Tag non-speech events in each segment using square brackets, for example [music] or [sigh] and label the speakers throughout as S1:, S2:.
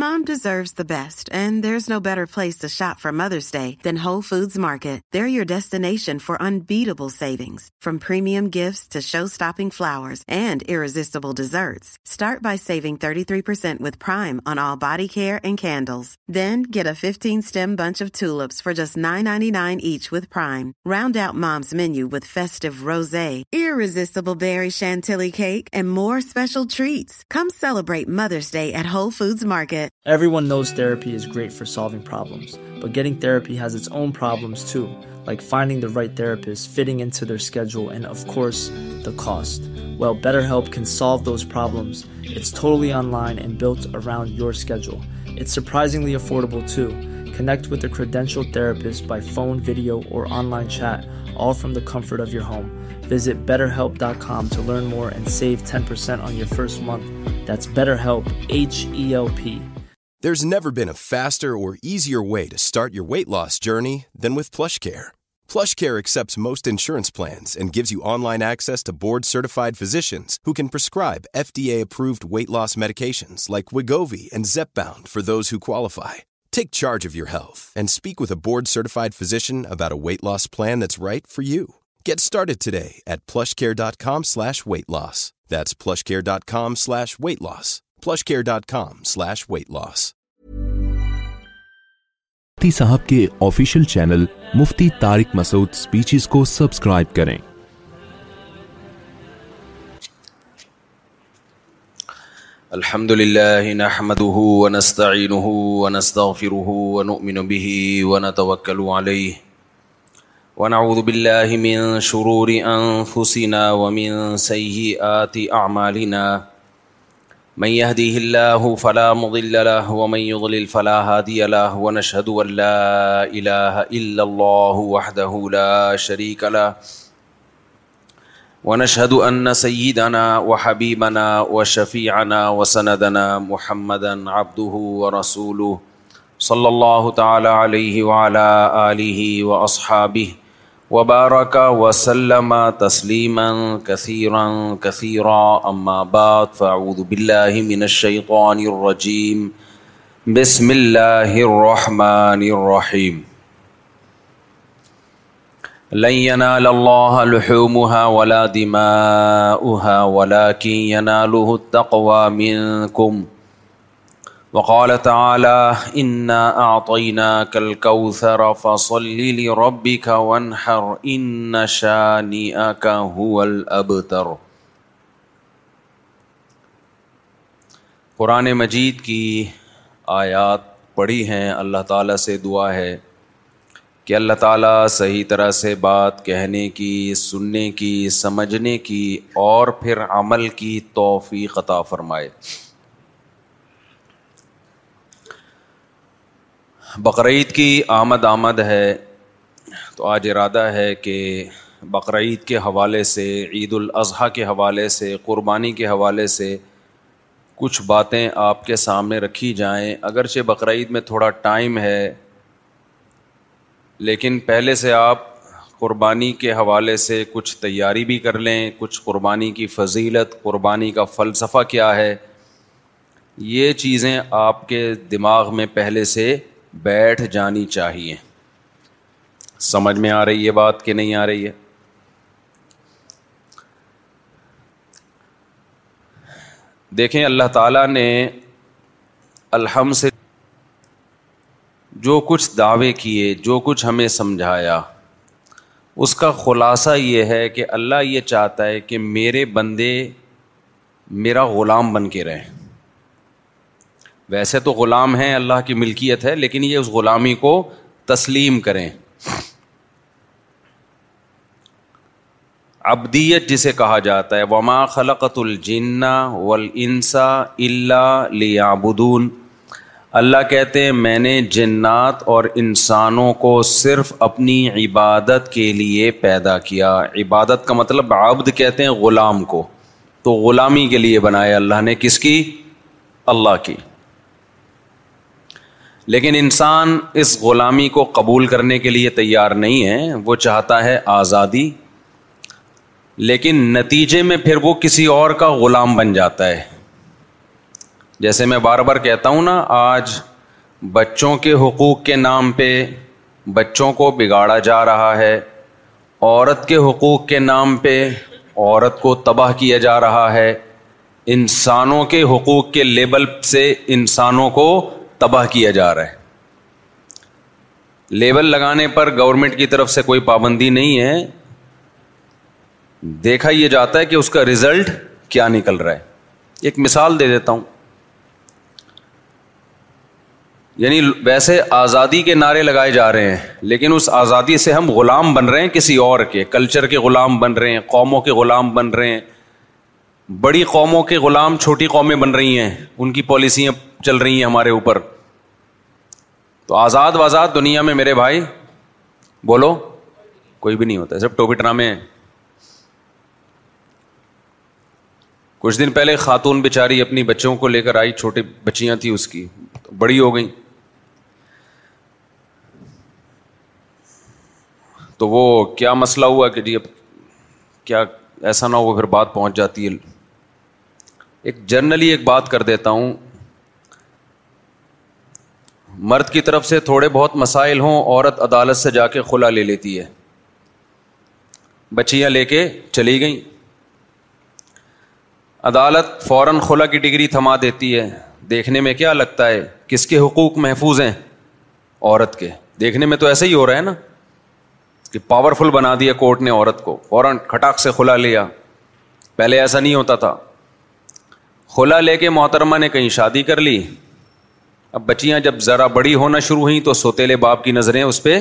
S1: مام deserves the best and there is no better place to shop for Mother's day than who market there your destination for انبل savings from buy saving prime on are and candles then get a fifteen bunch of tulips for just nine nine each with and more special treats come celebrate mother's day at how market
S2: Everyone knows therapy is great for solving problems, but getting therapy has its own problems too, like finding the right therapist, fitting into their schedule, and of course, the cost. Well, BetterHelp can solve those problems. It's totally online and built around your schedule. It's surprisingly affordable too. Connect with a credentialed therapist by phone, video, or online chat, all from the comfort of your home. Visit BetterHelp.com to learn more and save 10% on your first month. That's BetterHelp, H-E-L-P.
S3: There's never been a faster or easier way to start your weight loss journey than with PlushCare. PlushCare accepts most insurance plans and gives you online access to board-certified physicians who can prescribe FDA-approved weight loss medications like Wegovy and Zepbound for those who qualify. Take charge of your health and speak with a board-certified physician about a weight loss plan that's right for you. Get started today at PlushCare.com/weight loss. That's PlushCare.com/weight loss. PlushCare.com/weight loss.
S4: مفتی صاحب کے official channel مفتی Masood speeches کو subscribe کریں
S5: الحمد لله نحمده ونستعينه ونستغفره ونؤمن به ونتوكل عليه ونعوذ بالله من شرور أنفسنا ومن سيئات أعمالنا من يهديه الله الله الله فلا فلا مضل له له له ومن يضلل هادي ونشهد ونشهد أن أن لا لا إله إلا وحده شريك سيدنا وحبيبنا وشفيعنا وسندنا محمدا عبده ورسوله صلى تعالى عليه وعلى آله وأصحابه وسلم كثيرا كثيرا وبارکا بعد تسلیم بالله من الشيطان الرجيم بسم الله الله الرحمن الرحيم لن ينال لحومها ولا اللہ ولادم اَُحا ولاقوامن کم وقال تعالى فصل وانحر شانئك هو الأبتر قرآن مجید کی آیات پڑھی ہیں اللہ تعالیٰ سے دعا ہے کہ اللہ تعالیٰ صحیح طرح سے بات کہنے کی سننے کی سمجھنے کی اور پھر عمل کی توفیق عطا فرمائے بقرعید کی آمد آمد ہے تو آج ارادہ ہے کہ بقرعید کے حوالے سے عید الاضحیٰ کے حوالے سے قربانی کے حوالے سے کچھ باتیں آپ کے سامنے رکھی جائیں اگرچہ بقرعید میں تھوڑا ٹائم ہے لیکن پہلے سے آپ قربانی کے حوالے سے کچھ تیاری بھی کر لیں کچھ قربانی کی فضیلت قربانی کا فلسفہ کیا ہے یہ چیزیں آپ کے دماغ میں پہلے سے بیٹھ جانی چاہیے سمجھ میں آ رہی ہے بات کہ نہیں آ رہی ہے دیکھیں اللہ تعالیٰ نے الحم سے جو کچھ دعوے کیے جو کچھ ہمیں سمجھایا اس کا خلاصہ یہ ہے کہ اللہ یہ چاہتا ہے کہ میرے بندے میرا غلام بن کے رہیں ویسے تو غلام ہیں اللہ کی ملکیت ہے لیکن یہ اس غلامی کو تسلیم کریں ابدیت جسے کہا جاتا ہے وما خلقۃ الجنا و اللہ لیا بدون اللہ کہتے ہیں میں نے جنات اور انسانوں کو صرف اپنی عبادت کے لیے پیدا کیا عبادت کا مطلب عبد کہتے ہیں غلام کو تو غلامی کے لیے بنایا اللہ نے کس کی اللہ کی لیکن انسان اس غلامی کو قبول کرنے کے لیے تیار نہیں ہے وہ چاہتا ہے آزادی لیکن نتیجے میں پھر وہ کسی اور کا غلام بن جاتا ہے
S6: جیسے میں بار بار کہتا ہوں نا آج بچوں کے حقوق کے نام پہ بچوں کو بگاڑا جا رہا ہے عورت کے حقوق کے نام پہ عورت کو تباہ کیا جا رہا ہے انسانوں کے حقوق کے لیبل سے انسانوں کو تباہ کیا جا رہا ہے لیبل لگانے پر گورنمنٹ کی طرف سے کوئی پابندی نہیں ہے دیکھا یہ جاتا ہے کہ اس کا ریزلٹ کیا نکل رہا ہے ایک مثال دے دیتا ہوں یعنی ویسے آزادی کے نعرے لگائے جا رہے ہیں لیکن اس آزادی سے ہم غلام بن رہے ہیں کسی اور کے کلچر کے غلام بن رہے ہیں قوموں کے غلام بن رہے ہیں بڑی قوموں کے غلام چھوٹی قومیں بن رہی ہیں ان کی پالیسیاں چل رہی ہیں ہمارے اوپر تو آزاد وزاد دنیا میں میرے بھائی بولو کوئی بھی نہیں ہوتا سب ٹوپی ڈرامے کچھ دن پہلے خاتون بیچاری اپنی بچوں کو لے کر آئی چھوٹی بچیاں تھیں اس کی بڑی ہو گئی تو وہ کیا مسئلہ ہوا کہ جی اب کیا ایسا نہ ہو پھر بات پہنچ جاتی ہے ایک جرنلی ایک بات کر دیتا ہوں مرد کی طرف سے تھوڑے بہت مسائل ہوں عورت عدالت سے جا کے کھلا لے لیتی ہے بچیاں لے کے چلی گئیں عدالت فوراً خلا کی ڈگری تھما دیتی ہے دیکھنے میں کیا لگتا ہے کس کے حقوق محفوظ ہیں عورت کے دیکھنے میں تو ایسے ہی ہو رہا ہے نا کہ پاورفل بنا دیا کورٹ نے عورت کو فوراً کھٹاک سے کھلا لیا پہلے ایسا نہیں ہوتا تھا کھولا لے کے محترمہ نے کہیں شادی کر لی اب بچیاں جب ذرا بڑی ہونا شروع ہوئیں تو سوتےلے باپ کی نظریں اس پہ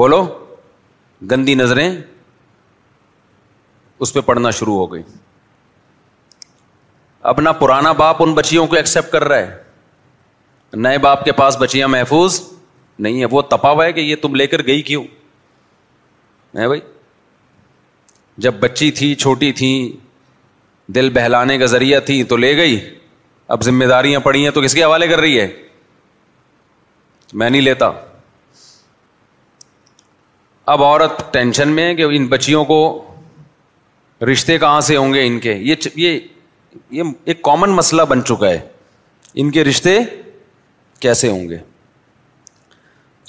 S6: بولو گندی نظریں اس پہ پڑھنا شروع ہو گئی اپنا پرانا باپ ان بچیوں کو ایکسپٹ کر رہا ہے نئے باپ کے پاس بچیاں محفوظ نہیں ہے وہ تپا ہوا ہے کہ یہ تم لے کر گئی کیوں ہے بھائی جب بچی تھی چھوٹی تھیں دل بہلانے کا ذریعہ تھی تو لے گئی اب ذمہ داریاں پڑی ہیں تو کس کے حوالے کر رہی ہے میں نہیں لیتا اب عورت ٹینشن میں ہے کہ ان بچیوں کو رشتے کہاں سے ہوں گے ان کے یہ یہ یہ ایک کامن مسئلہ بن چکا ہے ان کے رشتے کیسے ہوں گے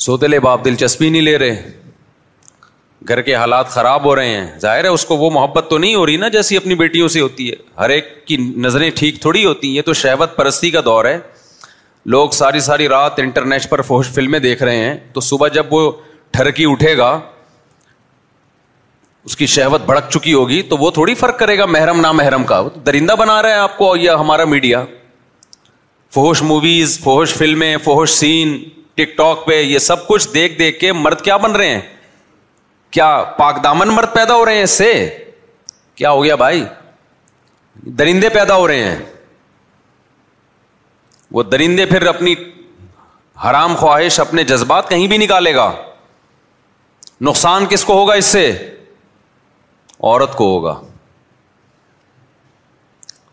S6: سوتے لے باپ دلچسپی نہیں لے رہے گھر کے حالات خراب ہو رہے ہیں ظاہر ہے اس کو وہ محبت تو نہیں ہو رہی نا جیسی اپنی بیٹیوں سے ہوتی ہے ہر ایک کی نظریں ٹھیک تھوڑی ہوتی ہیں یہ تو شہوت پرستی کا دور ہے لوگ ساری ساری رات انٹرنیٹ پر فوش فلمیں دیکھ رہے ہیں تو صبح جب وہ ٹھرکی اٹھے گا اس کی شہوت بھڑک چکی ہوگی تو وہ تھوڑی فرق کرے گا محرم محرم کا درندہ بنا رہا ہے آپ کو یا ہمارا میڈیا فوہش موویز فوہش فلمیں فوہش سین ٹک ٹاک پہ یہ سب کچھ دیکھ دیکھ کے مرد کیا بن رہے ہیں کیا پاک دامن مرد پیدا ہو رہے ہیں اس سے کیا ہو گیا بھائی درندے پیدا ہو رہے ہیں وہ درندے پھر اپنی حرام خواہش اپنے جذبات کہیں بھی نکالے گا نقصان کس کو ہوگا اس سے عورت کو ہوگا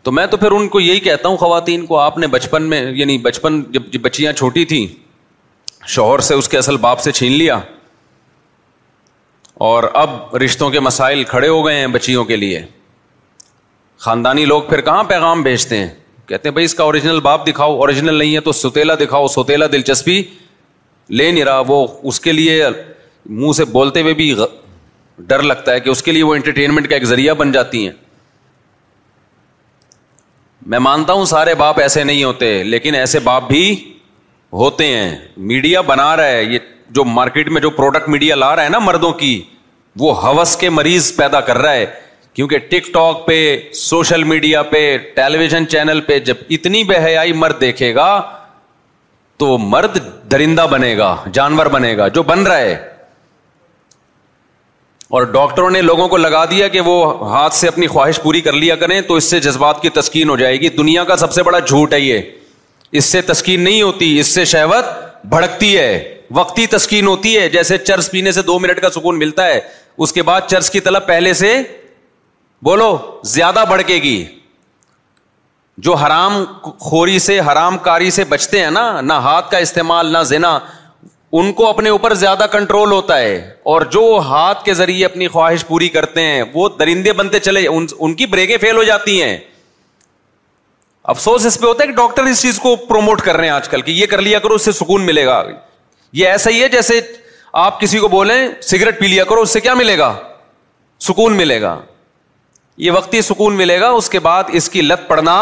S6: تو میں تو پھر ان کو یہی کہتا ہوں خواتین کو آپ نے بچپن میں یعنی بچپن جب بچیاں چھوٹی تھیں شوہر سے اس کے اصل باپ سے چھین لیا اور اب رشتوں کے مسائل کھڑے ہو گئے ہیں بچیوں کے لیے خاندانی لوگ پھر کہاں پیغام بھیجتے ہیں کہتے ہیں بھائی اس کا اوریجنل باپ دکھاؤ اوریجنل نہیں ہے تو سوتیلا دکھاؤ سوتیلا دلچسپی لے نہیں رہا وہ اس کے لیے منہ سے بولتے ہوئے بھی ڈر لگتا ہے کہ اس کے لیے وہ انٹرٹینمنٹ کا ایک ذریعہ بن جاتی ہیں میں مانتا ہوں سارے باپ ایسے نہیں ہوتے لیکن ایسے باپ بھی ہوتے ہیں میڈیا بنا رہا ہے یہ جو مارکیٹ میں جو پروڈکٹ میڈیا لا رہا ہے نا مردوں کی وہ ہوس کے مریض پیدا کر رہا ہے کیونکہ ٹک ٹاک پہ سوشل میڈیا پہ ٹیلی ویژن چینل پہ جب اتنی بے حیائی مرد دیکھے گا تو مرد درندہ بنے گا جانور بنے گا جو بن رہا ہے اور ڈاکٹروں نے لوگوں کو لگا دیا کہ وہ ہاتھ سے اپنی خواہش پوری کر لیا کریں تو اس سے جذبات کی تسکین ہو جائے گی دنیا کا سب سے بڑا جھوٹ ہے یہ اس سے تسکین نہیں ہوتی اس سے شہوت بھڑکتی ہے وقتی تسکین ہوتی ہے جیسے چرس پینے سے دو منٹ کا سکون ملتا ہے اس کے بعد چرس کی طلب پہلے سے بولو زیادہ بھڑکے گی جو حرام خوری سے حرام کاری سے بچتے ہیں نا نہ ہاتھ کا استعمال نہ زنا ان کو اپنے اوپر زیادہ کنٹرول ہوتا ہے اور جو ہاتھ کے ذریعے اپنی خواہش پوری کرتے ہیں وہ درندے بنتے چلے ان کی بریکیں فیل ہو جاتی ہیں افسوس اس پہ ہوتا ہے کہ ڈاکٹر اس چیز کو پروموٹ کر رہے ہیں آج کل کہ یہ کر لیا کرو اس سے سکون ملے گا یہ ایسا ہی ہے جیسے آپ کسی کو بولیں سگریٹ پی لیا کرو اس سے کیا ملے گا سکون ملے گا یہ وقتی سکون ملے گا اس کے بعد اس کی لت پڑنا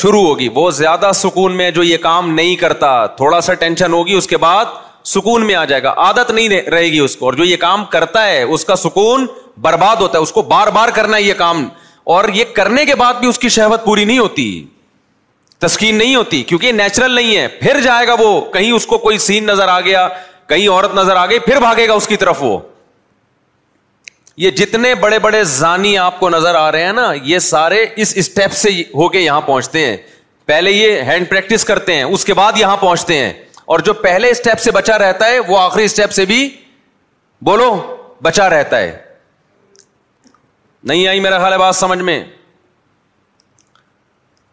S6: شروع ہوگی وہ زیادہ سکون میں جو یہ کام نہیں کرتا تھوڑا سا ٹینشن ہوگی اس کے بعد سکون میں آ جائے گا عادت نہیں رہے گی اس کو اور جو یہ کام کرتا ہے اس کا سکون برباد ہوتا ہے اس کو بار بار کرنا یہ کام اور یہ کرنے کے بعد بھی اس کی شہوت پوری نہیں ہوتی تسکین نہیں ہوتی کیونکہ نیچرل نہیں ہے پھر جائے گا وہ کہیں اس کو کوئی سین نظر آ گیا کہیں عورت نظر آ گئی پھر بھاگے گا اس کی طرف وہ یہ جتنے بڑے بڑے زانی آپ کو نظر آ رہے ہیں نا یہ سارے اس اسٹیپ سے ہو کے یہاں پہنچتے ہیں پہلے یہ ہینڈ پریکٹس کرتے ہیں اس کے بعد یہاں پہنچتے ہیں اور جو پہلے اسٹیپ سے بچا رہتا ہے وہ آخری اسٹیپ سے بھی بولو بچا رہتا ہے نہیں آئی میرا خیال ہے بات سمجھ میں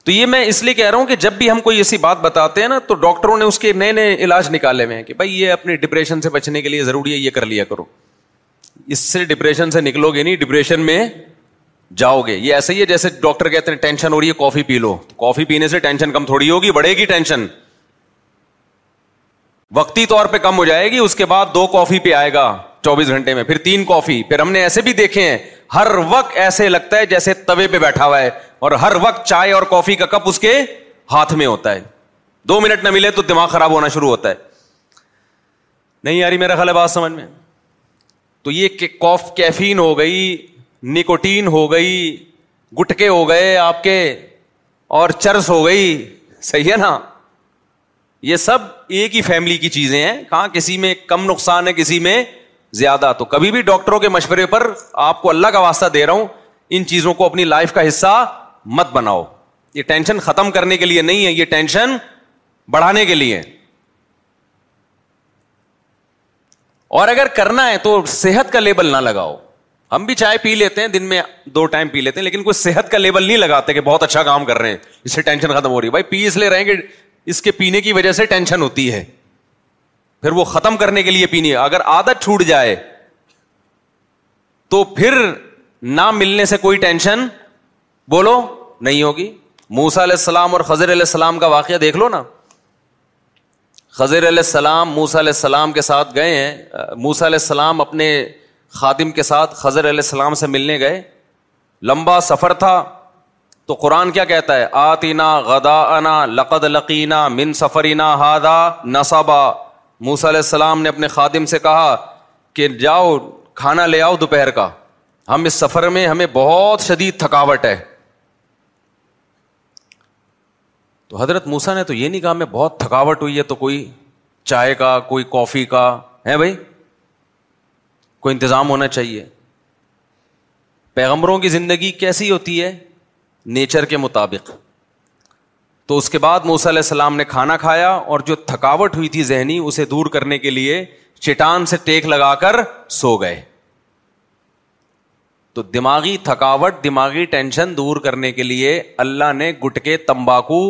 S6: تو یہ میں اس لیے کہہ رہا ہوں کہ جب بھی ہم کوئی ایسی بات بتاتے ہیں نا تو ڈاکٹروں نے اس کے نئے نئے علاج نکالے ہوئے ہیں کہ بھائی یہ اپنے ڈپریشن سے بچنے کے لیے ضروری ہے یہ کر لیا کرو اس سے ڈپریشن سے نکلو گے نہیں ڈپریشن میں جاؤ گے یہ ایسا ہی ہے جیسے ڈاکٹر کہتے ہیں ٹینشن ہو رہی ہے کافی پی لو کافی پینے سے ٹینشن کم تھوڑی ہوگی بڑھے گی ٹینشن وقتی طور پہ کم ہو جائے گی اس کے بعد دو کافی پہ آئے گا چوبیس گھنٹے میں پھر تین کافی پھر ہم نے ایسے بھی دیکھے ہیں ہر وقت ایسے لگتا ہے جیسے توے پہ بیٹھا ہوا ہے اور ہر وقت چائے اور کافی کا کپ اس کے ہاتھ میں ہوتا ہے دو منٹ نہ ملے تو دماغ خراب ہونا شروع ہوتا ہے نہیں یاری میرا خیال ہے بات سمجھ میں تو یہ کیفین ہو گئی نکوٹین ہو گئی گٹکے ہو گئے آپ کے اور چرس ہو گئی صحیح ہے نا یہ سب ایک ہی فیملی کی چیزیں ہیں کہاں کسی میں کم نقصان ہے کسی میں زیادہ تو کبھی بھی ڈاکٹروں کے مشورے پر آپ کو اللہ کا واسطہ دے رہا ہوں ان چیزوں کو اپنی لائف کا حصہ مت بناؤ یہ ٹینشن ختم کرنے کے لیے نہیں ہے یہ ٹینشن بڑھانے کے لیے اور اگر کرنا ہے تو صحت کا لیبل نہ لگاؤ ہم بھی چائے پی لیتے ہیں دن میں دو ٹائم پی لیتے ہیں لیکن کوئی صحت کا لیبل نہیں لگاتے کہ بہت اچھا کام کر رہے ہیں اس سے ٹینشن ختم ہو رہی ہے بھائی پی اس لیے رہیں گے اس کے پینے کی وجہ سے ٹینشن ہوتی ہے پھر وہ ختم کرنے کے لیے پینی ہے اگر عادت چھوٹ جائے تو پھر نہ ملنے سے کوئی ٹینشن بولو نہیں ہوگی موسا علیہ السلام اور خزر علیہ السلام کا واقعہ دیکھ لو نا خزر علیہ السلام موسا علیہ السلام کے ساتھ گئے ہیں موسا علیہ السلام اپنے خادم کے ساتھ خزر علیہ السلام سے ملنے گئے لمبا سفر تھا تو قرآن کیا کہتا ہے آتینا غدا انا لقد لقینا من سفرینا ہادا نصبا موسا علیہ السلام نے اپنے خادم سے کہا کہ جاؤ کھانا لے آؤ دوپہر کا ہم اس سفر میں ہمیں بہت شدید تھکاوٹ ہے تو حضرت موسا نے تو یہ نہیں کہا ہمیں بہت تھکاوٹ ہوئی ہے تو کوئی چائے کا کوئی کافی کا ہے بھائی کوئی انتظام ہونا چاہیے پیغمبروں کی زندگی کیسی ہوتی ہے نیچر کے مطابق تو اس کے بعد موسی علیہ السلام نے کھانا کھایا اور جو تھکاوٹ ہوئی تھی ذہنی اسے دور کرنے کے لیے چٹان سے ٹیک لگا کر سو گئے تو دماغی تھکاوٹ دماغی ٹینشن دور کرنے کے لیے اللہ نے گٹکے تمباکو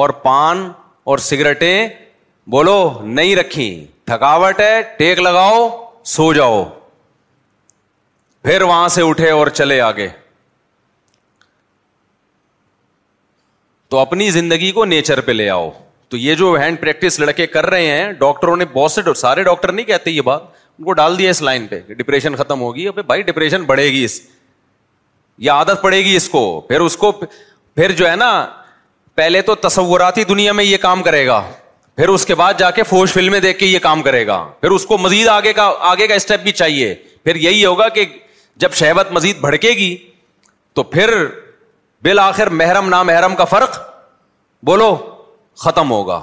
S6: اور پان اور سگریٹیں بولو نہیں رکھی تھکاوٹ ہے ٹیک لگاؤ سو جاؤ پھر وہاں سے اٹھے اور چلے آگے تو اپنی زندگی کو نیچر پہ لے آؤ تو یہ جو ہینڈ پریکٹس لڑکے کر رہے ہیں ڈاکٹروں نے بہت سے سارے ڈاکٹر نہیں کہتے یہ بات ان کو ڈال دیا اس لائن پہ ڈپریشن ختم ہوگی بھائی ڈپریشن بڑھے گی اس یہ عادت پڑے گی اس کو پھر اس کو پھر جو ہے نا پہلے تو تصوراتی دنیا میں یہ کام کرے گا پھر اس کے بعد جا کے فوج فلمیں دیکھ کے یہ کام کرے گا پھر اس کو مزید آگے کا آگے کا اسٹیپ بھی چاہیے پھر یہی ہوگا کہ جب شہبت مزید بھڑکے گی تو پھر بالآخر محرم نہ محرم کا فرق بولو ختم ہوگا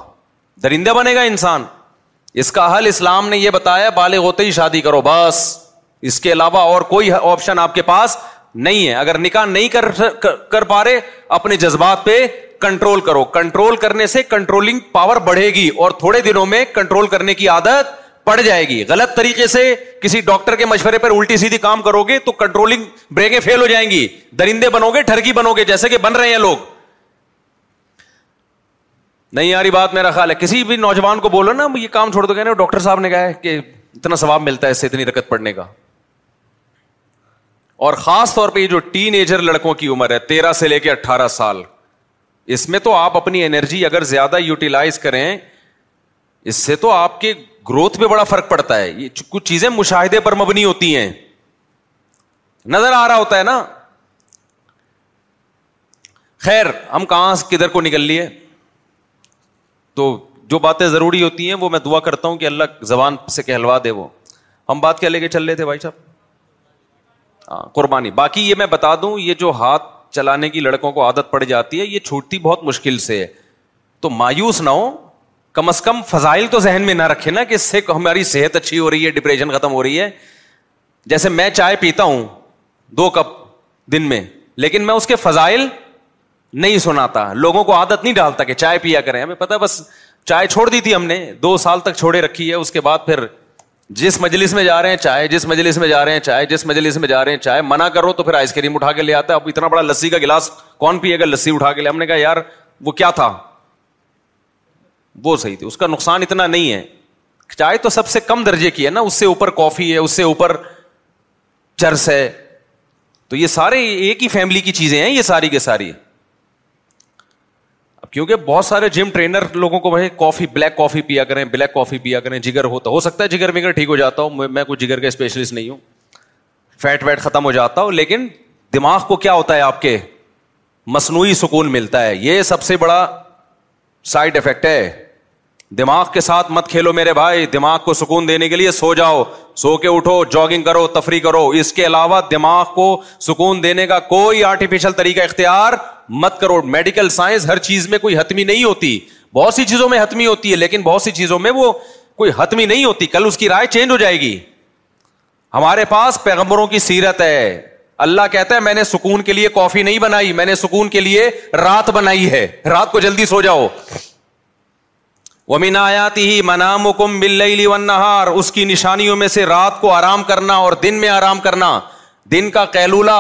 S6: درندہ بنے گا انسان اس کا حل اسلام نے یہ بتایا ہوتے ہی شادی کرو بس اس کے علاوہ اور کوئی آپشن آپ کے پاس نہیں ہے اگر نکاح نہیں کر کر پا رہے اپنے جذبات پہ کنٹرول کرو کنٹرول کرنے سے کنٹرولنگ پاور بڑھے گی اور تھوڑے دنوں میں کنٹرول کرنے کی عادت پڑ جائے گی غلط طریقے سے کسی ڈاکٹر کے مشورے پر الٹی سیدھی کام کرو گے تو کنٹرولنگ بریکیں فیل ہو جائیں گی درندے بنو گے ٹھرکی بنو گے جیسے کہ بن رہے ہیں لوگ نہیں یاری بات میرا خیال ہے کسی بھی نوجوان کو بولو نا یہ کام چھوڑ دو کہنا ڈاکٹر صاحب نے کہا ہے کہ اتنا ثواب ملتا ہے اس سے اتنی رکت پڑنے کا اور خاص طور پہ یہ جو ٹین ایجر لڑکوں کی عمر ہے تیرہ سے لے کے اٹھارہ سال اس میں تو آپ اپنی انرجی اگر زیادہ یوٹیلائز کریں اس سے تو آپ کے گروتھ پہ بڑا فرق پڑتا ہے یہ کچھ چیزیں مشاہدے پر مبنی ہوتی ہیں نظر آ رہا ہوتا ہے نا خیر ہم کہاں کدھر کو نکل لیے تو جو باتیں ضروری ہوتی ہیں وہ میں دعا کرتا ہوں کہ اللہ زبان سے کہلوا دے وہ ہم بات کیا لے کے چل رہے تھے بھائی صاحب ہاں، قربانی باقی یہ میں بتا دوں یہ جو ہاتھ چلانے کی لڑکوں کو عادت پڑ جاتی ہے یہ چھوٹتی بہت مشکل سے ہے تو مایوس نہ ہو کم از کم فضائل تو ذہن میں نہ رکھے نا کہ اس سے ہماری صحت اچھی ہو رہی ہے ڈپریشن ختم ہو رہی ہے جیسے میں چائے پیتا ہوں دو کپ دن میں لیکن میں اس کے فضائل نہیں سناتا لوگوں کو عادت نہیں ڈالتا کہ چائے پیا کریں ہمیں پتا بس چائے چھوڑ دی تھی ہم نے دو سال تک چھوڑے رکھی ہے اس کے بعد پھر جس مجلس میں جا رہے ہیں چائے جس مجلس میں جا رہے ہیں چائے جس مجلس میں جا رہے ہیں چائے منع کرو تو پھر آئس کریم اٹھا کے لے آتا ہے اب اتنا بڑا لسی کا گلاس کون پیے گا لسی اٹھا کے لے ہم نے کہا یار وہ کیا تھا وہ صحیح تھی اس کا نقصان اتنا نہیں ہے چائے تو سب سے کم درجے کی ہے نا اس سے اوپر کافی ہے اس سے اوپر چرس ہے تو یہ سارے ایک ہی فیملی کی چیزیں ہیں یہ ساری کے ساری اب کیونکہ بہت سارے جم ٹرینر لوگوں کو بھائی کافی بلیک کافی پیا کریں بلیک کافی پیا کریں جگر ہو تو ہو سکتا ہے جگر وگر ٹھیک ہو جاتا ہو میں کوئی جگر کا اسپیشلسٹ نہیں ہوں فیٹ ویٹ ختم ہو جاتا ہوں لیکن دماغ کو کیا ہوتا ہے آپ کے مصنوعی سکون ملتا ہے یہ سب سے بڑا سائڈ افیکٹ ہے دماغ کے ساتھ مت کھیلو میرے بھائی دماغ کو سکون دینے کے لیے سو جاؤ سو کے اٹھو جاگنگ کرو تفریح کرو اس کے علاوہ دماغ کو سکون دینے کا کوئی آرٹیفیشل طریقہ اختیار مت کرو میڈیکل سائنس ہر چیز میں کوئی حتمی نہیں ہوتی بہت سی چیزوں میں حتمی ہوتی ہے لیکن بہت سی چیزوں میں وہ کوئی حتمی نہیں ہوتی کل اس کی رائے چینج ہو جائے گی ہمارے پاس پیغمبروں کی سیرت ہے اللہ کہتا ہے میں نے سکون کے لیے کافی نہیں بنائی میں نے سکون کے لیے رات بنائی ہے رات کو جلدی سو جاؤ ہی منام کم بل ونہار اس کی نشانیوں میں سے رات کو آرام کرنا اور دن میں آرام کرنا دن کا کیلولا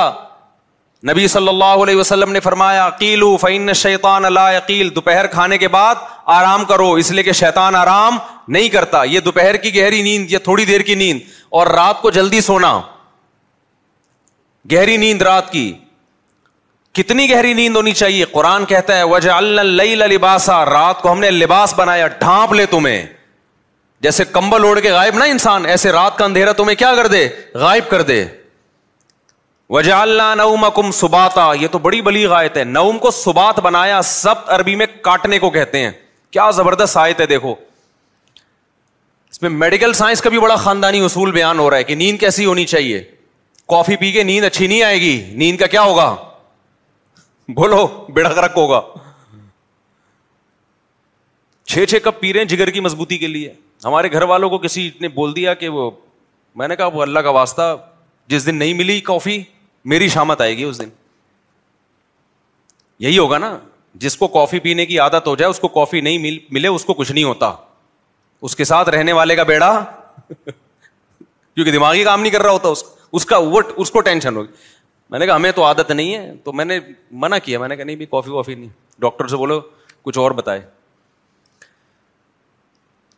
S6: نبی صلی اللہ علیہ وسلم نے فرمایا شیطان اللہ عقیل دوپہر کھانے کے بعد آرام کرو اس لیے کہ شیطان آرام نہیں کرتا یہ دوپہر کی گہری نیند یا تھوڑی دیر کی نیند اور رات کو جلدی سونا گہری نیند رات کی کتنی گہری نیند ہونی چاہیے قرآن کہتا ہے وجہ اللہ لباسا رات کو ہم نے لباس بنایا ڈھانپ لے تمہیں جیسے کمبل اوڑھ کے غائب نہ انسان ایسے رات کا اندھیرا تمہیں کیا کر دے غائب کر دے وجا اللہ نعم کم سباتا یہ تو بڑی بلی غائط ہے نعم کو سبات بنایا سب عربی میں کاٹنے کو کہتے ہیں کیا زبردست آیت ہے دیکھو اس میں میڈیکل سائنس کا بھی بڑا خاندانی اصول بیان ہو رہا ہے کہ نیند کیسی ہونی چاہیے کافی پی کے نیند اچھی نہیں آئے گی نیند کا کیا ہوگا بولو بیڑا گرک ہوگا چھ چھ کپ پی رہے ہیں جگر کی مضبوطی کے لیے ہمارے گھر والوں کو کسی نے بول دیا کہ وہ میں نے کہا وہ اللہ کا واسطہ جس دن نہیں ملی کافی میری شامت آئے گی اس دن یہی ہوگا نا جس کو کافی پینے کی عادت ہو جائے اس کو کافی نہیں مل, ملے اس کو کچھ نہیں ہوتا اس کے ساتھ رہنے والے کا بیڑا کیونکہ دماغی کام نہیں کر رہا ہوتا اس کا اس اس کا کو ٹینشن ہوگی میں نے کہا ہمیں تو عادت نہیں ہے تو میں نے منع کیا میں نے کہا نہیں بھی کافی وافی نہیں ڈاکٹر سے بولو کچھ اور بتائے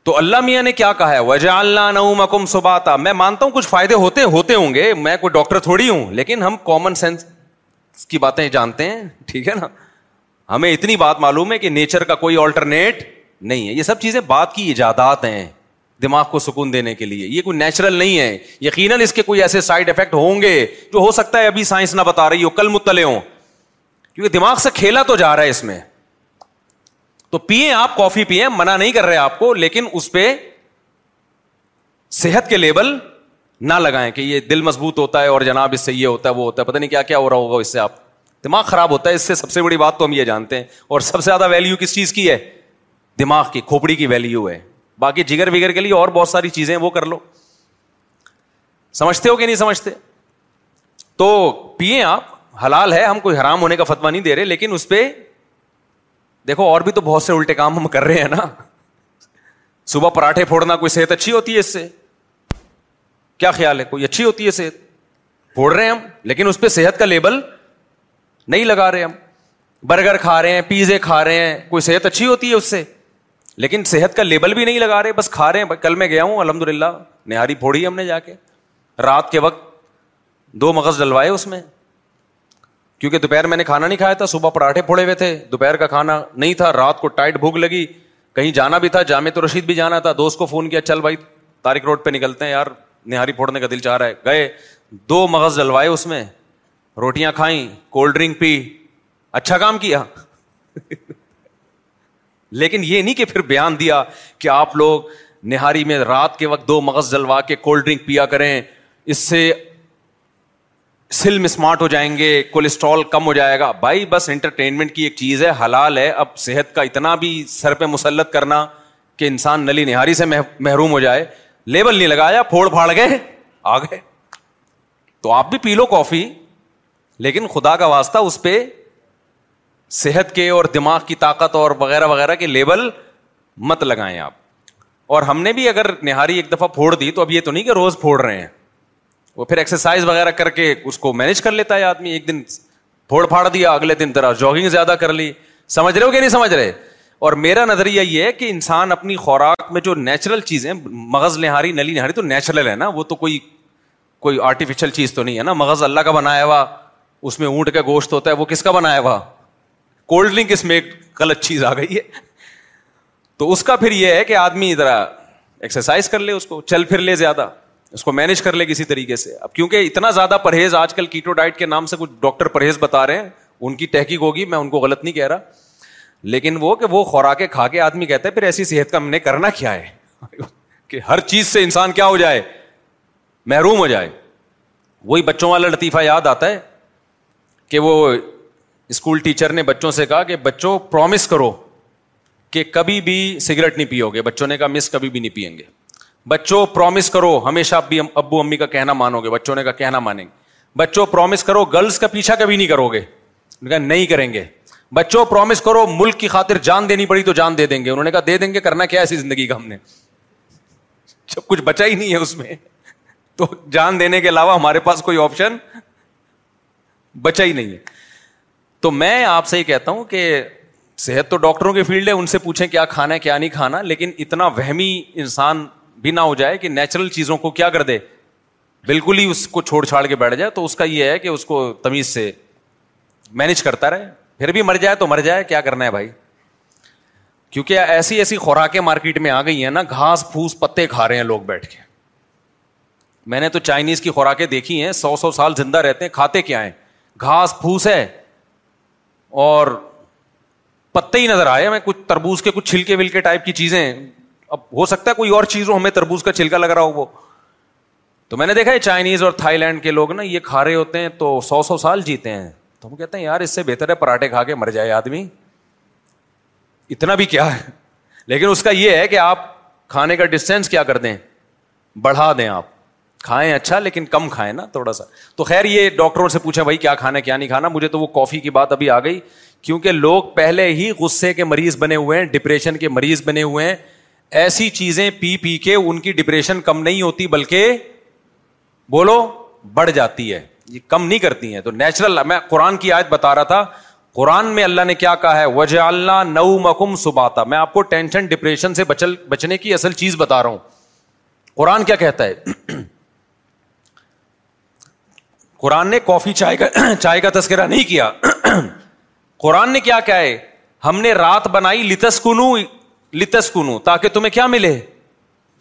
S6: تو اللہ میاں نے کیا کہا ہے وجا اللہ میں مانتا ہوں کچھ فائدے ہوتے ہوتے ہوں گے میں کوئی ڈاکٹر تھوڑی ہوں لیکن ہم کامن سینس کی باتیں جانتے ہیں ٹھیک ہے نا ہمیں اتنی بات معلوم ہے کہ نیچر کا کوئی آلٹرنیٹ نہیں ہے یہ سب چیزیں بات کی ایجادات ہیں دماغ کو سکون دینے کے لیے یہ کوئی نیچرل نہیں ہے یقیناً اس کے کوئی ایسے سائڈ افیکٹ ہوں گے جو ہو سکتا ہے ابھی سائنس نہ بتا رہی ہو کل متلے ہوں کیونکہ دماغ سے کھیلا تو جا رہا ہے اس میں تو پیئیں آپ کافی پیئیں منع نہیں کر رہے آپ کو لیکن اس پہ صحت کے لیبل نہ لگائیں کہ یہ دل مضبوط ہوتا ہے اور جناب اس سے یہ ہوتا ہے وہ ہوتا ہے پتہ نہیں کیا کیا ہو رہا ہوگا اس سے آپ دماغ خراب ہوتا ہے اس سے سب سے بڑی بات تو ہم یہ جانتے ہیں اور سب سے زیادہ ویلیو کس چیز کی ہے دماغ کی کھوپڑی کی ویلیو ہے باقی جگر وگر کے لیے اور بہت ساری چیزیں وہ کر لو سمجھتے ہو کہ نہیں سمجھتے تو پیے آپ حلال ہے ہم کوئی حرام ہونے کا فتوا نہیں دے رہے لیکن اس پہ دیکھو اور بھی تو بہت سے الٹے کام ہم کر رہے ہیں نا صبح پراٹھے پھوڑنا کوئی صحت اچھی ہوتی ہے اس سے کیا خیال ہے کوئی اچھی ہوتی ہے صحت پھوڑ رہے ہیں ہم لیکن اس پہ صحت کا لیبل نہیں لگا رہے ہم برگر کھا رہے ہیں پیزے کھا رہے ہیں کوئی صحت اچھی ہوتی ہے اس سے لیکن صحت کا لیبل بھی نہیں لگا رہے بس کھا رہے ہیں کل میں گیا ہوں الحمد للہ نہاری پھوڑی ہم نے جا کے رات کے وقت دو مغز ڈلوائے اس میں کیونکہ دوپہر میں نے کھانا نہیں کھایا تھا صبح پراٹھے پھوڑے ہوئے تھے دوپہر کا کھانا نہیں تھا رات کو ٹائٹ بھوک لگی کہیں جانا بھی تھا جامع تو رشید بھی جانا تھا دوست کو فون کیا چل بھائی تارک روڈ پہ نکلتے ہیں یار نہاری پھوڑنے کا دل چاہ رہا ہے گئے دو مغز ڈلوائے اس میں روٹیاں کھائیں کولڈ ڈرنک پی اچھا کام کیا لیکن یہ نہیں کہ پھر بیان دیا کہ آپ لوگ نہاری میں رات کے وقت دو مغز جلوا کے کولڈ ڈرنک پیا کریں اس سے سلم اسمارٹ ہو جائیں گے کولیسٹرول کم ہو جائے گا بھائی بس انٹرٹینمنٹ کی ایک چیز ہے حلال ہے اب صحت کا اتنا بھی سر پہ مسلط کرنا کہ انسان نلی نہاری سے محروم ہو جائے لیبل نہیں لگایا پھوڑ پھاڑ گئے آ گئے تو آپ بھی پی لو کافی لیکن خدا کا واسطہ اس پہ صحت کے اور دماغ کی طاقت اور وغیرہ وغیرہ کے لیبل مت لگائیں آپ اور ہم نے بھی اگر نہاری ایک دفعہ پھوڑ دی تو اب یہ تو نہیں کہ روز پھوڑ رہے ہیں وہ پھر ایکسرسائز وغیرہ کر کے اس کو مینج کر لیتا ہے آدمی ایک دن پھوڑ پھاڑ دیا اگلے دن ذرا جاگنگ زیادہ کر لی سمجھ رہے ہو کہ نہیں سمجھ رہے اور میرا نظریہ یہ ہے کہ انسان اپنی خوراک میں جو نیچرل چیزیں مغز نہاری نلی نہاری تو نیچرل ہے نا وہ تو کوئی کوئی آرٹیفیشل چیز تو نہیں ہے نا مغز اللہ کا بنایا ہوا اس میں اونٹ کا گوشت ہوتا ہے وہ کس کا بنایا ہوا کولڈ ڈرنک اس میں ایک غلط چیز آ گئی ہے تو اس کا پھر یہ ہے کہ آدمی ذرا ایکسرسائز کر لے اس کو چل پھر لے زیادہ اس کو مینج کر لے کسی طریقے سے اب کیونکہ اتنا زیادہ پرہیز آج کل کیٹو ڈائٹ کے نام سے کچھ ڈاکٹر پرہیز بتا رہے ہیں ان کی تحقیق ہوگی میں ان کو غلط نہیں کہہ رہا لیکن وہ کہ وہ خوراکیں کھا کے آدمی کہتے ہیں پھر ایسی صحت کا ہم نے کرنا کیا ہے کہ ہر چیز سے انسان کیا ہو جائے محروم ہو جائے وہی بچوں والا لطیفہ یاد آتا ہے کہ وہ اسکول ٹیچر نے بچوں سے کہا کہ بچوں پرومس کرو کہ کبھی بھی سگریٹ نہیں پیو گے بچوں نے کہا مس کبھی بھی نہیں پئیں گے بچوں پرومس کرو ہمیشہ بھی ابو امی کا کہنا مانو گے بچوں نے کہا کہنا مانیں گے بچوں پرومس کرو گرلس کا پیچھا کبھی نہیں کرو گے کہا نہیں کریں گے بچوں پرومس کرو ملک کی خاطر جان دینی پڑی تو جان دے دیں گے انہوں نے کہا دے دیں گے کرنا کیا ایسی زندگی کا ہم نے جب کچھ بچا ہی نہیں ہے اس میں تو جان دینے کے علاوہ ہمارے پاس کوئی آپشن بچا ہی نہیں ہے تو میں آپ سے کہتا ہوں کہ صحت تو ڈاکٹروں کی فیلڈ ہے ان سے پوچھیں کیا کھانا ہے کیا نہیں کھانا لیکن اتنا وہمی انسان بھی نہ ہو جائے کہ نیچرل چیزوں کو کیا کر دے بالکل ہی اس کو چھوڑ چھاڑ کے بیٹھ جائے تو اس کا یہ ہے کہ اس کو تمیز سے مینج کرتا رہے پھر بھی مر جائے تو مر جائے کیا کرنا ہے بھائی کیونکہ ایسی ایسی خوراکیں مارکیٹ میں آ گئی ہیں نا گھاس پھوس پتے کھا رہے ہیں لوگ بیٹھ کے میں نے تو چائنیز کی خوراکیں دیکھی ہیں سو سو سال زندہ رہتے ہیں کھاتے کیا ہیں گھاس پھوس ہے اور پتے ہی نظر آئے ہمیں کچھ تربوز کے کچھ چھلکے ولکے ٹائپ کی چیزیں اب ہو سکتا ہے کوئی اور چیز ہو ہمیں تربوز کا چھلکا لگ رہا ہو وہ تو میں نے دیکھا چائنیز اور تھائی لینڈ کے لوگ نا یہ کھا رہے ہوتے ہیں تو سو سو سال جیتے ہیں تو ہم کہتے ہیں یار اس سے بہتر ہے پراٹھے کھا کے مر جائے آدمی اتنا بھی کیا ہے لیکن اس کا یہ ہے کہ آپ کھانے کا ڈسٹینس کیا کر دیں بڑھا دیں آپ کھائیں اچھا لیکن کم کھائیں نا تھوڑا سا تو خیر یہ ڈاکٹروں سے پوچھیں بھائی کیا کھانا کیا نہیں کھانا مجھے تو وہ کافی کی بات ابھی آ گئی کیونکہ لوگ پہلے ہی غصے کے مریض بنے ہوئے ہیں ڈپریشن کے مریض بنے ہوئے ہیں ایسی چیزیں پی پی کے ان کی ڈپریشن کم نہیں ہوتی بلکہ بولو بڑھ جاتی ہے یہ کم نہیں کرتی ہیں تو نیچرل میں قرآن کی آیت بتا رہا تھا قرآن میں اللہ نے کیا کہا ہے وجا اللہ نو مکم سباتا میں آپ کو ٹینشن ڈپریشن سے بچنے کی اصل چیز بتا رہا ہوں قرآن کیا کہتا ہے قرآن نے کافی چائے کا [clears throat] چائے کا تذکرہ نہیں کیا [clears throat] قرآن نے کیا ہے ہم نے رات بنائی لتس لتس کنو کنو تاکہ تمہیں کیا ملے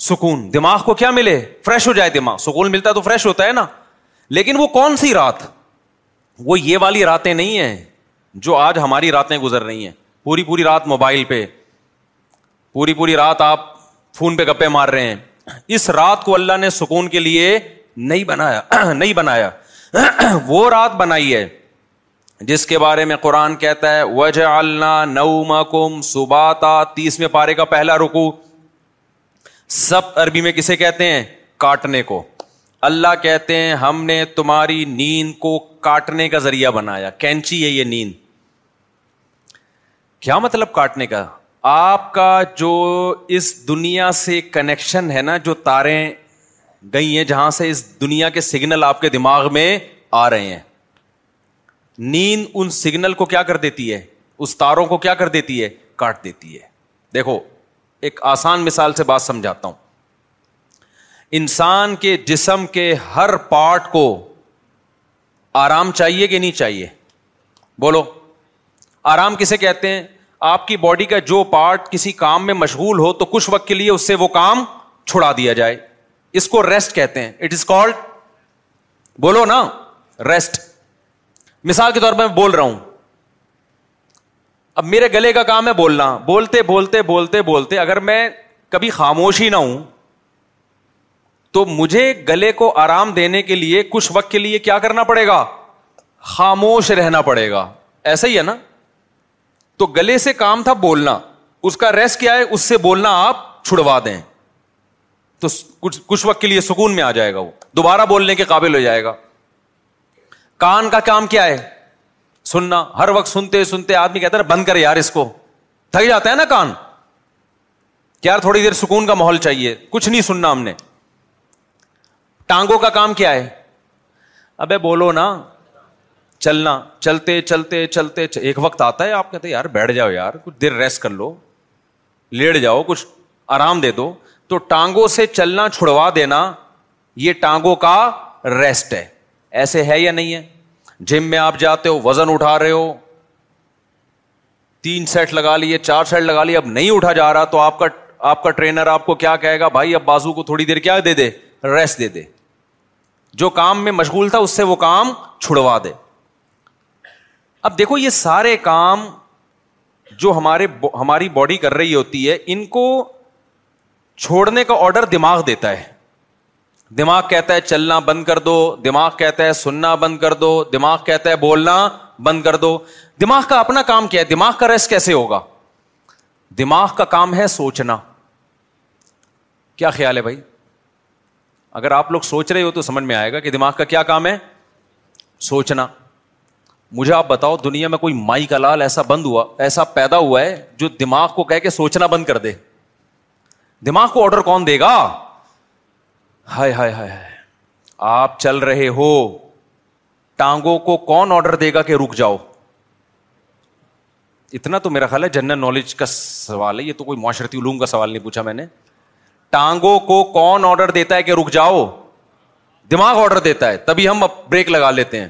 S6: سکون دماغ کو کیا ملے فریش ہو جائے دماغ سکون ملتا تو فریش ہوتا ہے نا لیکن وہ کون سی رات وہ یہ والی راتیں نہیں ہیں جو آج ہماری راتیں گزر رہی ہیں پوری پوری رات موبائل پہ پوری پوری رات آپ فون پہ گپے مار رہے ہیں اس رات کو اللہ نے سکون کے لیے نہیں بنایا [clears throat] نہیں بنایا [clears throat] وہ رات بنائی ہے جس کے بارے میں قرآن کہتا ہے وج اللہ نو مکم سباتا تیس میں پارے کا پہلا رکو سب عربی میں کسے کہتے ہیں کاٹنے کو اللہ کہتے ہیں ہم نے تمہاری نیند کو کاٹنے کا ذریعہ بنایا کینچی ہے یہ نیند کیا مطلب کاٹنے کا آپ کا جو اس دنیا سے کنیکشن ہے نا جو تارے گئی ہیں جہاں سے اس دنیا کے سگنل آپ کے دماغ میں آ رہے ہیں نیند ان سگنل کو کیا کر دیتی ہے اس تاروں کو کیا کر دیتی ہے کاٹ دیتی ہے دیکھو ایک آسان مثال سے بات سمجھاتا ہوں انسان کے جسم کے ہر پارٹ کو آرام چاہیے کہ نہیں چاہیے بولو آرام کسے کہتے ہیں آپ کی باڈی کا جو پارٹ کسی کام میں مشغول ہو تو کچھ وقت کے لیے اس سے وہ کام چھڑا دیا جائے اس کو ریسٹ کہتے ہیں اٹ از کالڈ بولو نا ریسٹ مثال کے طور پر بول رہا ہوں اب میرے گلے کا کام ہے بولنا بولتے بولتے بولتے بولتے اگر میں کبھی خاموش ہی نہ ہوں تو مجھے گلے کو آرام دینے کے لیے کچھ وقت کے لیے کیا کرنا پڑے گا خاموش رہنا پڑے گا ایسا ہی ہے نا تو گلے سے کام تھا بولنا اس کا ریسٹ کیا ہے اس سے بولنا آپ چھڑوا دیں تو کچھ کچھ وقت کے لیے سکون میں آ جائے گا وہ دوبارہ بولنے کے قابل ہو جائے گا کان کا کام کیا ہے سننا ہر وقت سنتے سنتے آدمی کہتا ہے بند کر یار اس کو تھک جاتا ہے نا کان یار تھوڑی دیر سکون کا ماحول چاہیے کچھ نہیں سننا ہم نے ٹانگوں کا کام کیا ہے ابے بولو نا چلنا چلتے چلتے چلتے ایک وقت آتا ہے آپ کہتے ہیں یار بیٹھ جاؤ یار کچھ دیر ریسٹ کر لو لیٹ جاؤ کچھ آرام دے دو تو ٹانگوں سے چلنا چھڑوا دینا یہ ٹانگوں کا ریسٹ ہے ایسے ہے یا نہیں ہے جم میں آپ جاتے ہو وزن اٹھا رہے ہو تین سیٹ لگا لیے چار سیٹ لگا لیے اب نہیں اٹھا جا رہا تو آپ کا آپ کا ٹرینر آپ کو کیا کہے گا بھائی اب بازو کو تھوڑی دیر کیا دے دے ریسٹ دے دے جو کام میں مشغول تھا اس سے وہ کام چھڑوا دے اب دیکھو یہ سارے کام جو ہمارے ہماری باڈی کر رہی ہوتی ہے ان کو چھوڑنے کا آرڈر دماغ دیتا ہے دماغ کہتا ہے چلنا بند کر دو دماغ کہتا ہے سننا بند کر دو دماغ کہتا ہے بولنا بند کر دو دماغ کا اپنا کام کیا ہے دماغ کا ریس کیسے ہوگا دماغ کا کام ہے سوچنا کیا خیال ہے بھائی اگر آپ لوگ سوچ رہے ہو تو سمجھ میں آئے گا کہ دماغ کا کیا کام ہے سوچنا مجھے آپ بتاؤ دنیا میں کوئی مائی کا لال ایسا بند ہوا ایسا پیدا ہوا ہے جو دماغ کو کہہ کے سوچنا بند کر دے دماغ کو آڈر کون دے گا ہائے ہائے ہائے ہائے آپ چل رہے ہو ٹانگوں کو کون آڈر دے گا کہ رک جاؤ اتنا تو میرا خیال ہے جنرل نالج کا سوال ہے یہ تو کوئی معاشرتی علوم کا سوال نہیں پوچھا میں نے ٹانگوں کو کون آڈر دیتا ہے کہ رک جاؤ دماغ آڈر دیتا ہے تبھی ہم بریک لگا لیتے ہیں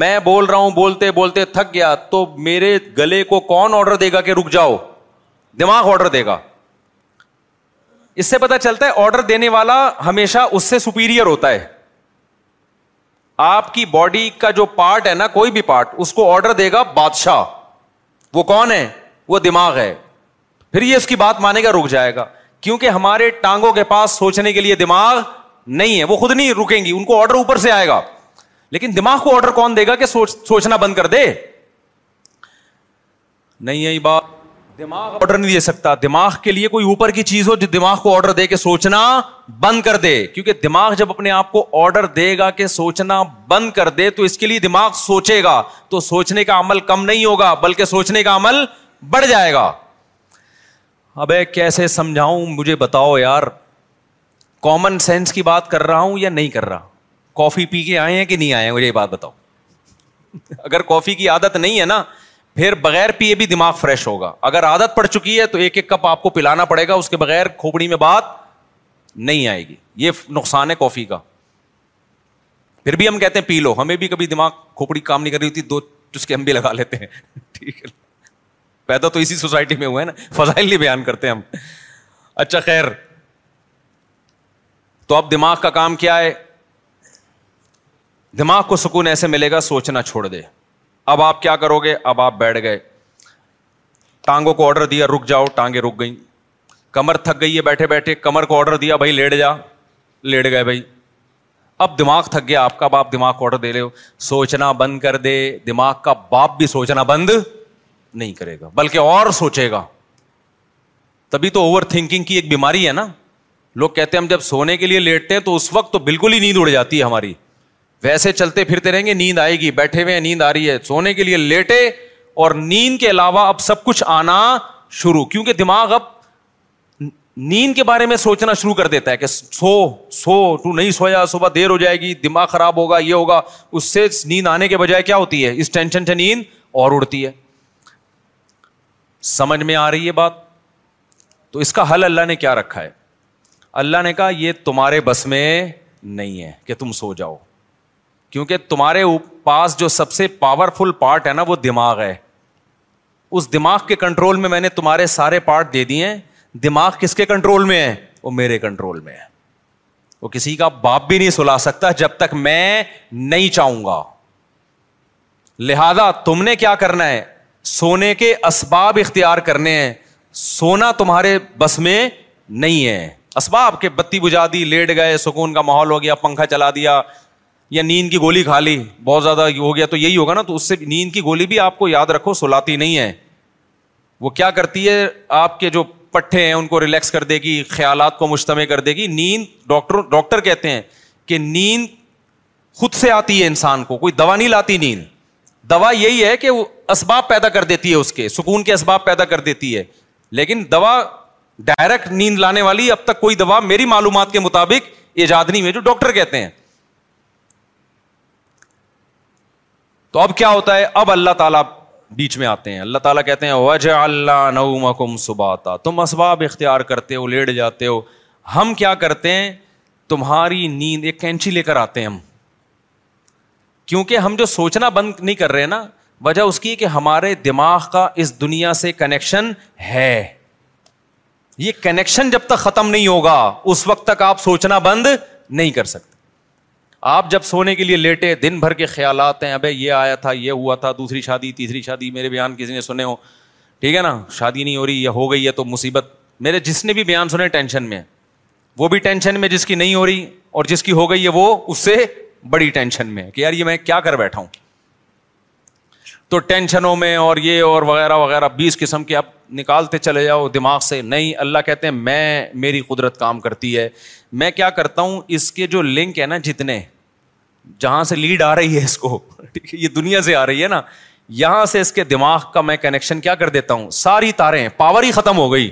S6: میں بول رہا ہوں بولتے بولتے تھک گیا تو میرے گلے کو کون آرڈر دے گا کہ رک جاؤ دماغ آڈر دے گا اس سے پتا چلتا ہے آرڈر دینے والا ہمیشہ اس سے سپیریئر ہوتا ہے آپ کی باڈی کا جو پارٹ ہے نا کوئی بھی پارٹ اس کو آرڈر دے گا بادشاہ وہ کون ہے وہ دماغ ہے پھر یہ اس کی بات مانے گا رک جائے گا کیونکہ ہمارے ٹانگوں کے پاس سوچنے کے لیے دماغ نہیں ہے وہ خود نہیں رکیں گی ان کو آرڈر اوپر سے آئے گا لیکن دماغ کو آرڈر کون دے گا کہ سوچ, سوچنا بند کر دے نہیں یہی بات دماغ آرڈر نہیں دے سکتا دماغ کے لیے کوئی اوپر کی چیز ہو جو دماغ کو آرڈر دے کے سوچنا بند کر دے کیونکہ دماغ جب اپنے آپ کو آرڈر دے گا کہ سوچنا بند کر دے تو اس کے لیے دماغ سوچے گا تو سوچنے کا عمل کم نہیں ہوگا بلکہ سوچنے کا عمل بڑھ جائے گا اب کیسے سمجھاؤں مجھے بتاؤ یار کامن سینس کی بات کر رہا ہوں یا نہیں کر رہا کافی پی کے آئے ہیں کہ نہیں آئے ہیں مجھے یہ بات بتاؤ [laughs] اگر کافی کی عادت نہیں ہے نا پھر بغیر پیے بھی دماغ فریش ہوگا اگر عادت پڑ چکی ہے تو ایک ایک کپ آپ کو پلانا پڑے گا اس کے بغیر کھوپڑی میں بات نہیں آئے گی یہ نقصان ہے کافی کا پھر بھی ہم کہتے ہیں پی لو ہمیں بھی کبھی دماغ کھوپڑی کام نہیں کر رہی ہوتی دو چسکے کے بھی لگا لیتے ہیں [laughs] ٹھیک ہے پیدا تو اسی سوسائٹی میں ہوئے نا فضائل نہیں بیان کرتے ہم اچھا خیر تو اب دماغ کا کام کیا ہے دماغ کو سکون ایسے ملے گا سوچنا چھوڑ دے اب آپ کیا کرو گے اب آپ بیٹھ گئے ٹانگوں کو آڈر دیا رک جاؤ ٹانگیں رک گئیں کمر تھک گئی ہے بیٹھے بیٹھے کمر کو آڈر دیا بھائی لیٹ جا لیٹ گئے بھائی اب دماغ تھک گیا آپ کا باپ دماغ کو آرڈر دے ہو سوچنا بند کر دے دماغ کا باپ بھی سوچنا بند نہیں کرے گا بلکہ اور سوچے گا تبھی تو اوور تھنکنگ کی ایک بیماری ہے نا لوگ کہتے ہیں ہم جب سونے کے لیے لیٹتے ہیں تو اس وقت تو بالکل ہی نیند اڑ جاتی ہے ہماری ویسے چلتے پھرتے رہیں گے نیند آئے گی بیٹھے ہوئے ہیں نیند آ رہی ہے سونے کے لیے لیٹے اور نیند کے علاوہ اب سب کچھ آنا شروع کیونکہ دماغ اب نیند کے بارے میں سوچنا شروع کر دیتا ہے کہ سو سو تو نہیں سویا صبح دیر ہو جائے گی دماغ خراب ہوگا یہ ہوگا اس سے نیند آنے کے بجائے کیا ہوتی ہے اس ٹینشن سے نیند اور اڑتی ہے سمجھ میں آ رہی ہے بات تو اس کا حل اللہ نے کیا رکھا ہے اللہ نے کہا یہ تمہارے بس میں نہیں ہے کہ تم سو جاؤ کیونکہ تمہارے پاس جو سب سے پاورفل پارٹ ہے نا وہ دماغ ہے اس دماغ کے کنٹرول میں میں نے تمہارے سارے پارٹ دے دیے دماغ کس کے کنٹرول میں ہے وہ میرے کنٹرول میں ہے وہ کسی کا باپ بھی نہیں سلا سکتا جب تک میں نہیں چاہوں گا لہذا تم نے کیا کرنا ہے سونے کے اسباب اختیار کرنے ہیں سونا تمہارے بس میں نہیں ہے اسباب کے بتی بجا دی لیٹ گئے سکون کا ماحول ہو گیا پنکھا چلا دیا یا نیند کی گولی کھا لی بہت زیادہ ہو گیا تو یہی ہوگا نا تو اس سے نیند کی گولی بھی آپ کو یاد رکھو سلاتی نہیں ہے وہ کیا کرتی ہے آپ کے جو پٹھے ہیں ان کو ریلیکس کر دے گی خیالات کو مشتمع کر دے گی نیند ڈاکٹر ڈاکٹر کہتے ہیں کہ نیند خود سے آتی ہے انسان کو کوئی دوا نہیں لاتی نیند دوا یہی ہے کہ وہ اسباب پیدا کر دیتی ہے اس کے سکون کے اسباب پیدا کر دیتی ہے لیکن دوا ڈائریکٹ نیند لانے والی اب تک کوئی دوا میری معلومات کے مطابق ایجاد نہیں ہوئی جو ڈاکٹر کہتے ہیں تو اب کیا ہوتا ہے اب اللہ تعالیٰ بیچ میں آتے ہیں اللہ تعالیٰ کہتے ہیں وج اللہ نعم سباتا تم اسباب اختیار کرتے ہو لیٹ جاتے ہو ہم کیا کرتے ہیں تمہاری نیند ایک کینچی لے کر آتے ہیں ہم کیونکہ ہم جو سوچنا بند نہیں کر رہے نا وجہ اس کی کہ ہمارے دماغ کا اس دنیا سے کنیکشن ہے یہ کنیکشن جب تک ختم نہیں ہوگا اس وقت تک آپ سوچنا بند نہیں کر سکتے آپ جب سونے کے لیے لیٹے دن بھر کے خیالات ہیں ابھی یہ آیا تھا یہ ہوا تھا دوسری شادی تیسری شادی میرے بیان کسی نے سنے ہو ٹھیک ہے نا شادی نہیں ہو رہی یا ہو گئی ہے تو مصیبت میرے جس نے بھی بیان سنے ٹینشن میں وہ بھی ٹینشن میں جس کی نہیں ہو رہی اور جس کی ہو گئی ہے وہ اس سے بڑی ٹینشن میں کہ یار یہ میں کیا کر بیٹھا ہوں تو ٹینشنوں میں اور یہ اور وغیرہ وغیرہ بیس قسم کے آپ نکالتے چلے جاؤ دماغ سے نہیں اللہ کہتے ہیں میں میری قدرت کام کرتی ہے میں کیا کرتا ہوں اس کے جو لنک ہے نا جتنے جہاں سے لیڈ آ رہی ہے اس کو ٹھیک ہے یہ دنیا سے آ رہی ہے نا یہاں سے اس کے دماغ کا میں کنیکشن کیا کر دیتا ہوں ساری تاریں پاور ہی ختم ہو گئی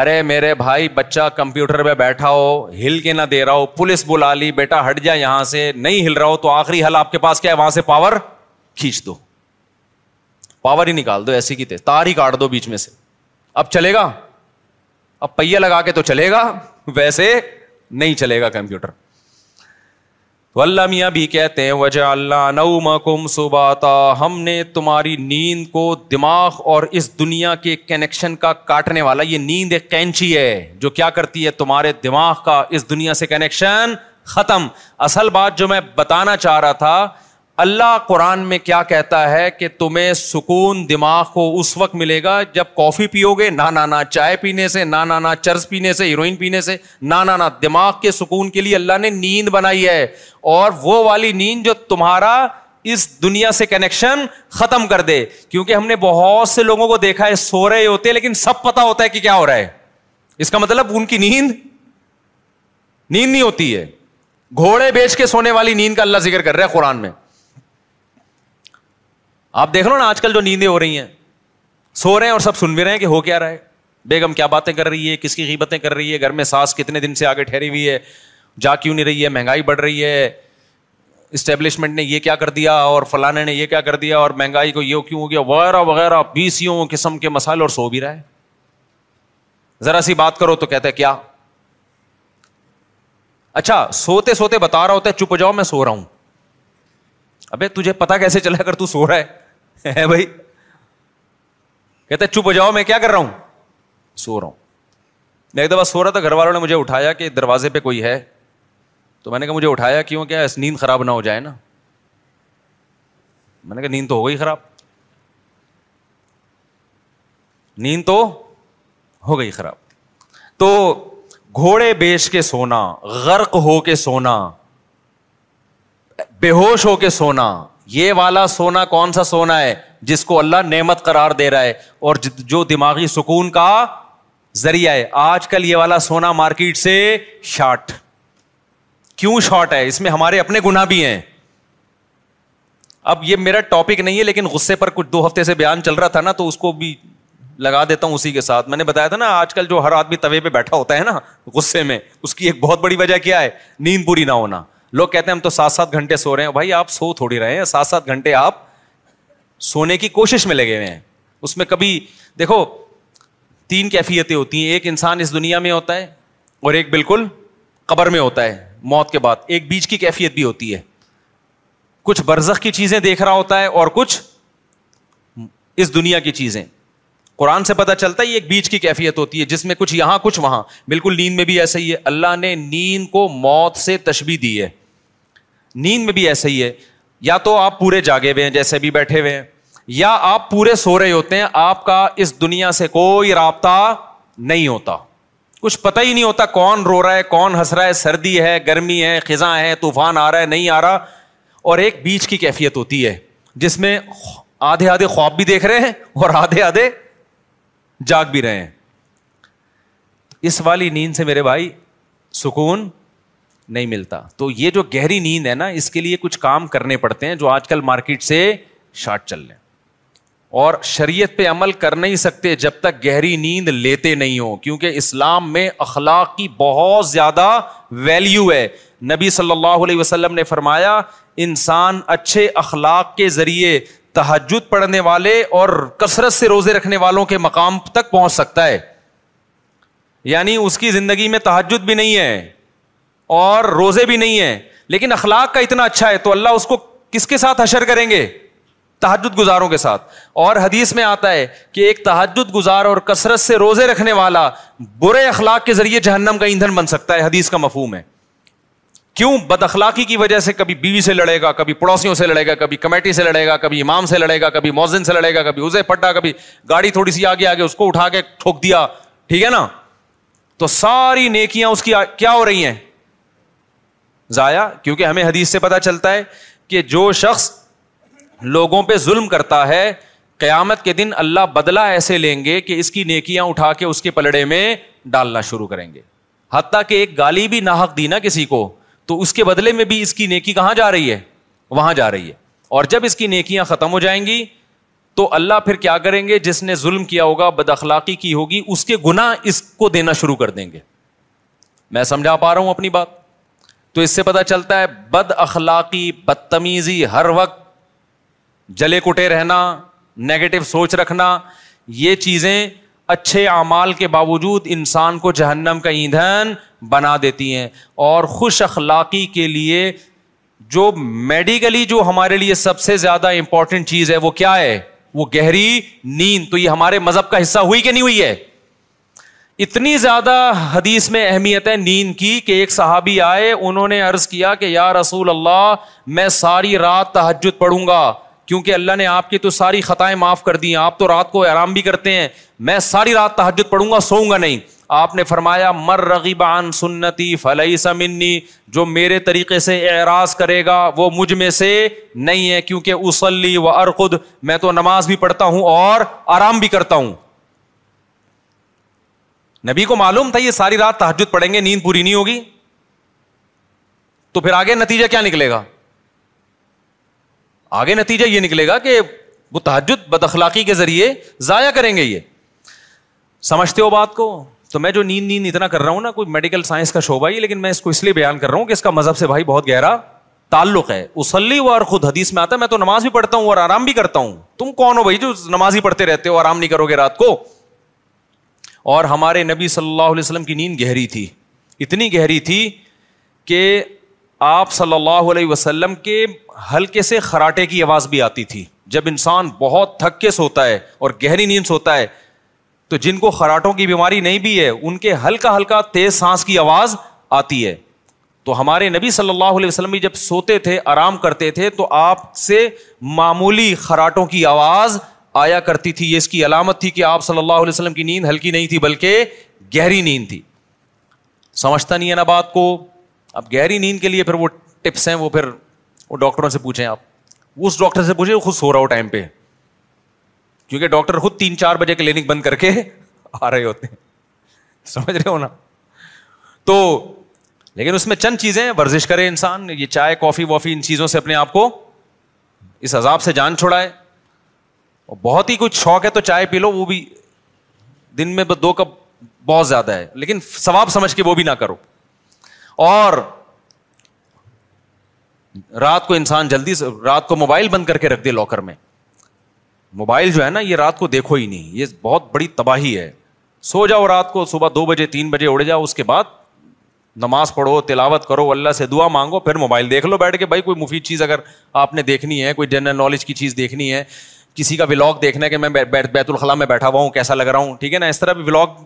S6: ارے میرے بھائی بچہ کمپیوٹر پہ بیٹھا ہو ہل کے نہ دے رہا ہو پولیس بلا لی بیٹا ہٹ جا یہاں سے نہیں ہل رہا ہو تو آخری حل آپ کے پاس کیا ہے وہاں سے پاور کھینچ دو پاور ہی نکال دو ایسے کی تھے ہی کاٹ دو بیچ میں سے اب چلے گا اب پہیا لگا کے تو چلے گا ویسے نہیں چلے گا کمپیوٹر اللہ اللہ میاں بھی کہتے ہیں وجہ نو ہم نے تمہاری نیند کو دماغ اور اس دنیا کے کنیکشن کا کاٹنے والا یہ نیند ایک کینچی ہے جو کیا کرتی ہے تمہارے دماغ کا اس دنیا سے کنیکشن ختم اصل بات جو میں بتانا چاہ رہا تھا اللہ قرآن میں کیا کہتا ہے کہ تمہیں سکون دماغ کو اس وقت ملے گا جب کافی پیو گے نہ نہ چائے پینے سے نہ نانا چرس پینے سے ہیروئن پینے سے نہ نانا دماغ کے سکون کے لیے اللہ نے نیند بنائی ہے اور وہ والی نیند جو تمہارا اس دنیا سے کنیکشن ختم کر دے کیونکہ ہم نے بہت سے لوگوں کو دیکھا ہے سو رہے ہوتے ہیں لیکن سب پتا ہوتا ہے کہ کیا ہو رہا ہے اس کا مطلب ان کی نیند نیند نہیں ہوتی ہے گھوڑے بیچ کے سونے والی نیند کا اللہ ذکر کر رہا ہے قرآن میں آپ دیکھ لو نا آج کل جو نیندیں ہو رہی ہیں سو رہے ہیں اور سب سن بھی رہے ہیں کہ ہو کیا رہا ہے بیگم کیا باتیں کر رہی ہے کس کی قیمتیں کر رہی ہے گھر میں سانس کتنے دن سے آگے ٹھہری ہوئی ہے جا کیوں نہیں رہی ہے مہنگائی بڑھ رہی ہے اسٹیبلشمنٹ نے یہ کیا کر دیا اور فلاں نے یہ کیا کر دیا اور مہنگائی کو یہ کیوں ہو گیا وغیرہ وغیرہ بیسوں قسم کے مسائل اور سو بھی رہا ہے ذرا سی بات کرو تو کہتے کیا اچھا سوتے سوتے بتا رہا ہوتا ہے چپ جاؤ میں سو رہا ہوں ابھی تجھے پتا کیسے چلا اگر تو سو رہا ہے [laughs] ہے بھائی کہتے چپ ہو جاؤ میں کیا کر رہا ہوں سو رہا ہوں ایک دفعہ سو رہا تھا گھر والوں نے مجھے اٹھایا کہ دروازے پہ کوئی ہے تو میں نے کہا مجھے اٹھایا کیوں کیا نیند خراب نہ ہو جائے نا میں نے کہا نیند تو ہو گئی خراب نیند تو ہو گئی خراب تو گھوڑے بیچ کے سونا غرق ہو کے سونا بے ہوش ہو کے سونا یہ والا سونا کون سا سونا ہے جس کو اللہ نعمت قرار دے رہا ہے اور جو دماغی سکون کا ذریعہ ہے آج کل یہ والا سونا مارکیٹ سے شارٹ کیوں شارٹ ہے اس میں ہمارے اپنے گناہ بھی ہیں اب یہ میرا ٹاپک نہیں ہے لیکن غصے پر کچھ دو ہفتے سے بیان چل رہا تھا نا تو اس کو بھی لگا دیتا ہوں اسی کے ساتھ میں نے بتایا تھا نا آج کل جو ہر آدمی توے پہ بیٹھا ہوتا ہے نا غصے میں اس کی ایک بہت بڑی وجہ کیا ہے نیند پوری نہ ہونا لوگ کہتے ہیں ہم تو سات سات گھنٹے سو رہے ہیں بھائی آپ سو تھوڑی رہے ہیں سات سات گھنٹے آپ سونے کی کوشش میں لگے ہوئے ہیں اس میں کبھی دیکھو تین کیفیتیں ہوتی ہیں ایک انسان اس دنیا میں ہوتا ہے اور ایک بالکل قبر میں ہوتا ہے موت کے بعد ایک بیچ کی کیفیت بھی ہوتی ہے کچھ برزخ کی چیزیں دیکھ رہا ہوتا ہے اور کچھ اس دنیا کی چیزیں قرآن سے پتہ چلتا ہے یہ ایک بیچ کی کیفیت ہوتی ہے جس میں کچھ یہاں کچھ وہاں بالکل نیند میں بھی ایسا ہی ہے اللہ نے نیند کو موت سے تشبیح دی ہے نیند میں بھی ایسا ہی ہے یا تو آپ پورے جاگے ہوئے ہیں جیسے بھی بیٹھے ہوئے ہیں یا آپ پورے سو رہے ہوتے ہیں آپ کا اس دنیا سے کوئی رابطہ نہیں ہوتا کچھ پتہ ہی نہیں ہوتا کون رو رہا ہے کون ہنس رہا ہے سردی ہے گرمی ہے خزاں ہے طوفان آ رہا ہے نہیں آ رہا اور ایک بیچ کی کیفیت ہوتی ہے جس میں آدھے آدھے خواب بھی دیکھ رہے ہیں اور آدھے آدھے جاگ بھی رہے ہیں اس والی نیند سے میرے بھائی سکون نہیں ملتا تو یہ جو گہری نیند ہے نا اس کے لیے کچھ کام کرنے پڑتے ہیں جو آج کل مارکیٹ سے شارٹ چل رہے ہیں اور شریعت پہ عمل کر نہیں سکتے جب تک گہری نیند لیتے نہیں ہو کیونکہ اسلام میں اخلاق کی بہت زیادہ ویلیو ہے نبی صلی اللہ علیہ وسلم نے فرمایا انسان اچھے اخلاق کے ذریعے تحجد پڑھنے والے اور کثرت سے روزے رکھنے والوں کے مقام تک پہنچ سکتا ہے یعنی اس کی زندگی میں تحجد بھی نہیں ہے اور روزے بھی نہیں ہیں لیکن اخلاق کا اتنا اچھا ہے تو اللہ اس کو کس کے ساتھ اشر کریں گے تحجد گزاروں کے ساتھ اور حدیث میں آتا ہے کہ ایک تحجد گزار اور کثرت سے روزے رکھنے والا برے اخلاق کے ذریعے جہنم کا ایندھن بن سکتا ہے حدیث کا مفہوم ہے کیوں بد اخلاقی کی وجہ سے کبھی بیوی سے لڑے گا کبھی پڑوسیوں سے لڑے گا کبھی کمیٹی سے لڑے گا کبھی امام سے لڑے گا کبھی موزن سے لڑے گا کبھی اسے پٹا کبھی گاڑی تھوڑی سی آگے آگے اس کو اٹھا کے ٹھوک دیا ٹھیک ہے نا تو ساری نیکیاں اس کی کیا ہو رہی ہیں ضائع کیونکہ ہمیں حدیث سے پتہ چلتا ہے کہ جو شخص لوگوں پہ ظلم کرتا ہے قیامت کے دن اللہ بدلہ ایسے لیں گے کہ اس کی نیکیاں اٹھا کے اس کے پلڑے میں ڈالنا شروع کریں گے حتیٰ کہ ایک گالی بھی ناحق دی نا کسی کو تو اس کے بدلے میں بھی اس کی نیکی کہاں جا رہی ہے وہاں جا رہی ہے اور جب اس کی نیکیاں ختم ہو جائیں گی تو اللہ پھر کیا کریں گے جس نے ظلم کیا ہوگا بد اخلاقی کی ہوگی اس کے گناہ اس کو دینا شروع کر دیں گے میں سمجھا پا رہا ہوں اپنی بات تو اس سے پتا چلتا ہے بد اخلاقی بدتمیزی ہر وقت جلے کٹے رہنا نگیٹو سوچ رکھنا یہ چیزیں اچھے اعمال کے باوجود انسان کو جہنم کا ایندھن بنا دیتی ہیں اور خوش اخلاقی کے لیے جو میڈیکلی جو ہمارے لیے سب سے زیادہ امپورٹنٹ چیز ہے وہ کیا ہے وہ گہری نیند تو یہ ہمارے مذہب کا حصہ ہوئی کہ نہیں ہوئی ہے اتنی زیادہ حدیث میں اہمیت ہے نیند کی کہ ایک صحابی آئے انہوں نے عرض کیا کہ یا رسول اللہ میں ساری رات تحجد پڑھوں گا کیونکہ اللہ نے آپ کی تو ساری خطائیں معاف کر دی ہیں آپ تو رات کو آرام بھی کرتے ہیں میں ساری رات تحجد پڑھوں گا سوؤں گا نہیں آپ نے فرمایا مر رغیبان سنتی فلئی سمنی جو میرے طریقے سے اعراض کرے گا وہ مجھ میں سے نہیں ہے کیونکہ اسلی و ارخد میں تو نماز بھی پڑھتا ہوں اور آرام بھی کرتا ہوں نبی کو معلوم تھا یہ ساری رات تحجد پڑیں گے نیند پوری نہیں ہوگی تو پھر آگے نتیجہ کیا نکلے گا آگے نتیجہ یہ نکلے گا کہ وہ تحجد بد اخلاقی کے ذریعے ضائع کریں گے یہ سمجھتے ہو بات کو تو میں جو نیند نیند اتنا کر رہا ہوں نا کوئی میڈیکل سائنس کا شعبہ ہی لیکن میں اس کو اس لیے بیان کر رہا ہوں کہ اس کا مذہب سے بھائی بہت گہرا تعلق ہے اسلی ہوا اور خود حدیث میں آتا ہے میں تو نماز بھی پڑھتا ہوں اور آرام بھی کرتا ہوں تم کون ہو بھائی جو نماز ہی پڑھتے رہتے ہو آرام نہیں کرو گے رات کو اور ہمارے نبی صلی اللہ علیہ وسلم کی نیند گہری تھی اتنی گہری تھی کہ آپ صلی اللہ علیہ وسلم کے ہلکے سے خراٹے کی آواز بھی آتی تھی جب انسان بہت تھک کے سوتا ہے اور گہری نیند سوتا ہے تو جن کو خراٹوں کی بیماری نہیں بھی ہے ان کے ہلکا ہلکا تیز سانس کی آواز آتی ہے تو ہمارے نبی صلی اللہ علیہ وسلم جب سوتے تھے آرام کرتے تھے تو آپ سے معمولی خراٹوں کی آواز آیا کرتی تھی یہ اس کی علامت تھی کہ آپ صلی اللہ علیہ وسلم کی نیند ہلکی نہیں تھی بلکہ گہری نیند تھی سمجھتا نہیں ہے نا بات کو اب گہری نیند کے لیے پھر وہ ٹپس ہیں وہ پھر وہ ڈاکٹروں سے پوچھیں آپ اس ڈاکٹر سے پوچھیں وہ خود سو رہا ہو ٹائم پہ کیونکہ ڈاکٹر خود تین چار بجے کلینک بند کر کے آ رہے ہوتے ہیں سمجھ رہے ہو نا تو لیکن اس میں چند چیزیں ورزش کرے انسان یہ چائے کافی وافی ان چیزوں سے اپنے آپ کو اس عذاب سے جان چھوڑائے اور بہت ہی کچھ شوق ہے تو چائے پی لو وہ بھی دن میں دو کپ بہت زیادہ ہے لیکن ثواب سمجھ کے وہ بھی نہ کرو اور رات کو انسان جلدی سے رات کو موبائل بند کر کے رکھ دے لاکر میں موبائل جو ہے نا یہ رات کو دیکھو ہی نہیں یہ بہت بڑی تباہی ہے سو جاؤ رات کو صبح دو بجے تین بجے اڑ جاؤ اس کے بعد نماز پڑھو تلاوت کرو اللہ سے دعا مانگو پھر موبائل دیکھ لو بیٹھ کے بھائی کوئی مفید چیز اگر آپ نے دیکھنی ہے کوئی جنرل نالج کی چیز دیکھنی ہے کسی کا ولاگ دیکھنا ہے کہ میں بیت الخلا میں بیٹھا ہوا ہوں کیسا لگ رہا ہوں ٹھیک ہے نا اس طرح بھی ولاگ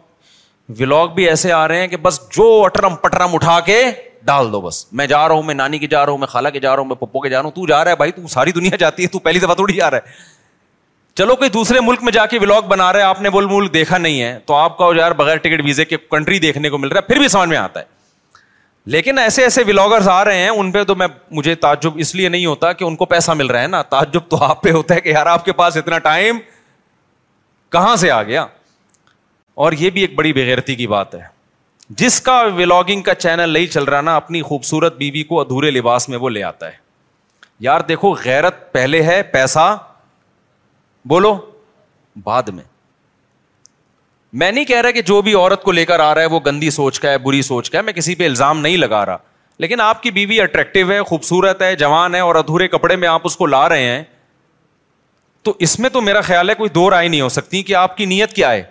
S6: ولاگ بھی ایسے آ رہے ہیں کہ بس جو اٹرم پٹرم اٹھا کے ڈال دو بس میں جا رہا ہوں میں نانی کے جا رہا ہوں میں خالہ کے جا رہا ہوں میں پپو کے جا رہا ہوں تو جا رہا ہے بھائی تو ساری دنیا جاتی ہے تو پہلی دفعہ تھوڑی جا رہا ہے چلو کوئی دوسرے ملک میں جا کے ولاگ بنا رہا ہے آپ نے وہ ملک دیکھا نہیں ہے تو آپ کا یار بغیر ٹکٹ ویزے کے کنٹری دیکھنے کو مل رہا ہے پھر بھی سمجھ میں آتا ہے لیکن ایسے ایسے ولاگرس آ رہے ہیں ان پہ تو میں مجھے تعجب اس لیے نہیں ہوتا کہ ان کو پیسہ مل رہا ہے نا تعجب تو آپ پہ ہوتا ہے کہ یار آپ کے پاس اتنا ٹائم کہاں سے آ گیا اور یہ بھی ایک بڑی بغیرتی کی بات ہے جس کا ولاگنگ کا چینل نہیں چل رہا نا اپنی خوبصورت بیوی کو ادھورے لباس میں وہ لے آتا ہے یار دیکھو غیرت پہلے ہے پیسہ بولو بعد میں میں نہیں کہہ رہا کہ جو بھی عورت کو لے کر آ رہا ہے وہ گندی سوچ کا ہے بری سوچ کا ہے میں کسی پہ الزام نہیں لگا رہا لیکن آپ کی بیوی اٹریکٹو ہے خوبصورت ہے جوان ہے اور ادھورے کپڑے میں آپ اس کو لا رہے ہیں تو اس میں تو میرا خیال ہے کوئی دو رائے نہیں ہو سکتی کہ آپ کی نیت کیا ہے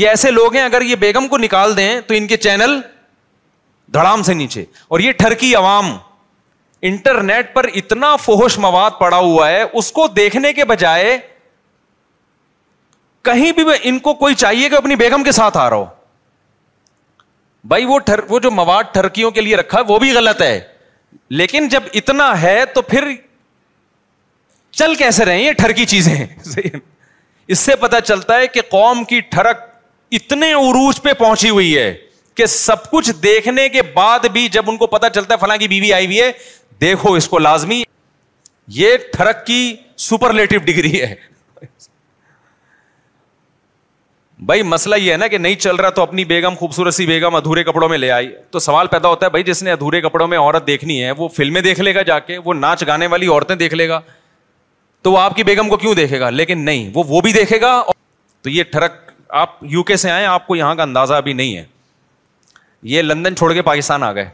S6: یہ ایسے لوگ ہیں اگر یہ بیگم کو نکال دیں تو ان کے چینل دھڑام سے نیچے اور یہ ٹھرکی عوام انٹرنیٹ پر اتنا فوہش مواد پڑا ہوا ہے اس کو دیکھنے کے بجائے کہیں بھی ان کو کوئی چاہیے کہ اپنی بیگم کے ساتھ آ رہا ہو بھائی وہ جو مواد ٹھرکیوں کے لیے رکھا وہ بھی غلط ہے لیکن جب اتنا ہے تو پھر چل کیسے یہ ٹھرکی چیزیں اس سے پتا چلتا ہے کہ قوم کی ٹھرک اتنے عروج پہ پہنچی ہوئی ہے کہ سب کچھ دیکھنے کے بعد بھی جب ان کو پتا چلتا ہے فلاں کی بیوی آئی ہوئی ہے دیکھو اس کو لازمی یہ ٹھڑک کی سپرلیٹو ڈگری ہے بھائی مسئلہ یہ ہے نا کہ نہیں چل رہا تو اپنی بیگم خوبصورت سی بیگم ادھورے کپڑوں میں لے آئی تو سوال پیدا ہوتا ہے بھائی جس نے ادھورے کپڑوں میں عورت دیکھنی ہے وہ فلمیں دیکھ لے گا جا کے وہ ناچ گانے والی عورتیں دیکھ لے گا تو وہ آپ کی بیگم کو کیوں دیکھے گا لیکن نہیں وہ وہ بھی دیکھے گا تو یہ ٹھڑک آپ یو کے سے آئے آپ کو یہاں کا اندازہ ابھی نہیں ہے یہ لندن چھوڑ کے پاکستان آ گئے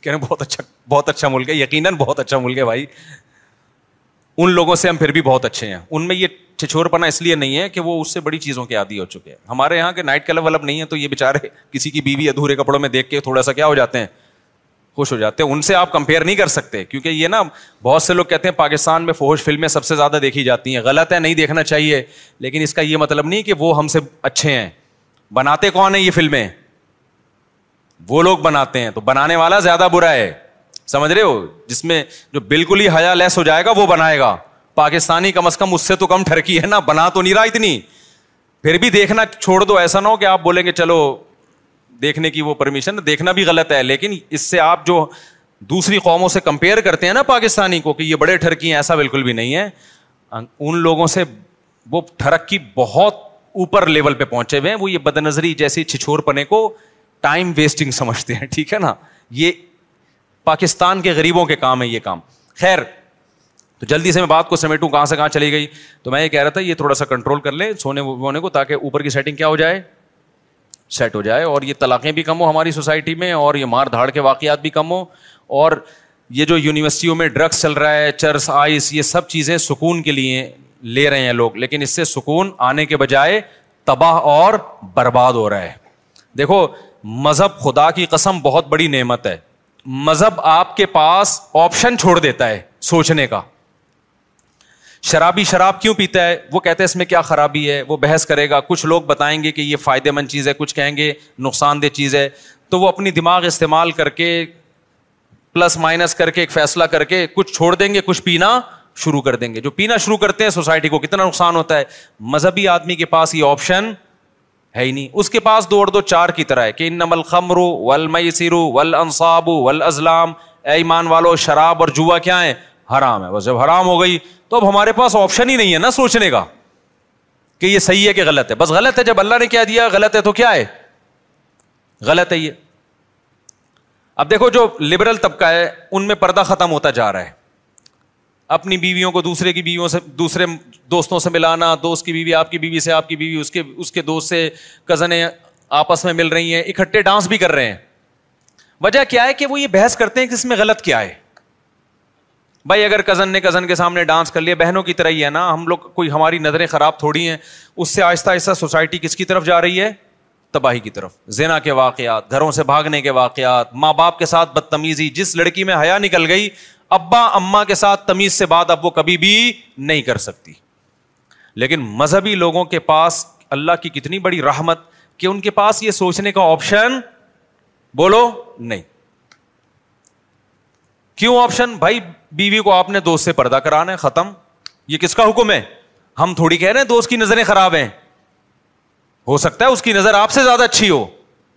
S6: کہہ رہے بہت اچھا بہت اچھا ملک ہے یقیناً بہت اچھا ملک ہے بھائی ان لوگوں سے ہم پھر بھی بہت اچھے ہیں ان میں یہ چھچور پنا اس لیے نہیں ہے کہ وہ اس سے بڑی چیزوں کے عادی ہو چکے ہیں ہمارے یہاں کے نائٹ کلب ولب نہیں ہے تو یہ بےچارے کسی کی بیوی ادھورے کپڑوں میں دیکھ کے تھوڑا سا کیا ہو جاتے ہیں خوش ہو جاتے ہیں ان سے آپ کمپیئر نہیں کر سکتے کیونکہ یہ نا بہت سے لوگ کہتے ہیں پاکستان میں فوج فلمیں سب سے زیادہ دیکھی جاتی ہیں غلط ہے نہیں دیکھنا چاہیے لیکن اس کا یہ مطلب نہیں کہ وہ ہم سے اچھے ہیں بناتے کون ہیں یہ فلمیں وہ لوگ بناتے ہیں تو بنانے والا زیادہ برا ہے سمجھ رہے ہو جس میں جو بالکل ہی حیا لیس ہو جائے گا وہ بنائے گا پاکستانی کم از کم اس سے تو کم ٹھرکی ہے نا بنا تو نہیں رہا اتنی پھر بھی دیکھنا چھوڑ دو ایسا نہ ہو کہ آپ بولیں گے چلو دیکھنے کی وہ پرمیشن دیکھنا بھی غلط ہے لیکن اس سے آپ جو دوسری قوموں سے کمپیئر کرتے ہیں نا پاکستانی کو کہ یہ بڑے ٹھرکی ہیں ایسا بالکل بھی نہیں ہے ان لوگوں سے وہ ٹھرکی بہت اوپر لیول پہ پہنچے ہوئے ہیں وہ یہ بد نظری جیسی چھچور پنے کو ٹائم ویسٹنگ سمجھتے ہیں ٹھیک ہے نا یہ پاکستان کے غریبوں کے کام ہے یہ کام خیر تو جلدی سے میں بات کو سمیٹوں کہاں سے کہاں چلی گئی تو میں یہ کہہ رہا تھا یہ تھوڑا سا کنٹرول کر لیں سونے وونے کو تاکہ اوپر کی سیٹنگ کیا ہو جائے سیٹ ہو جائے اور یہ طلاقیں بھی کم ہو ہماری سوسائٹی میں اور یہ مار دھاڑ کے واقعات بھی کم ہو اور یہ جو یونیورسٹیوں میں ڈرگس چل رہا ہے چرس آئس یہ سب چیزیں سکون کے لیے لے رہے ہیں لوگ لیکن اس سے سکون آنے کے بجائے تباہ اور برباد ہو رہا ہے دیکھو مذہب خدا کی قسم بہت بڑی نعمت ہے مذہب آپ کے پاس آپشن چھوڑ دیتا ہے سوچنے کا شرابی شراب کیوں پیتا ہے وہ کہتے ہیں اس میں کیا خرابی ہے وہ بحث کرے گا کچھ لوگ بتائیں گے کہ یہ فائدے مند چیز ہے کچھ کہیں گے نقصان دہ چیز ہے تو وہ اپنی دماغ استعمال کر کے پلس مائنس کر کے ایک فیصلہ کر کے کچھ چھوڑ دیں گے کچھ پینا شروع کر دیں گے جو پینا شروع کرتے ہیں سوسائٹی کو کتنا نقصان ہوتا ہے مذہبی آدمی کے پاس یہ آپشن ہے ہی نہیں اس کے پاس دو اور دو چار کی طرح ہے کہ ان نمل خمر ول میسرو ول انصاب ول ازلام ایمان والو شراب اور جوا کیا ہے حرام ہے بس جب حرام ہو گئی تو اب ہمارے پاس آپشن ہی نہیں ہے نا سوچنے کا کہ یہ صحیح ہے کہ غلط ہے بس غلط ہے جب اللہ نے کیا دیا غلط ہے تو کیا ہے غلط ہے یہ اب دیکھو جو لبرل طبقہ ہے ان میں پردہ ختم ہوتا جا رہا ہے اپنی بیویوں کو دوسرے کی بیویوں سے دوسرے دوستوں سے ملانا دوست کی بیوی آپ کی بیوی سے آپ کی بیوی اس کے اس کے دوست سے کزنیں آپس میں مل رہی ہیں اکٹھے ڈانس بھی کر رہے ہیں وجہ کیا ہے کہ وہ یہ بحث کرتے ہیں کہ اس میں غلط کیا ہے بھائی اگر کزن نے کزن کے سامنے ڈانس کر لیا بہنوں کی طرح ہی ہے نا ہم لوگ کوئی ہماری نظریں خراب تھوڑی ہیں اس سے آہستہ آہستہ سوسائٹی کس کی طرف جا رہی ہے تباہی کی طرف زینا کے واقعات گھروں سے بھاگنے کے واقعات ماں باپ کے ساتھ بدتمیزی جس لڑکی میں حیا نکل گئی ابا اما کے ساتھ تمیز سے بات اب وہ کبھی بھی نہیں کر سکتی لیکن مذہبی لوگوں کے پاس اللہ کی کتنی بڑی رحمت کہ ان کے پاس یہ سوچنے کا آپشن بولو نہیں کیوں آپشن بھائی بیوی کو آپ نے دوست سے پردہ کرانا ہے ختم یہ کس کا حکم ہے ہم تھوڑی کہہ رہے ہیں دوست کی نظریں خراب ہیں ہو سکتا ہے اس کی نظر آپ سے زیادہ اچھی ہو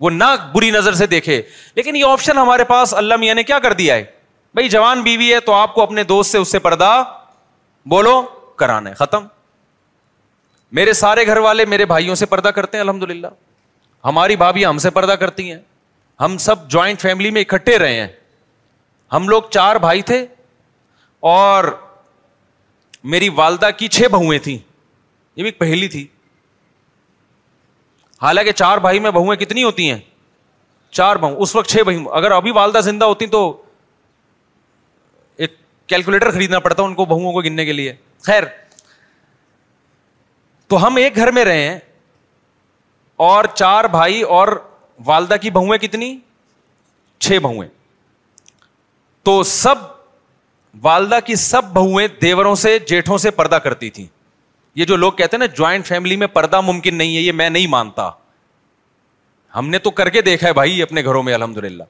S6: وہ نہ بری نظر سے دیکھے لیکن یہ آپشن ہمارے پاس اللہ میاں نے کیا کر دیا ہے بھائی جوان بیوی ہے تو آپ کو اپنے دوست سے اس سے پردہ بولو کرانا ہے ختم میرے سارے گھر والے میرے بھائیوں سے پردہ کرتے ہیں الحمد للہ ہماری بھابھی ہم سے پردہ کرتی ہیں ہم سب جوائنٹ فیملی میں اکٹھے رہے ہیں ہم لوگ چار بھائی تھے اور میری والدہ کی چھ بہویں تھیں یہ بھی پہلی تھی حالانکہ چار بھائی میں بہویں کتنی ہوتی ہیں چار بہو اس وقت چھ بہو اگر ابھی والدہ زندہ ہوتی تو کیلکولیٹر خریدنا پڑتا ان کو بہوؤں کو گننے کے لیے خیر تو ہم ایک گھر میں رہے ہیں اور چار بھائی اور والدہ کی بہوئیں کتنی چھ بہوئیں تو سب والدہ کی سب بہوئیں دیوروں سے جیٹھوں سے پردہ کرتی تھیں یہ جو لوگ کہتے ہیں نا جوائنٹ فیملی میں پردہ ممکن نہیں ہے یہ میں نہیں مانتا ہم نے تو کر کے دیکھا ہے بھائی اپنے گھروں میں الحمد للہ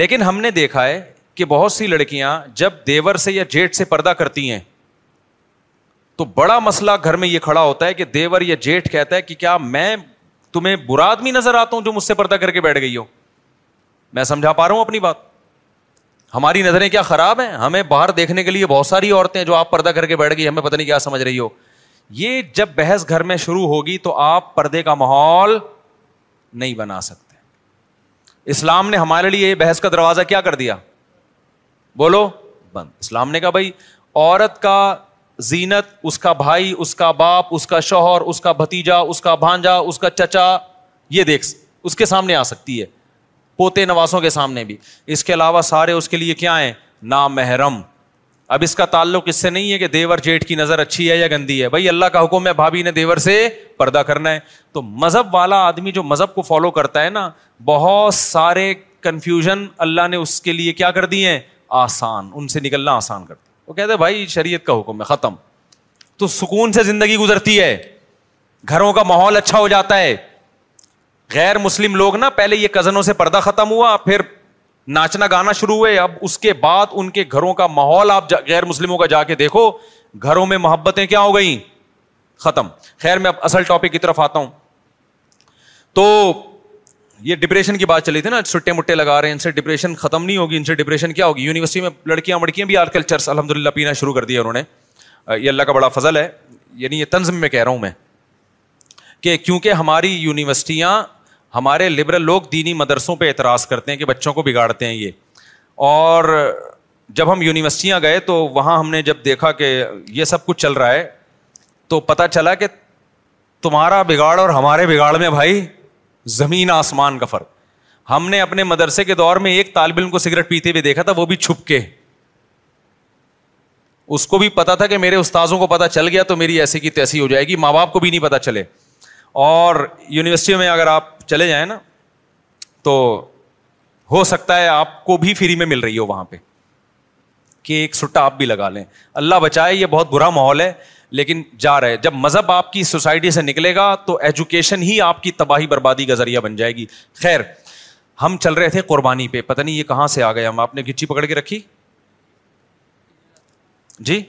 S6: لیکن ہم نے دیکھا ہے کہ بہت سی لڑکیاں جب دیور سے یا جیٹھ سے پردہ کرتی ہیں تو بڑا مسئلہ گھر میں یہ کھڑا ہوتا ہے کہ دیور یا جیٹھ کہتا ہے کہ کیا میں تمہیں برا آدمی نظر آتا ہوں جو مجھ سے پردہ کر کے بیٹھ گئی ہو میں سمجھا پا رہا ہوں اپنی بات ہماری نظریں کیا خراب ہیں ہمیں باہر دیکھنے کے لیے بہت ساری عورتیں جو آپ پردہ کر کے بیٹھ گئی ہمیں پتہ نہیں کیا سمجھ رہی ہو یہ جب بحث گھر میں شروع ہوگی تو آپ پردے کا ماحول نہیں بنا سکتے اسلام نے ہمارے لیے یہ بحث کا دروازہ کیا کر دیا بولو بند اسلام نے کہا بھائی عورت کا زینت اس کا بھائی اس کا باپ اس کا شوہر اس کا بھتیجا اس کا بھانجا اس کا چچا یہ دیکھ اس کے سامنے آ سکتی ہے پوتے نوازوں کے سامنے بھی اس کے علاوہ سارے اس کے لیے کیا ہیں نامحرم اب اس کا تعلق اس سے نہیں ہے کہ دیور جیٹھ کی نظر اچھی ہے یا گندی ہے بھائی اللہ کا حکم ہے بھابھی نے دیور سے پردہ کرنا ہے تو مذہب والا آدمی جو مذہب کو فالو کرتا ہے نا بہت سارے کنفیوژن اللہ نے اس کے لیے کیا کر دیے ہیں آسان ان سے نکلنا آسان کرتے کا حکم ہے ختم تو سکون سے زندگی گزرتی ہے گھروں کا ماحول اچھا ہو جاتا ہے غیر مسلم لوگ نا پہلے یہ کزنوں سے پردہ ختم ہوا پھر ناچنا گانا شروع ہوئے اب اس کے بعد ان کے گھروں کا ماحول آپ غیر مسلموں کا جا کے دیکھو گھروں میں محبتیں کیا ہو گئیں ختم خیر میں اب اصل ٹاپک کی طرف آتا ہوں تو یہ ڈپریشن کی بات چلی تھی نا سٹے مٹے لگا رہے ہیں ان سے ڈپریشن ختم نہیں ہوگی ان سے ڈپریشن کیا ہوگی یونیورسٹی میں لڑکیاں وڑکیاں بھی آج کل چرس الحمد للہ پینا شروع کر دیا انہوں نے یہ اللہ کا بڑا فضل ہے یعنی یہ تنظم میں کہہ رہا ہوں میں کہ کیونکہ ہماری یونیورسٹیاں ہمارے لبرل لوگ دینی مدرسوں پہ اعتراض کرتے ہیں کہ بچوں کو بگاڑتے ہیں یہ اور جب ہم یونیورسٹیاں گئے تو وہاں ہم نے جب دیکھا کہ یہ سب کچھ چل رہا ہے تو پتہ چلا کہ تمہارا بگاڑ اور ہمارے بگاڑ میں بھائی زمین آسمان کا فرق ہم نے اپنے مدرسے کے دور میں ایک طالب علم کو سگریٹ پیتے ہوئے دیکھا تھا وہ بھی چھپ کے اس کو بھی پتا تھا کہ میرے استاذوں کو پتا چل گیا تو میری ایسی کی تیسی ہو جائے گی ماں باپ کو بھی نہیں پتا چلے اور یونیورسٹی میں اگر آپ چلے جائیں نا تو ہو سکتا ہے آپ کو بھی فری میں مل رہی ہو وہاں پہ کہ ایک سٹا آپ بھی لگا لیں اللہ بچائے یہ بہت برا ماحول ہے لیکن جا رہا ہے جب مذہب آپ کی سوسائٹی سے نکلے گا تو ایجوکیشن ہی آپ کی تباہی بربادی کا ذریعہ بن جائے گی خیر ہم چل رہے تھے قربانی پہ پتہ نہیں یہ کہاں سے آ گئے ہم آپ نے گچی پکڑ کے رکھی جی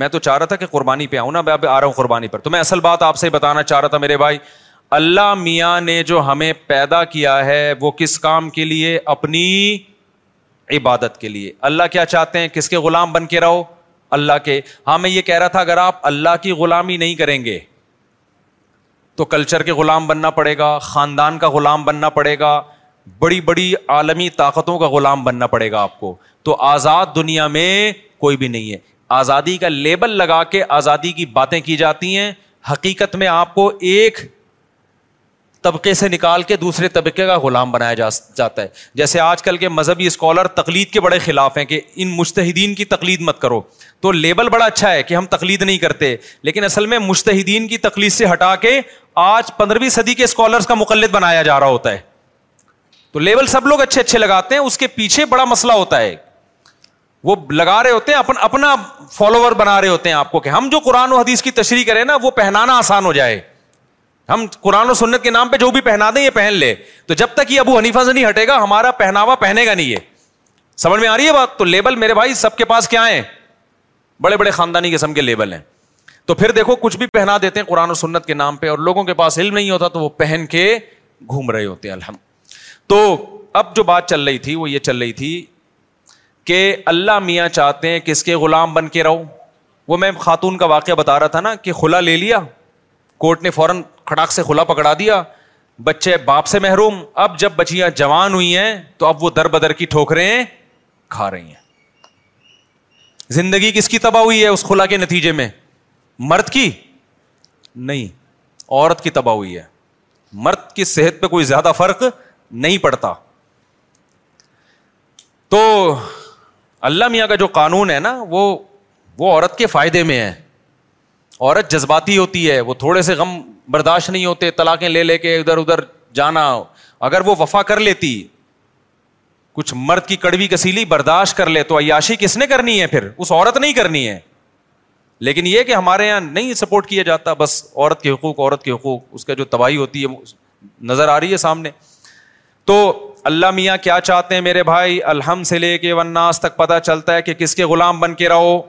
S6: میں تو چاہ رہا تھا کہ قربانی پہ آؤں نا میں اب آ رہا ہوں قربانی پر تو میں اصل بات آپ سے بتانا چاہ رہا تھا میرے بھائی اللہ میاں نے جو ہمیں پیدا کیا ہے وہ کس کام کے لیے اپنی عبادت کے لیے اللہ کیا چاہتے ہیں کس کے غلام بن کے رہو اللہ کے ہاں میں یہ کہہ رہا تھا اگر آپ اللہ کی غلامی نہیں کریں گے تو کلچر کے غلام بننا پڑے گا خاندان کا غلام بننا پڑے گا بڑی بڑی عالمی طاقتوں کا غلام بننا پڑے گا آپ کو تو آزاد دنیا میں کوئی بھی نہیں ہے آزادی کا لیبل لگا کے آزادی کی باتیں کی جاتی ہیں حقیقت میں آپ کو ایک طبقے سے نکال کے دوسرے طبقے کا غلام بنایا جا جاتا ہے جیسے آج کل کے مذہبی اسکالر تقلید کے بڑے خلاف ہیں کہ ان مشتحدین کی تقلید مت کرو تو لیبل بڑا اچھا ہے کہ ہم تقلید نہیں کرتے لیکن اصل میں مشتحدین کی تقلید سے ہٹا کے آج پندرہویں صدی کے اسکالرس کا مقلد بنایا جا رہا ہوتا ہے تو لیبل سب لوگ اچھے اچھے لگاتے ہیں اس کے پیچھے بڑا مسئلہ ہوتا ہے وہ لگا رہے ہوتے ہیں اپن اپنا فالوور بنا رہے ہوتے ہیں آپ کو کہ ہم جو قرآن و حدیث کی تشریح کریں نا وہ پہنانا آسان ہو جائے ہم قرآن و سنت کے نام پہ جو بھی پہنا دیں یہ پہن لے تو جب تک یہ ابو سے نہیں ہٹے گا ہمارا پہناوا پہنے گا نہیں یہ سمجھ میں آ رہی ہے بات تو لیبل میرے بھائی سب کے پاس کیا ہے بڑے بڑے خاندانی قسم کے لیبل ہیں تو پھر دیکھو کچھ بھی پہنا دیتے ہیں قرآن و سنت کے نام پہ اور لوگوں کے پاس علم نہیں ہوتا تو وہ پہن کے گھوم رہے ہوتے ہیں الحمد تو اب جو بات چل رہی تھی وہ یہ چل رہی تھی کہ اللہ میاں چاہتے ہیں کس کے غلام بن کے رہو وہ میں خاتون کا واقعہ بتا رہا تھا نا کہ خلا لے لیا کورٹ نے فوراً کھڑاک سے کھلا پکڑا دیا بچے باپ سے محروم اب جب بچیاں جوان ہوئی ہیں تو اب وہ در بدر کی ٹھوکریں کھا رہی ہیں زندگی کس کی تباہ ہوئی ہے اس کھلا کے نتیجے میں مرد کی نہیں عورت کی تباہ ہوئی ہے مرد کی صحت پہ کوئی زیادہ فرق نہیں پڑتا تو اللہ میاں کا جو قانون ہے نا وہ وہ عورت کے فائدے میں ہے عورت جذباتی ہوتی ہے وہ تھوڑے سے غم برداشت نہیں ہوتے طلاقیں لے لے کے ادھر ادھر جانا اگر وہ وفا کر لیتی کچھ مرد کی کڑوی کسیلی برداشت کر لے تو عیاشی کس نے کرنی ہے پھر اس عورت نہیں کرنی ہے لیکن یہ کہ ہمارے یہاں نہیں سپورٹ کیا جاتا بس عورت کے حقوق عورت کے حقوق اس کا جو تباہی ہوتی ہے نظر آ رہی ہے سامنے تو اللہ میاں کیا چاہتے ہیں میرے بھائی الحم سے لے کے ون تک پتہ چلتا ہے کہ کس کے غلام بن کے رہو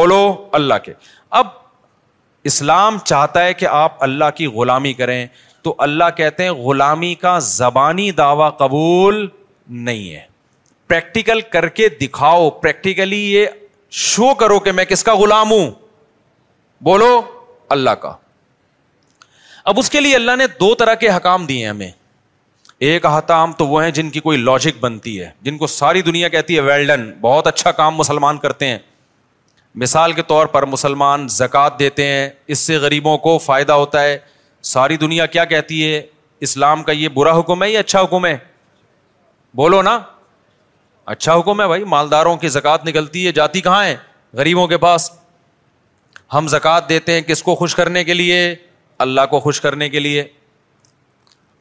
S6: بولو اللہ کے اب اسلام چاہتا ہے کہ آپ اللہ کی غلامی کریں تو اللہ کہتے ہیں غلامی کا زبانی دعوی قبول نہیں ہے پریکٹیکل کر کے دکھاؤ پریکٹیکلی یہ شو کرو کہ میں کس کا غلام ہوں بولو اللہ کا اب اس کے لیے اللہ نے دو طرح کے حکام دیے ہمیں ایک احتام تو وہ ہیں جن کی کوئی لاجک بنتی ہے جن کو ساری دنیا کہتی ہے ویلڈن بہت اچھا کام مسلمان کرتے ہیں مثال کے طور پر مسلمان زکوٰۃ دیتے ہیں اس سے غریبوں کو فائدہ ہوتا ہے ساری دنیا کیا کہتی ہے اسلام کا یہ برا حکم ہے یا اچھا حکم ہے بولو نا اچھا حکم ہے بھائی مالداروں کی زکوٰۃ نکلتی ہے جاتی کہاں ہے غریبوں کے پاس ہم زکوٰۃ دیتے ہیں کس کو خوش کرنے کے لیے اللہ کو خوش کرنے کے لیے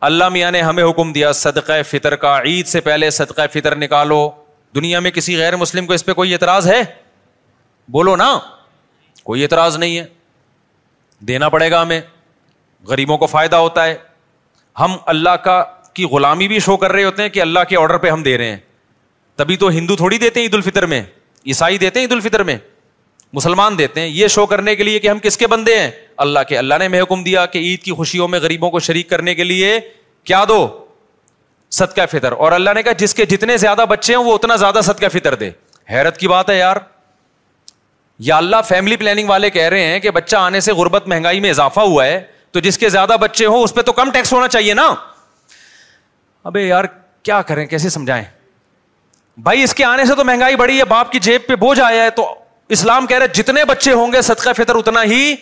S6: اللہ میاں نے ہمیں حکم دیا صدقہ فطر کا عید سے پہلے صدقہ فطر نکالو دنیا میں کسی غیر مسلم کو اس پہ کوئی اعتراض ہے بولو نا کوئی اعتراض نہیں ہے دینا پڑے گا ہمیں غریبوں کو فائدہ ہوتا ہے ہم اللہ کا کی غلامی بھی شو کر رہے ہوتے ہیں کہ اللہ کے آڈر پہ ہم دے رہے ہیں تبھی تو ہندو تھوڑی دیتے ہیں عید الفطر میں عیسائی دیتے ہیں عید الفطر میں مسلمان دیتے ہیں یہ شو کرنے کے لیے کہ ہم کس کے بندے ہیں اللہ کے اللہ نے میں حکم دیا کہ عید کی خوشیوں میں غریبوں کو شریک کرنے کے لیے کیا دو صدقہ فطر اور اللہ نے کہا جس کے جتنے زیادہ بچے ہیں وہ اتنا زیادہ صدقہ فطر دے حیرت کی بات ہے یار یا اللہ فیملی پلاننگ والے کہہ رہے ہیں کہ بچہ آنے سے غربت مہنگائی میں اضافہ ہوا ہے تو جس کے زیادہ بچے ہوں اس پہ تو کم ٹیکس ہونا چاہیے نا ابھی یار کیا کریں کیسے سمجھائیں بھائی اس کے آنے سے تو مہنگائی بڑی ہے باپ کی جیب پہ بوجھ آیا ہے تو اسلام کہہ رہے جتنے بچے ہوں گے صدقہ فطر اتنا ہی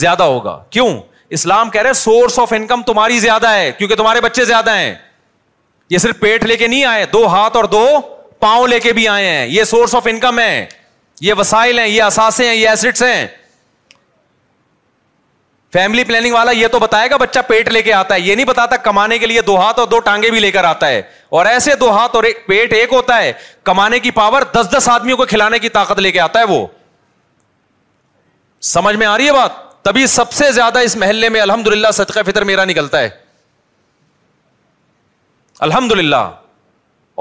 S6: زیادہ ہوگا کیوں اسلام کہہ رہے سورس آف انکم تمہاری زیادہ ہے کیونکہ تمہارے بچے زیادہ ہیں یہ صرف پیٹ لے کے نہیں آئے دو ہاتھ اور دو پاؤں لے کے بھی آئے ہیں یہ سورس آف انکم ہے یہ وسائل ہیں یہ اثاثے ہیں یہ ایسڈس ہیں فیملی پلاننگ والا یہ تو بتائے گا بچہ پیٹ لے کے آتا ہے یہ نہیں بتاتا کمانے کے لیے دو ہاتھ اور دو ٹانگے بھی لے کر آتا ہے اور ایسے دو ہاتھ اور ایک پیٹ ایک ہوتا ہے کمانے کی پاور دس دس آدمیوں کو کھلانے کی طاقت لے کے آتا ہے وہ سمجھ میں آ رہی ہے بات تبھی سب سے زیادہ اس محلے میں الحمد للہ صدقہ فطر میرا نکلتا ہے الحمد للہ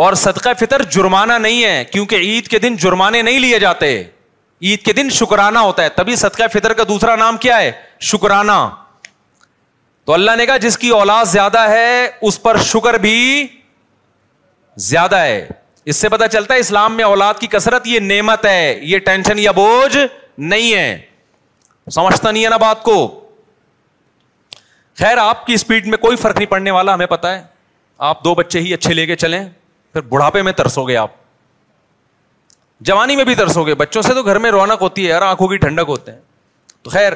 S6: اور صدقہ فطر جرمانہ نہیں ہے کیونکہ عید کے دن جرمانے نہیں لیے جاتے عید کے دن شکرانہ ہوتا ہے تبھی صدقہ فطر کا دوسرا نام کیا ہے شکرانہ تو اللہ نے کہا جس کی اولاد زیادہ ہے اس پر شکر بھی زیادہ ہے اس سے پتا چلتا ہے اسلام میں اولاد کی کثرت یہ نعمت ہے یہ ٹینشن یا بوجھ نہیں ہے سمجھتا نہیں ہے نا بات کو خیر آپ کی اسپیڈ میں کوئی فرق نہیں پڑنے والا ہمیں پتا ہے آپ دو بچے ہی اچھے لے کے چلیں پھر بڑھاپے میں ترسو گے آپ جوانی میں بھی ترسو گے بچوں سے تو گھر میں رونق ہوتی ہے یار آنکھوں کی ٹھنڈک ہوتے ہیں تو خیر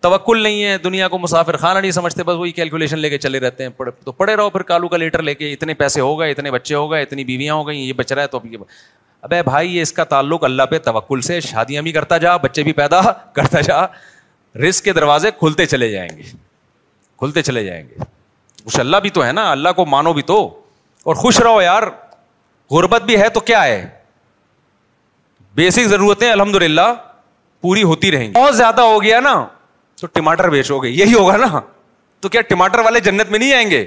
S6: توکل نہیں ہے دنیا کو مسافر خانہ نہیں سمجھتے بس وہی کیلکولیشن لے کے چلے رہتے ہیں تو پڑھے رہو پھر کالو کا لیٹر لے کے اتنے پیسے ہو گئے اتنے بچے ہو گئے اتنی بیویاں ہو گئیں یہ بچ رہا ہے تو اب یہ اب بھائی یہ اس کا تعلق اللہ پہ توکل سے شادیاں بھی کرتا جا بچے بھی پیدا [laughs] کرتا جا رسک کے دروازے کھلتے چلے جائیں گے کھلتے چلے جائیں گے اللہ بھی تو ہے نا اللہ کو مانو بھی تو اور خوش رہو یار غربت بھی ہے تو کیا ہے بیسک ضرورتیں الحمد للہ پوری ہوتی رہیں گی بہت زیادہ ہو گیا نا تو ٹماٹر بیچو گے یہی ہوگا نا تو کیا ٹماٹر والے جنت میں نہیں آئیں گے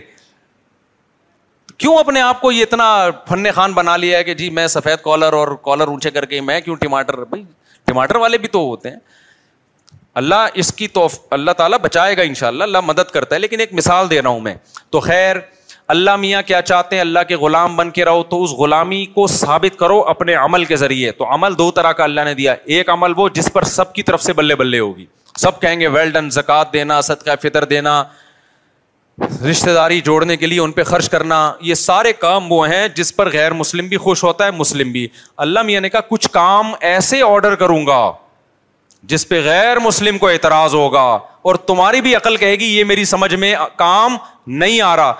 S6: کیوں اپنے آپ کو یہ اتنا فن خان بنا لیا ہے کہ جی میں سفید کالر اور کالر اونچے کر کے میں کیوں ٹماٹر بھائی ٹماٹر والے بھی تو ہوتے ہیں اللہ اس کی توف اللہ تعالیٰ بچائے گا ان شاء اللہ اللہ مدد کرتا ہے لیکن ایک مثال دے رہا ہوں میں تو خیر اللہ میاں کیا چاہتے ہیں اللہ کے غلام بن کے رہو تو اس غلامی کو ثابت کرو اپنے عمل کے ذریعے تو عمل دو طرح کا اللہ نے دیا ایک عمل وہ جس پر سب کی طرف سے بلے بلے ہوگی سب کہیں گے ویل ڈن زکوٰۃ دینا صدقہ فطر دینا رشتے داری جوڑنے کے لیے ان پہ خرچ کرنا یہ سارے کام وہ ہیں جس پر غیر مسلم بھی خوش ہوتا ہے مسلم بھی اللہ میاں نے کہا کچھ کام ایسے آرڈر کروں گا جس پہ غیر مسلم کو اعتراض ہوگا اور تمہاری بھی عقل کہے گی یہ میری سمجھ میں کام نہیں آ رہا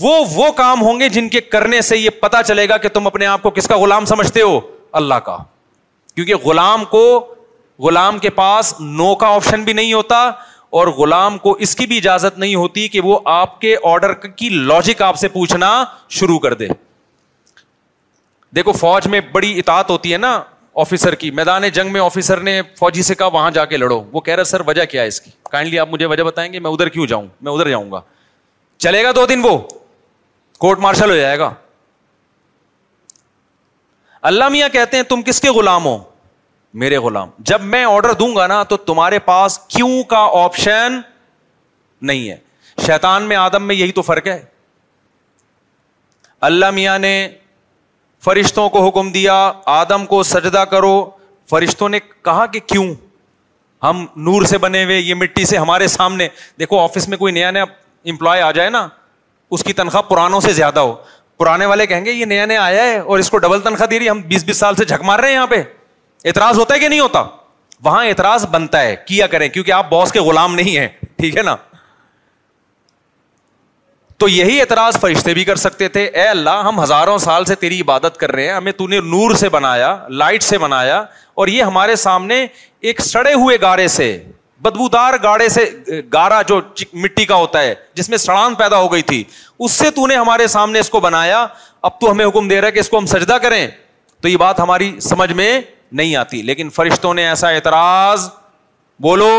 S6: وہ وہ کام ہوں گے جن کے کرنے سے یہ پتا چلے گا کہ تم اپنے آپ کو کس کا غلام سمجھتے ہو اللہ کا کیونکہ غلام کو غلام کے پاس نو کا آپشن بھی نہیں ہوتا اور غلام کو اس کی بھی اجازت نہیں ہوتی کہ وہ آپ کے آرڈر کی لاجک آپ سے پوچھنا شروع کر دے دیکھو فوج میں بڑی اطاعت ہوتی ہے نا آفیسر کی میدان جنگ میں آفیسر نے فوجی سے کہا وہاں جا کے لڑو وہ کہہ رہا سر وجہ کیا ہے اس کی کائنڈلی آپ مجھے وجہ بتائیں گے میں ادھر کیوں جاؤں میں ادھر جاؤں گا چلے گا دو دن وہ کورٹ مارشل ہو جائے گا اللہ میاں کہتے ہیں تم کس کے غلام ہو میرے غلام جب میں آڈر دوں گا نا تو تمہارے پاس کیوں کا آپشن نہیں ہے شیطان میں آدم میں یہی تو فرق ہے اللہ میاں نے فرشتوں کو حکم دیا آدم کو سجدہ کرو فرشتوں نے کہا کہ کیوں ہم نور سے بنے ہوئے یہ مٹی سے ہمارے سامنے دیکھو آفس میں کوئی نیا نیا امپلائی آ جائے نا اس کی تنخواہ پرانوں سے زیادہ ہو پرانے والے کہیں گے یہ نیا نیا آیا ہے اور اس کو ڈبل تنخواہ دے رہی ہے ہم بیس بیس سال سے جھک مار رہے ہیں یہاں پہ اعتراض ہوتا ہے کہ نہیں ہوتا وہاں اعتراض بنتا ہے کیا کریں کیونکہ آپ باس کے غلام نہیں ہیں ٹھیک ہے نا تو یہی اعتراض فرشتے بھی کر سکتے تھے اے اللہ ہم ہزاروں سال سے تیری عبادت کر رہے ہیں ہمیں تو نے نور سے بنایا لائٹ سے بنایا اور یہ ہمارے سامنے ایک سڑے ہوئے گارے سے بدبودار گاڑے سے گارا جو مٹی کا ہوتا ہے جس میں سڑان پیدا ہو گئی تھی اس سے تو نے ہمارے سامنے اس کو بنایا اب تو ہمیں حکم دے رہا ہے کہ اس کو ہم سجدہ کریں تو یہ بات ہماری سمجھ میں نہیں آتی لیکن فرشتوں نے ایسا اعتراض بولو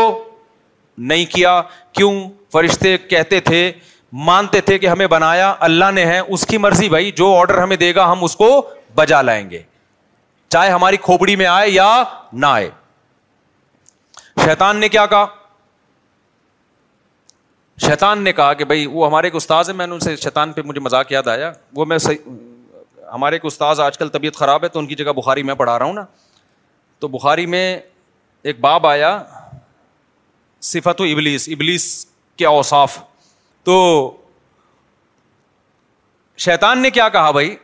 S6: نہیں کیا کیوں فرشتے کہتے تھے مانتے تھے کہ ہمیں بنایا اللہ نے ہے اس کی مرضی بھائی جو آرڈر ہمیں دے گا ہم اس کو بجا لائیں گے چاہے ہماری کھوپڑی میں آئے یا نہ آئے شیتان نے کیا کہا شیتان نے کہا کہ بھائی وہ ہمارے استاد ہے میں نے ان سے شیتان پہ مجھے مذاق یاد آیا وہ میں صحیح ہمارے ایک استاد آج کل طبیعت خراب ہے تو ان کی جگہ بخاری میں پڑھا رہا ہوں نا تو بخاری میں ایک باب آیا صفت و ابلیس ابلیس کے اوساف تو شیطان نے کیا کہا بھائی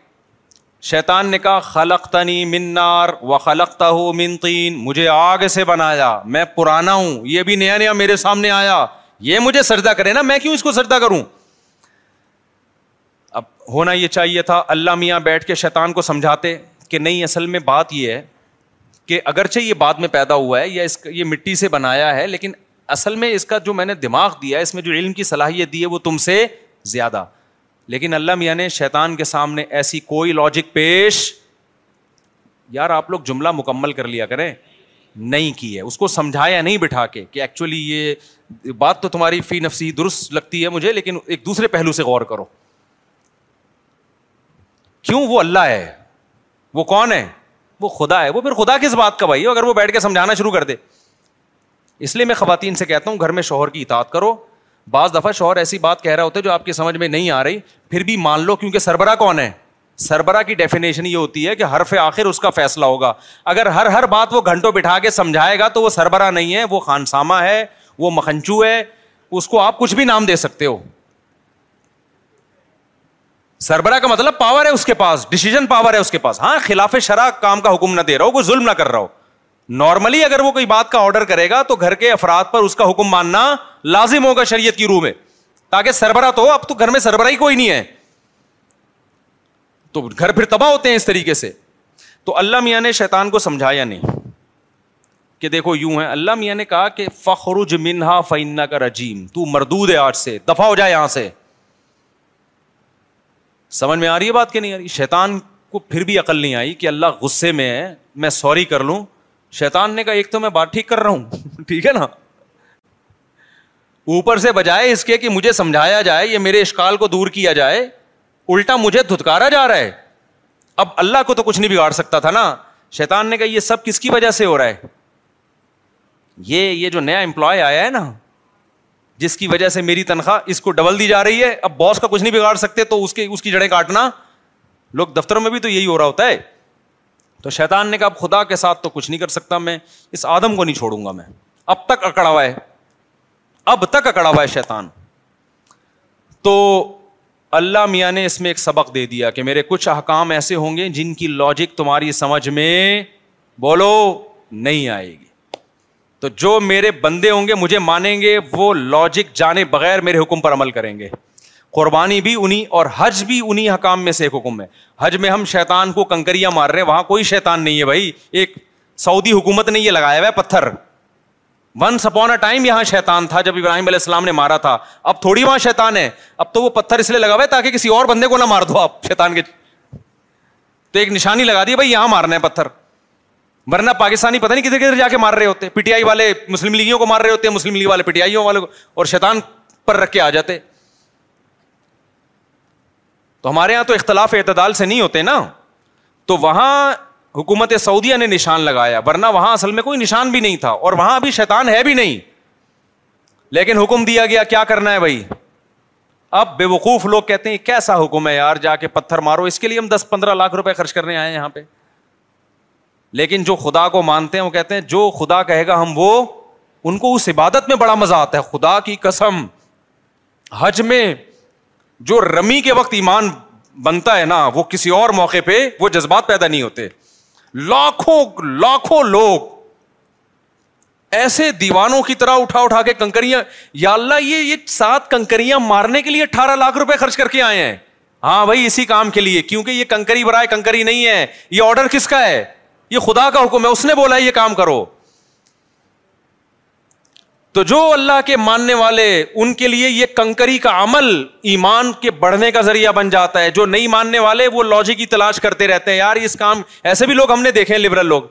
S6: شیطان نے کہا خلق تنی منار و خلق ہو من تین مجھے آگ سے بنایا میں پرانا ہوں یہ بھی نیا نیا میرے سامنے آیا یہ مجھے سجدہ کرے نا میں کیوں اس کو سجدہ کروں اب ہونا یہ چاہیے تھا اللہ میاں بیٹھ کے شیطان کو سمجھاتے کہ نہیں اصل میں بات یہ ہے کہ اگرچہ یہ بعد میں پیدا ہوا ہے یا اس یہ مٹی سے بنایا ہے لیکن اصل میں اس کا جو میں نے دماغ دیا اس میں جو علم کی صلاحیت دی ہے وہ تم سے زیادہ لیکن اللہ میاں نے شیطان کے سامنے ایسی کوئی لاجک پیش یار آپ لوگ جملہ مکمل کر لیا کریں نہیں کی ہے اس کو سمجھایا نہیں بٹھا کے کہ ایکچولی یہ بات تو تمہاری فی نفسی درست لگتی ہے مجھے لیکن ایک دوسرے پہلو سے غور کرو کیوں وہ اللہ ہے وہ کون ہے وہ خدا ہے وہ پھر خدا کس بات کا بھائی اگر وہ بیٹھ کے سمجھانا شروع کر دے اس لیے میں خواتین سے کہتا ہوں گھر میں شوہر کی اطاعت کرو بعض دفعہ شوہر ایسی بات کہہ رہا ہوتا ہے جو آپ کی سمجھ میں نہیں آ رہی پھر بھی مان لو کیونکہ سربراہ کون ہے سربراہ کی ڈیفینیشن یہ ہوتی ہے کہ ہر آخر اس کا فیصلہ ہوگا اگر ہر ہر بات وہ گھنٹوں بٹھا کے سمجھائے گا تو وہ سربراہ نہیں ہے وہ خانسامہ ہے وہ مکھنچو ہے اس کو آپ کچھ بھی نام دے سکتے ہو سربراہ کا مطلب پاور ہے اس کے پاس ڈسیزن پاور ہے اس کے پاس ہاں خلاف شرح کام کا حکم نہ دے رہا ہو کوئی ظلم نہ کر رہا ہو نارملی اگر وہ کوئی بات کا آرڈر کرے گا تو گھر کے افراد پر اس کا حکم ماننا لازم ہوگا شریعت کی روح میں تاکہ سربراہ تو اب تو گھر میں سربراہ کوئی نہیں ہے تو گھر پھر تباہ ہوتے ہیں اس طریقے سے تو اللہ میاں نے شیطان کو سمجھایا نہیں کہ دیکھو یوں ہے اللہ میاں نے کہا کہ فخر منہا فینا کا رجیم تو مردود ہے آج سے دفاع ہو جائے یہاں سے سمجھ میں آ رہی ہے بات کہ نہیں آ رہی شیتان کو پھر بھی عقل نہیں آئی کہ اللہ غصے میں ہے میں سوری کر لوں شیتان نے کہا ایک تو میں بات ٹھیک کر رہا ہوں [laughs] ٹھیک ہے نا اوپر سے بجائے اس کے کہ مجھے سمجھایا جائے یہ میرے اشکال کو دور کیا جائے الٹا مجھے دھتکارا جا رہا ہے اب اللہ کو تو کچھ نہیں بگاڑ سکتا تھا نا شیتان نے کہا یہ سب کس کی وجہ سے ہو رہا ہے یہ یہ جو نیا امپلائی آیا ہے نا جس کی وجہ سے میری تنخواہ اس کو ڈبل دی جا رہی ہے اب باس کا کچھ نہیں بگاڑ سکتے تو اس کے اس کی جڑیں کاٹنا لوگ دفتروں میں بھی تو یہی ہو رہا ہوتا ہے تو شیطان نے کہا اب خدا کے ساتھ تو کچھ نہیں کر سکتا میں اس آدم کو نہیں چھوڑوں گا میں اب تک اکڑا ہوا ہے اب تک اکڑا ہوا ہے شیطان تو اللہ میاں نے اس میں ایک سبق دے دیا کہ میرے کچھ احکام ایسے ہوں گے جن کی لاجک تمہاری سمجھ میں بولو نہیں آئے گی تو جو میرے بندے ہوں گے مجھے مانیں گے وہ لاجک جانے بغیر میرے حکم پر عمل کریں گے قربانی بھی انہیں اور حج بھی انہیں حکام میں سے ایک حکم ہے حج میں ہم شیطان کو کنکریاں مار رہے ہیں وہاں کوئی شیطان نہیں ہے بھائی ایک سعودی حکومت نے یہ لگایا ہوا ہے پتھر ون سپون اے ٹائم یہاں شیطان تھا جب ابراہیم علیہ السلام نے مارا تھا اب تھوڑی وہاں شیطان ہے اب تو وہ پتھر اس لیے لگا ہوا ہے تاکہ کسی اور بندے کو نہ مار دو آپ شیطان کے تو ایک نشانی لگا دی بھائی یہاں مارنا ہے پتھر ورنہ پاکستانی پتہ نہیں کدھر کدھر جا کے مار رہے ہوتے پی ٹی آئی والے مسلم لیگوں کو مار رہے ہوتے ہیں مسلم لیگ والے پی ٹی آئیوں والے کو اور شیطان پر رکھ کے آ جاتے تو ہمارے یہاں تو اختلاف اعتدال سے نہیں ہوتے نا تو وہاں حکومت سعودیہ نے نشان لگایا ورنہ وہاں اصل میں کوئی نشان بھی نہیں تھا اور وہاں ابھی شیطان ہے بھی نہیں لیکن حکم دیا گیا کیا کرنا ہے بھائی اب بے وقوف لوگ کہتے ہیں کیسا حکم ہے یار جا کے پتھر مارو اس کے لیے ہم دس پندرہ لاکھ روپے خرچ کرنے آئے یہاں پہ لیکن جو خدا کو مانتے ہیں وہ کہتے ہیں جو خدا کہے گا ہم وہ ان کو اس عبادت میں بڑا مزہ آتا ہے خدا کی قسم حج میں جو رمی کے وقت ایمان بنتا ہے نا وہ کسی اور موقع پہ وہ جذبات پیدا نہیں ہوتے لاکھوں لاکھوں لوگ ایسے دیوانوں کی طرح اٹھا اٹھا کے کنکریاں یا اللہ یہ سات کنکریاں مارنے کے لیے اٹھارہ لاکھ روپے خرچ کر کے آئے ہیں ہاں بھائی اسی کام کے لیے کیونکہ یہ کنکری برائے کنکری نہیں ہے یہ آرڈر کس کا ہے یہ خدا کا حکم ہے اس نے بولا یہ کام کرو تو جو اللہ کے ماننے والے ان کے لیے یہ کنکری کا عمل ایمان کے بڑھنے کا ذریعہ بن جاتا ہے جو نہیں ماننے والے وہ لاجک کی تلاش کرتے رہتے ہیں یار اس کام ایسے بھی لوگ ہم نے دیکھے ہیں لبرل لوگ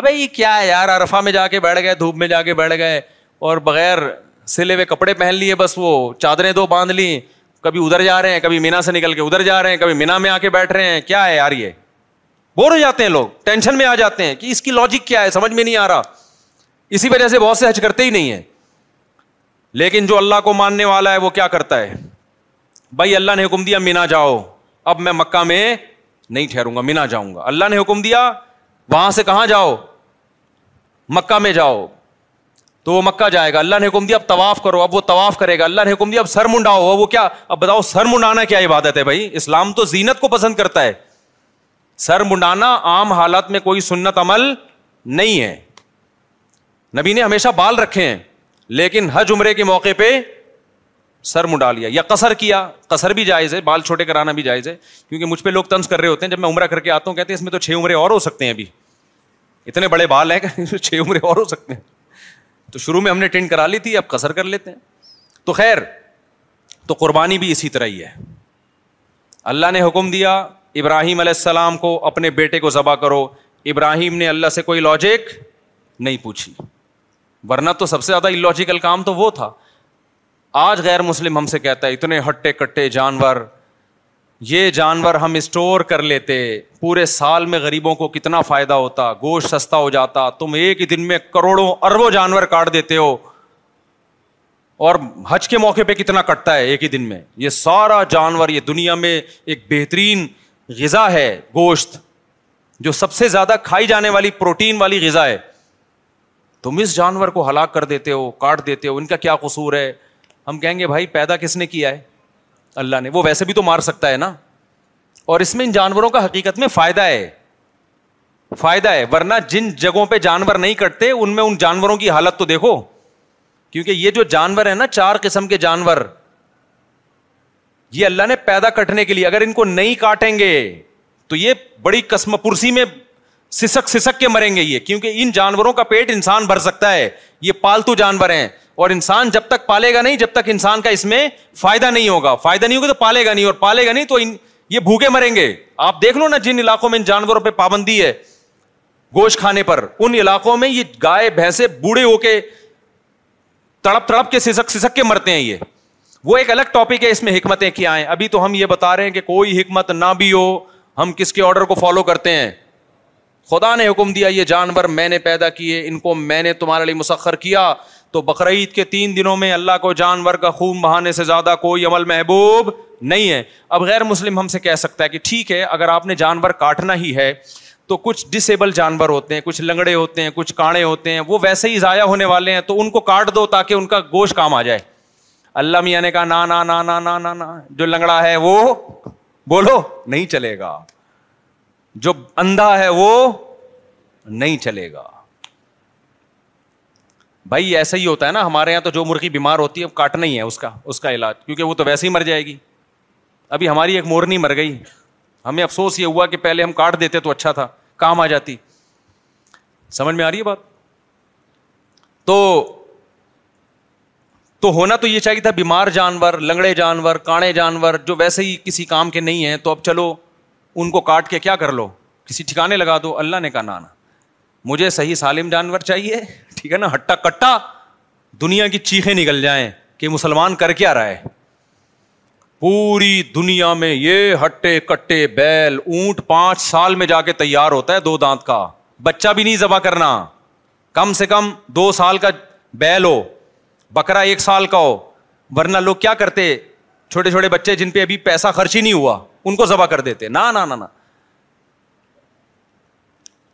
S6: ابھی یہ کیا ہے یار ارفا میں جا کے بیٹھ گئے دھوپ میں جا کے بیٹھ گئے اور بغیر سلے ہوئے کپڑے پہن لیے بس وہ چادریں دو باندھ لی کبھی ادھر جا رہے ہیں کبھی مینا سے نکل کے ادھر جا رہے ہیں کبھی مینا میں آ کے بیٹھ رہے ہیں کیا ہے یار یہ بور ہو جاتے ہیں لوگ ٹینشن میں آ جاتے ہیں کہ اس کی لاجک کیا ہے سمجھ میں نہیں آ رہا اسی وجہ سے بہت سے حج کرتے ہی نہیں ہیں لیکن جو اللہ کو ماننے والا ہے وہ کیا کرتا ہے بھائی اللہ نے حکم دیا مینا جاؤ اب میں مکہ میں نہیں ٹھہروں گا مینا جاؤں گا اللہ نے حکم دیا وہاں سے کہاں جاؤ مکہ میں جاؤ تو وہ مکہ جائے گا اللہ نے حکم دیا اب طواف کرو اب وہ طواف کرے گا اللہ نے حکم دیا اب سر منڈاؤ وہ کیا اب بتاؤ سر منڈانا کیا عبادت ہے بھائی اسلام تو زینت کو پسند کرتا ہے سر منڈانا عام حالات میں کوئی سنت عمل نہیں ہے نبی نے ہمیشہ بال رکھے ہیں لیکن حج عمرے کے موقع پہ سر لیا یا کسر کیا کسر بھی جائز ہے بال چھوٹے کرانا بھی جائز ہے کیونکہ مجھ پہ لوگ تنس کر رہے ہوتے ہیں جب میں عمرہ کر کے آتا ہوں کہتے ہیں اس میں تو چھ عمرے اور ہو سکتے ہیں ابھی اتنے بڑے بال ہیں کہ [laughs] چھ عمرے اور ہو سکتے ہیں تو شروع میں ہم نے ٹینٹ کرا لی تھی اب کسر کر لیتے ہیں تو خیر تو قربانی بھی اسی طرح ہی ہے اللہ نے حکم دیا ابراہیم علیہ السلام کو اپنے بیٹے کو ذبح کرو ابراہیم نے اللہ سے کوئی لاجک نہیں پوچھی ورنہ تو سب سے زیادہ الاجیکل کام تو وہ تھا آج غیر مسلم ہم سے کہتا ہے اتنے ہٹے کٹے جانور یہ جانور ہم اسٹور کر لیتے پورے سال میں غریبوں کو کتنا فائدہ ہوتا گوشت سستا ہو جاتا تم ایک ہی دن میں کروڑوں اربوں جانور کاٹ دیتے ہو اور حج کے موقع پہ کتنا کٹتا ہے ایک ہی دن میں یہ سارا جانور یہ دنیا میں ایک بہترین غذا ہے گوشت جو سب سے زیادہ کھائی جانے والی پروٹین والی غذا ہے تم اس جانور کو ہلاک کر دیتے ہو کاٹ دیتے ہو ان کا کیا قصور ہے ہم کہیں گے بھائی پیدا کس نے کیا ہے اللہ نے وہ ویسے بھی تو مار سکتا ہے نا اور اس میں ان جانوروں کا حقیقت میں فائدہ ہے فائدہ ہے ورنہ جن جگہوں پہ جانور نہیں کٹتے ان میں ان جانوروں کی حالت تو دیکھو کیونکہ یہ جو جانور ہے نا چار قسم کے جانور یہ اللہ نے پیدا کٹنے کے لیے اگر ان کو نہیں کاٹیں گے تو یہ بڑی کسم پرسی میں سسک سسک کے مریں گے یہ کیونکہ ان جانوروں کا پیٹ انسان بھر سکتا ہے یہ پالتو جانور ہیں اور انسان جب تک پالے گا نہیں جب تک انسان کا اس میں فائدہ نہیں ہوگا فائدہ نہیں ہوگا تو پالے گا نہیں اور پالے گا نہیں تو ان یہ بھوکے مریں گے آپ دیکھ لو نا جن علاقوں میں ان جانوروں پہ پابندی ہے گوشت کھانے پر ان علاقوں میں یہ گائے بھینسے بوڑھے ہو کے تڑپ تڑپ کے سسک سسک کے مرتے ہیں یہ وہ ایک الگ ٹاپک ہے اس میں حکمتیں کیا ہیں ابھی تو ہم یہ بتا رہے ہیں کہ کوئی حکمت نہ بھی ہو ہم کس کے آرڈر کو فالو کرتے ہیں خدا نے حکم دیا یہ جانور میں نے پیدا کیے ان کو میں نے تمہارے لیے مسخر کیا تو بقرعید کے تین دنوں میں اللہ کو جانور کا خون بہانے سے زیادہ کوئی عمل محبوب نہیں ہے اب غیر مسلم ہم سے کہہ سکتا ہے کہ ٹھیک ہے اگر آپ نے جانور کاٹنا ہی ہے تو کچھ ڈسیبل جانور ہوتے ہیں کچھ لنگڑے ہوتے ہیں کچھ کاڑے ہوتے ہیں وہ ویسے ہی ضائع ہونے والے ہیں تو ان کو کاٹ دو تاکہ ان کا گوشت کام آ جائے اللہ میاں نے کہا نا نا نا نا نا نا جو لنگڑا ہے وہ بولو نہیں چلے گا جو اندھا ہے وہ نہیں چلے گا بھائی ایسا ہی ہوتا ہے نا ہمارے یہاں تو جو مرغی بیمار ہوتی ہے کاٹنا ہی ہے اس کا اس کا علاج کیونکہ وہ تو ویسے ہی مر جائے گی ابھی ہماری ایک مورنی مر گئی ہمیں افسوس یہ ہوا کہ پہلے ہم کاٹ دیتے تو اچھا تھا کام آ جاتی سمجھ میں آ رہی ہے بات تو تو ہونا تو یہ چاہیے تھا بیمار جانور لنگڑے جانور کاڑے جانور جو ویسے ہی کسی کام کے نہیں ہیں تو اب چلو ان کو کاٹ کے کیا کر لو کسی ٹھکانے لگا دو اللہ نے کہا نانا مجھے صحیح سالم جانور چاہیے ٹھیک ہے نا ہٹا کٹا دنیا کی چیخیں نکل جائیں کہ مسلمان کر کیا ہے پوری دنیا میں یہ ہٹے کٹے بیل اونٹ پانچ سال میں جا کے تیار ہوتا ہے دو دانت کا بچہ بھی نہیں ذبح کرنا کم سے کم دو سال کا بیل ہو بکرا ایک سال کا ہو ورنہ لوگ کیا کرتے چھوٹے چھوٹے بچے جن پہ ابھی پیسہ خرچ ہی نہیں ہوا ان کو ذبح کر دیتے نہ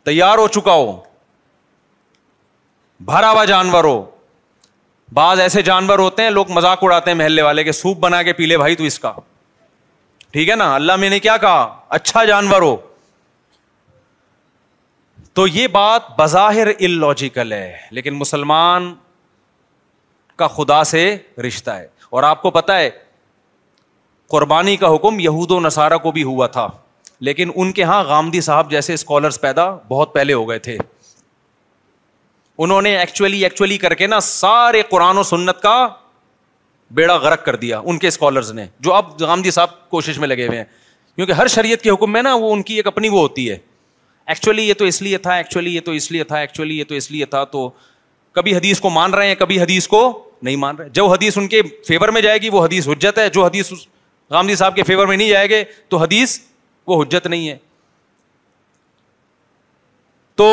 S6: تیار ہو چکا ہو بھرا ہوا جانور ہو بعض ایسے جانور ہوتے ہیں لوگ مذاق اڑاتے ہیں محلے والے کے سوپ بنا کے پی لے بھائی تو اس کا ٹھیک ہے نا اللہ میں نے کیا کہا اچھا جانور ہو تو یہ بات بظاہر ہے لیکن مسلمان کا خدا سے رشتہ ہے اور آپ کو پتا ہے قربانی کا حکم یہود و نصارہ کو بھی ہوا تھا لیکن ان کے ہاں غامدی صاحب جیسے اسکالرس پیدا بہت پہلے ہو گئے تھے انہوں نے ایکچولی ایکچولی کر کے نا سارے قرآن و سنت کا بیڑا غرق کر دیا ان کے اسکالرز نے جو اب غامدی صاحب کوشش میں لگے ہوئے ہیں کیونکہ ہر شریعت کے حکم میں نا وہ ان کی ایک اپنی وہ ہوتی ہے ایکچولی یہ تو اس لیے تھا ایکچولی یہ تو اس لیے تھا ایکچولی یہ تو اس لیے تھا تو کبھی حدیث کو مان رہے ہیں کبھی حدیث کو نہیں مان رہے جو حدیث ان کے فیور میں جائے گی وہ حدیث حجت ہے جو حدیث غامدی صاحب کے فیور میں نہیں جائے گے تو حدیث وہ حجت نہیں ہے تو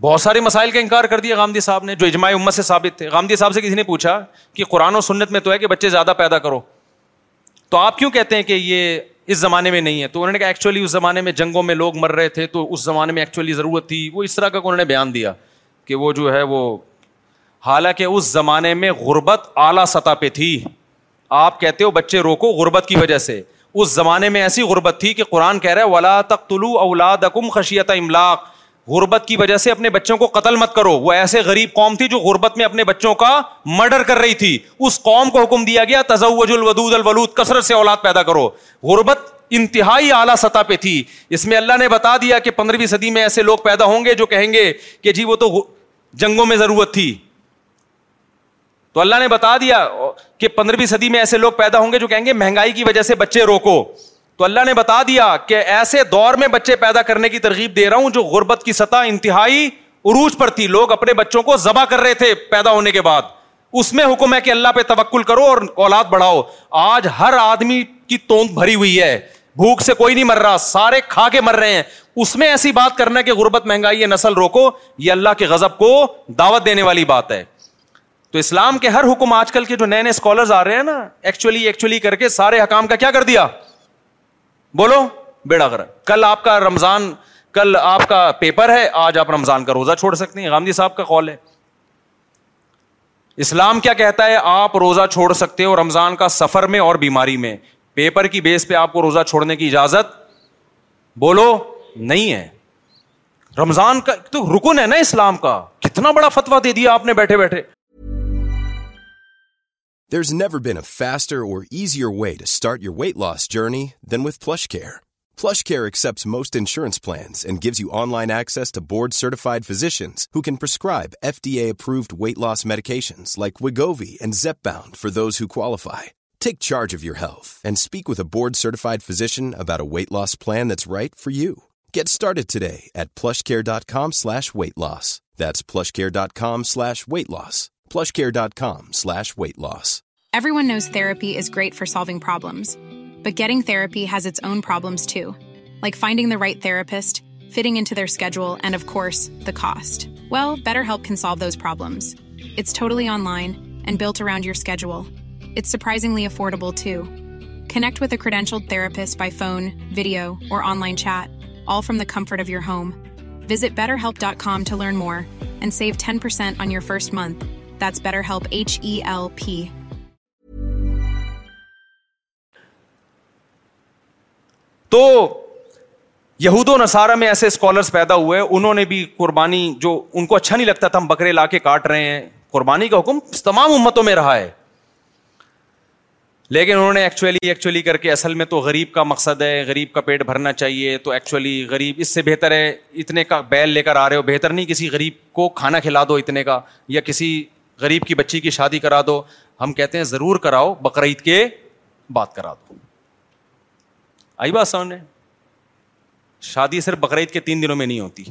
S6: بہت سارے مسائل کا انکار کر دیا غامدی صاحب نے جو اجماع امت سے ثابت تھے غامدی صاحب سے کسی نے پوچھا کہ قرآن و سنت میں تو ہے کہ بچے زیادہ پیدا کرو تو آپ کیوں کہتے ہیں کہ یہ اس زمانے میں نہیں ہے تو انہوں نے کہا ایکچولی اس زمانے میں جنگوں میں لوگ مر رہے تھے تو اس زمانے میں ایکچولی ضرورت تھی وہ اس طرح کا انہوں نے بیان دیا کہ وہ جو ہے وہ حالانکہ اس زمانے میں غربت اعلیٰ سطح پہ تھی آپ کہتے ہو بچے روکو غربت کی وجہ سے اس زمانے میں ایسی غربت تھی کہ قرآن کہہ رہا ہے ولا تک طلوع اولاد اکم خشیت غربت کی وجہ سے اپنے بچوں کو قتل مت کرو وہ ایسے غریب قوم تھی جو غربت میں اپنے بچوں کا مرڈر کر رہی تھی اس قوم کو حکم دیا گیا تضوج الودود الولود کثرت سے اولاد پیدا کرو غربت انتہائی اعلیٰ سطح پہ تھی اس میں اللہ نے بتا دیا کہ پندرہویں صدی میں ایسے لوگ پیدا ہوں گے جو کہیں گے کہ جی وہ تو جنگوں میں ضرورت تھی تو اللہ نے بتا دیا کہ پندرہویں صدی میں ایسے لوگ پیدا ہوں گے جو کہیں گے مہنگائی کی وجہ سے بچے روکو تو اللہ نے بتا دیا کہ ایسے دور میں بچے پیدا کرنے کی ترغیب دے رہا ہوں جو غربت کی سطح انتہائی عروج پر تھی لوگ اپنے بچوں کو ذبح کر رہے تھے پیدا ہونے کے بعد اس میں حکم ہے کہ اللہ پہ توکل کرو اور اولاد بڑھاؤ آج ہر آدمی کی توند بھری ہوئی ہے بھوک سے کوئی نہیں مر رہا سارے کھا کے مر رہے ہیں اس میں ایسی بات کرنا کہ غربت مہنگائی ہے نسل روکو یہ اللہ کے غضب کو دعوت دینے والی بات ہے تو اسلام کے ہر حکم آج کل کے جو نئے نئے اسکالرز آ رہے ہیں نا ایکچولی ایکچولی کر کے سارے حکام کا کیا کر دیا بولو بیڑا کر کل آپ کا رمضان کل آپ کا پیپر ہے آج آپ رمضان کا روزہ چھوڑ سکتے ہیں گاندھی صاحب کا کال ہے اسلام کیا کہتا ہے آپ روزہ چھوڑ سکتے ہو رمضان کا سفر میں اور بیماری میں پیپر کی بیس پہ آپ کو روزہ چھوڑنے کی اجازت بولو نہیں ہے رمضان کا تو رکن ہے نا اسلام کا کتنا بڑا فتویٰ دے دیا آپ نے بیٹھے بیٹھے
S3: There's never been a faster or easier way to start your weight loss journey than with PlushCare. PlushCare accepts most insurance plans and gives you online access to board-certified physicians who can prescribe FDA-approved weight loss medications like Wegovy and Zepbound for those who qualify. Take charge of your health and speak with a board-certified physician about a weight loss plan that's right for you. Get started today at PlushCare.com/weight-loss. That's
S7: PlushCare.com/weight-loss. Therapy is great for souls therapy has it's finding built around your schedule surprising though connect with a Kushal therapist by phone video or comfort of your visit BetterHelp and save ten percent on your first month That's BetterHelp, H E L P.
S6: تو یہود اچھا نہیں لگتا تھا ہم بکرے لا کے تمام امتوں میں رہا ہے لیکن ایکچولی کر کے اصل میں تو غریب کا مقصد ہے غریب کا پیٹ بھرنا چاہیے تو ایکچولی غریب اس سے بہتر ہے اتنے کا بیل لے کر آ رہے ہو بہتر نہیں کسی غریب کو کھانا کھلا دو اتنے کا یا کسی غریب کی بچی کی شادی کرا دو ہم کہتے ہیں ضرور کراؤ بقرعید کے بات کرا دو آئی بات سامنے شادی صرف بقرعید کے تین دنوں میں نہیں ہوتی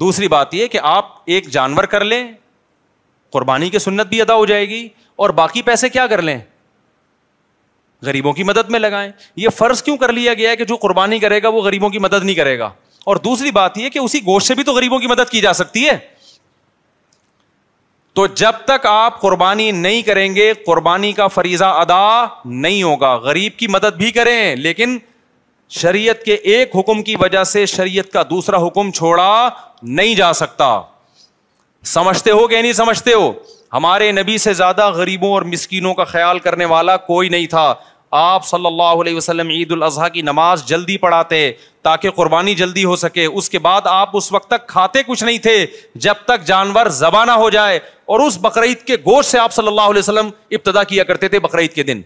S6: دوسری بات یہ کہ آپ ایک جانور کر لیں قربانی کی سنت بھی ادا ہو جائے گی اور باقی پیسے کیا کر لیں غریبوں کی مدد میں لگائیں یہ فرض کیوں کر لیا گیا ہے کہ جو قربانی کرے گا وہ غریبوں کی مدد نہیں کرے گا اور دوسری بات یہ کہ اسی گوشت سے بھی تو غریبوں کی مدد کی جا سکتی ہے تو جب تک آپ قربانی نہیں کریں گے قربانی کا فریضہ ادا نہیں ہوگا غریب کی مدد بھی کریں لیکن شریعت کے ایک حکم کی وجہ سے شریعت کا دوسرا حکم چھوڑا نہیں جا سکتا سمجھتے ہو کہ نہیں سمجھتے ہو ہمارے نبی سے زیادہ غریبوں اور مسکینوں کا خیال کرنے والا کوئی نہیں تھا آپ صلی اللہ علیہ وسلم عید الاضحیٰ کی نماز جلدی پڑھاتے تاکہ قربانی جلدی ہو سکے اس کے بعد آپ اس وقت تک کھاتے کچھ نہیں تھے جب تک جانور زبانہ ہو جائے اور اس بقرعید کے گوشت سے آپ صلی اللہ علیہ وسلم ابتدا کیا کرتے تھے بقرعید کے دن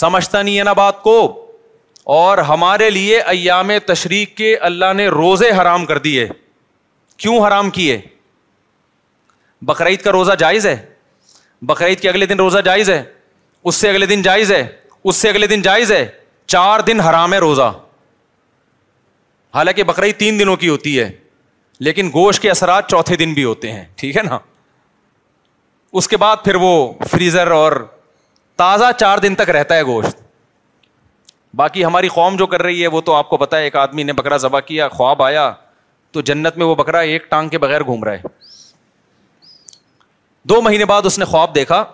S6: سمجھتا نہیں ہے نا بات کو اور ہمارے لیے ایام تشریق کے اللہ نے روزے حرام کر دیے کیوں حرام کیے بقرعید کا روزہ جائز ہے بقرعید کے اگلے دن روزہ جائز ہے اس سے اگلے دن جائز ہے اس سے اگلے دن جائز ہے چار دن حرام ہے روزہ حالانکہ بقرعید تین دنوں کی ہوتی ہے لیکن گوشت کے اثرات چوتھے دن بھی ہوتے ہیں ٹھیک ہے نا اس کے بعد پھر وہ فریزر اور تازہ چار دن تک رہتا ہے گوشت باقی ہماری قوم جو کر رہی ہے وہ تو آپ کو پتا ہے ایک آدمی نے بکرا ذبح کیا خواب آیا تو جنت میں وہ بکرا ایک ٹانگ کے بغیر گھوم رہا ہے دو مہینے بعد اس نے خواب دیکھا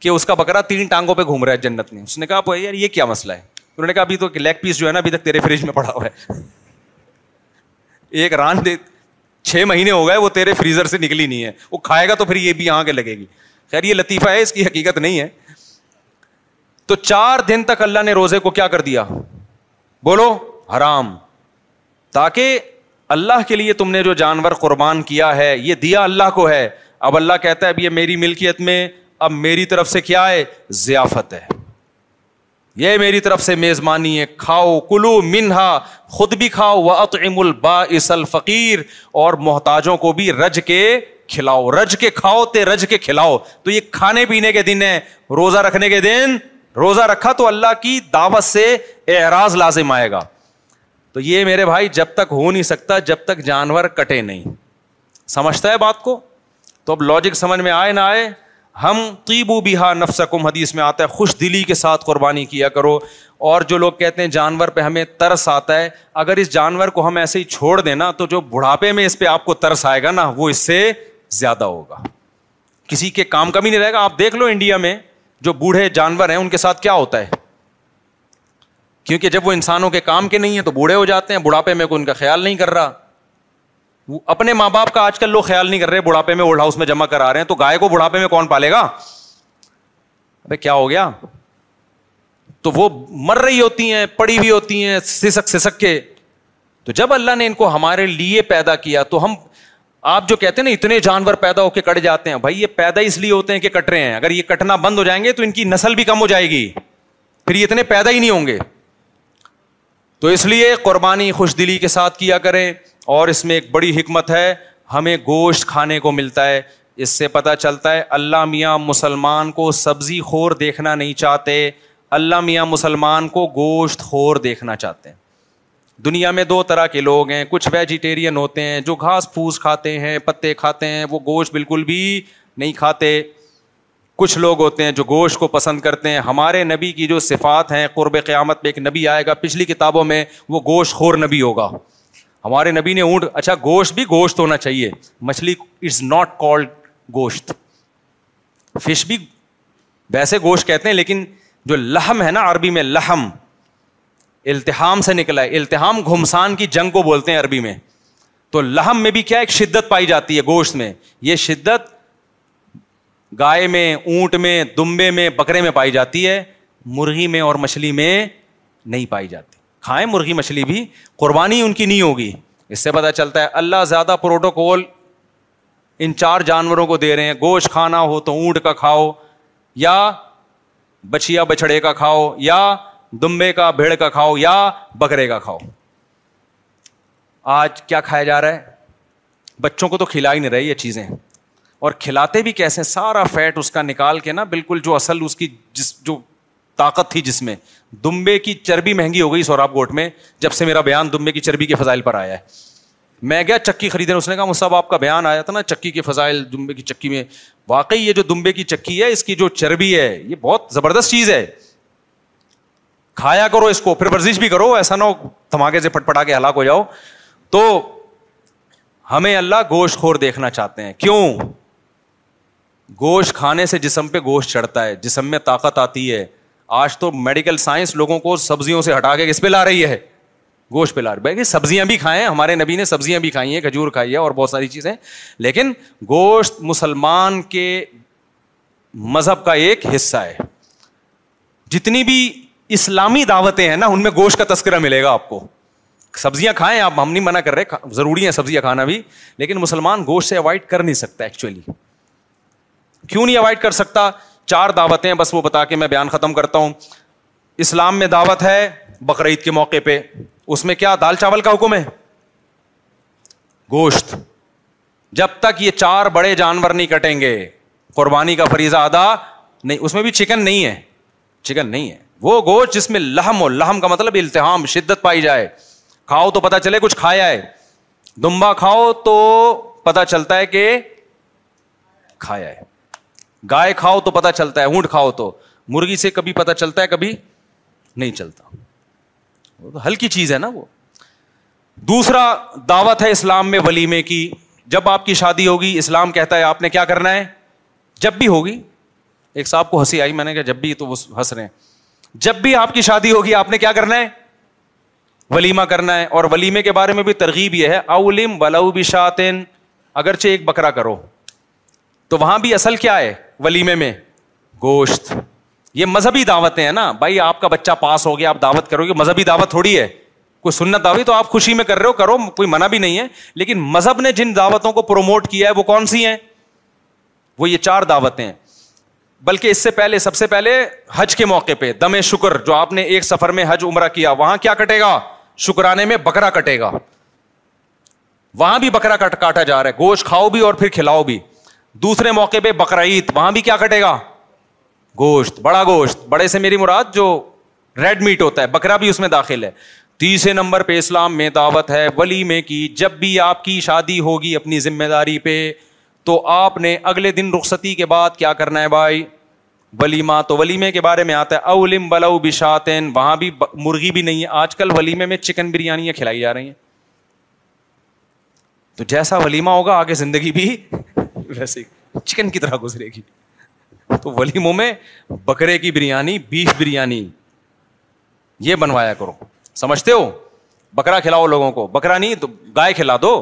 S6: کہ اس کا بکرا تین ٹانگوں پہ گھوم رہا ہے جنت میں اس نے کہا یار یہ کیا مسئلہ ہے انہوں نے کہا ابھی تو لیگ پیس جو ہے نا ابھی تک تیرے فریج میں پڑا ہوا ہے ایک ران دے چھ مہینے ہو گئے وہ تیرے فریزر سے نکلی نہیں ہے وہ کھائے گا تو پھر یہ بھی یہاں کے لگے گی خیر یہ لطیفہ ہے اس کی حقیقت نہیں ہے تو چار دن تک اللہ نے روزے کو کیا کر دیا بولو حرام تاکہ اللہ کے لیے تم نے جو جانور قربان کیا ہے یہ دیا اللہ کو ہے اب اللہ کہتا ہے اب یہ میری ملکیت میں اب میری طرف سے کیا ہے ضیافت ہے یہ میری طرف سے میزبانی ہے کھاؤ کلو منہا خود بھی کھاؤ کھاؤل ام اسل فقیر اور محتاجوں کو بھی رج کے کھلاؤ رج کے کھاؤ تے رج کے کھلاؤ تو یہ کھانے پینے کے دن ہے روزہ رکھنے کے دن روزہ رکھا تو اللہ کی دعوت سے اعراض لازم آئے گا تو یہ میرے بھائی جب تک ہو نہیں سکتا جب تک جانور کٹے نہیں سمجھتا ہے بات کو تو اب لاجک سمجھ میں آئے نہ آئے ہم قیبو بہا نفس حدیث میں آتا ہے خوش دلی کے ساتھ قربانی کیا کرو اور جو لوگ کہتے ہیں جانور پہ ہمیں ترس آتا ہے اگر اس جانور کو ہم ایسے ہی چھوڑ دیں نا تو جو بڑھاپے میں اس پہ آپ کو ترس آئے گا نا وہ اس سے زیادہ ہوگا کسی کے کام کا بھی نہیں رہے گا آپ دیکھ لو انڈیا میں جو بوڑھے جانور ہیں ان کے ساتھ کیا ہوتا ہے کیونکہ جب وہ انسانوں کے کام کے نہیں ہیں تو بوڑھے ہو جاتے ہیں بڑھاپے میں کوئی ان کا خیال نہیں کر رہا اپنے ماں باپ کا آج کل لوگ خیال نہیں کر رہے بڑھاپے میں اولڈ ہاؤس میں جمع کرا رہے ہیں تو گائے کو بڑھاپے میں کون پالے گا کیا ہو گیا تو وہ مر رہی ہوتی ہیں پڑی ہوئی ہوتی ہیں سسک سسک کے تو جب اللہ نے ان کو ہمارے لیے پیدا کیا تو ہم آپ جو کہتے ہیں نا اتنے جانور پیدا ہو کے کٹ جاتے ہیں بھائی یہ پیدا اس لیے ہوتے ہیں کہ کٹ رہے ہیں اگر یہ کٹنا بند ہو جائیں گے تو ان کی نسل بھی کم ہو جائے گی پھر یہ اتنے پیدا ہی نہیں ہوں گے تو اس لیے قربانی خوش دلی کے ساتھ کیا کریں اور اس میں ایک بڑی حکمت ہے ہمیں گوشت کھانے کو ملتا ہے اس سے پتہ چلتا ہے اللہ میاں مسلمان کو سبزی خور دیکھنا نہیں چاہتے اللہ میاں مسلمان کو گوشت خور دیکھنا چاہتے ہیں دنیا میں دو طرح کے لوگ ہیں کچھ ویجیٹیرین ہوتے ہیں جو گھاس پھوس کھاتے ہیں پتے کھاتے ہیں وہ گوشت بالکل بھی نہیں کھاتے کچھ لوگ ہوتے ہیں جو گوشت کو پسند کرتے ہیں ہمارے نبی کی جو صفات ہیں قرب قیامت پہ ایک نبی آئے گا پچھلی کتابوں میں وہ گوشت خور نبی ہوگا ہمارے نبی نے اونٹ اچھا گوشت بھی گوشت ہونا چاہیے مچھلی از ناٹ کالڈ گوشت فش بھی ویسے گوشت کہتے ہیں لیکن جو لہم ہے نا عربی میں لہم التحام سے نکلا ہے التحام گھمسان کی جنگ کو بولتے ہیں عربی میں تو لحم میں بھی کیا ایک شدت پائی جاتی ہے گوشت میں یہ شدت گائے میں اونٹ میں دمبے میں بکرے میں پائی جاتی ہے مرغی میں اور مچھلی میں نہیں پائی جاتی کھائیں مرغی مچھلی بھی قربانی ان کی نہیں ہوگی اس سے پتا چلتا ہے اللہ زیادہ پروٹوکول ان چار جانوروں کو دے رہے ہیں گوشت کھانا ہو تو اونٹ کا کھاؤ یا بچیا بچڑے کا کھاؤ یا دمبے کا بھیڑ کا کھاؤ یا بکرے کا کھاؤ آج کیا کھایا جا رہا ہے بچوں کو تو کھلا ہی نہیں رہی یہ چیزیں اور کھلاتے بھی کیسے سارا فیٹ اس کا نکال کے نا بالکل جو اصل اس کی جس جو طاقت تھی جس میں دمبے کی چربی مہنگی ہو گئی سوراب گوٹ میں جب سے میرا بیان دمبے کی چربی کے فضائل پر آیا ہے میں گیا چکی خریدنے اس نے کہا آپ کا بیان آیا تھا نا چکی کے فضائل دمبے کی چکی میں واقعی یہ جو دمبے کی چکی ہے اس کی جو چربی ہے یہ بہت زبردست چیز ہے کھایا کرو اس کو پھر ورزش بھی کرو ایسا نہ ہو دھماکے سے پٹ پٹا کے ہلاک ہو جاؤ تو ہمیں اللہ گوشت خور دیکھنا چاہتے ہیں کیوں گوشت کھانے سے جسم پہ گوشت چڑھتا ہے جسم میں طاقت آتی ہے آج تو میڈیکل سائنس لوگوں کو سبزیوں سے ہٹا کے کس پہ لا رہی ہے گوشت پہ لا رہی ہے سبزیاں بھی کھائیں ہمارے نبی نے سبزیاں بھی کھائی ہیں کھجور کھائی ہے اور بہت ساری چیزیں لیکن گوشت مسلمان کے مذہب کا ایک حصہ ہے جتنی بھی اسلامی دعوتیں ہیں نا ان میں گوشت کا تذکرہ ملے گا آپ کو سبزیاں کھائیں آپ ہم نہیں منع کر رہے ضروری ہے سبزیاں کھانا بھی لیکن مسلمان گوشت سے اوائڈ کر نہیں سکتا ایکچولی کیوں نہیں اوائڈ کر سکتا چار دعوتیں بس وہ بتا کے میں بیان ختم کرتا ہوں اسلام میں دعوت ہے بقرعید کے موقع پہ اس میں کیا دال چاول کا حکم ہے گوشت جب تک یہ چار بڑے جانور نہیں کٹیں گے قربانی کا فریضہ ادا نہیں اس میں بھی چکن نہیں ہے چکن نہیں ہے وہ گوشت جس میں لہم ہو لہم کا مطلب التحام شدت پائی جائے کھاؤ تو پتا چلے کچھ کھایا ہے دمبا کھاؤ تو پتا چلتا ہے کہ کھایا ہے گائے کھاؤ تو پتا چلتا ہے اونٹ کھاؤ تو مرغی سے کبھی پتا چلتا ہے کبھی نہیں چلتا ہلکی چیز ہے نا وہ دوسرا دعوت ہے اسلام میں ولیمے کی جب آپ کی شادی ہوگی اسلام کہتا ہے آپ نے کیا کرنا ہے جب بھی ہوگی ایک صاحب کو ہنسی آئی میں نے کہا جب بھی تو وہ ہنس رہے ہیں جب بھی آپ کی شادی ہوگی آپ نے کیا کرنا ہے ولیمہ کرنا ہے اور ولیمے کے بارے میں بھی ترغیب یہ ہے ولاؤ بھی شاطن اگرچہ ایک بکرا کرو تو وہاں بھی اصل کیا ہے ولیمے میں گوشت یہ مذہبی دعوتیں ہیں نا بھائی آپ کا بچہ پاس ہو گیا آپ دعوت کرو گے مذہبی دعوت تھوڑی ہے کوئی سنت دعوی تو آپ خوشی میں کر رہے ہو کرو کوئی منع بھی نہیں ہے لیکن مذہب نے جن دعوتوں کو پروموٹ کیا ہے وہ کون سی ہیں وہ یہ چار دعوتیں ہیں بلکہ اس سے پہلے سب سے پہلے حج کے موقع پہ دم شکر جو آپ نے ایک سفر میں حج عمرہ کیا وہاں کیا کٹے گا شکرانے میں بکرا کٹے گا وہاں بھی بکرا کاٹا جا رہا ہے گوشت کھاؤ بھی اور پھر کھلاؤ بھی دوسرے موقع پہ بقرعید وہاں بھی کیا کٹے گا گوشت بڑا گوشت بڑے سے میری مراد جو ریڈ میٹ ہوتا ہے بکرا بھی اس میں داخل ہے تیسرے نمبر پہ اسلام میں دعوت ہے ولی میں کی جب بھی آپ کی شادی ہوگی اپنی ذمہ داری پہ تو آپ نے اگلے دن رخصتی کے بعد کیا کرنا ہے بھائی ولیمہ تو ولیمے کے بارے میں آتا ہے اولم بلو بشاتین وہاں بھی مرغی بھی نہیں ہے آج کل ولیمے میں چکن بریانیاں کھلائی جا رہی ہیں تو جیسا ولیمہ ہوگا آگے زندگی بھی ویسے چکن کی طرح گزرے گی تو ولیموں میں بکرے کی بریانی بیف بریانی یہ بنوایا کرو سمجھتے ہو بکرا کھلاؤ لوگوں کو بکرا نہیں تو گائے کھلا دو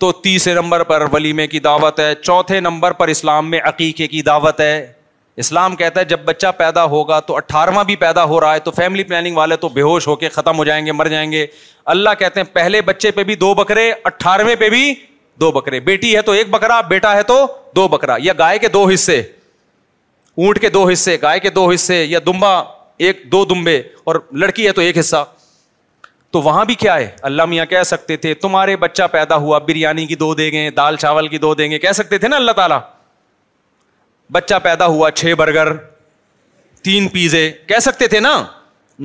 S6: تو تیسرے نمبر پر ولیمے کی دعوت ہے چوتھے نمبر پر اسلام میں عقیقے کی دعوت ہے اسلام کہتا ہے جب بچہ پیدا ہوگا تو اٹھارہواں بھی پیدا ہو رہا ہے تو فیملی پلاننگ والے تو بے ہوش ہو کے ختم ہو جائیں گے مر جائیں گے اللہ کہتے ہیں پہلے بچے پہ بھی دو بکرے اٹھارہویں پہ بھی دو بکرے بیٹی ہے تو ایک بکرا بیٹا ہے تو دو بکرا یا گائے کے دو حصے اونٹ کے دو حصے گائے کے دو حصے یا دمبا ایک دو دمبے اور لڑکی ہے تو ایک حصہ تو وہاں بھی کیا ہے اللہ میاں کہہ سکتے تھے تمہارے بچہ پیدا ہوا بریانی کی دو دیں گے دال چاول کی دو دیں گے کہہ سکتے تھے نا اللہ تعالی بچہ پیدا ہوا چھ برگر تین پیزے کہہ سکتے تھے نا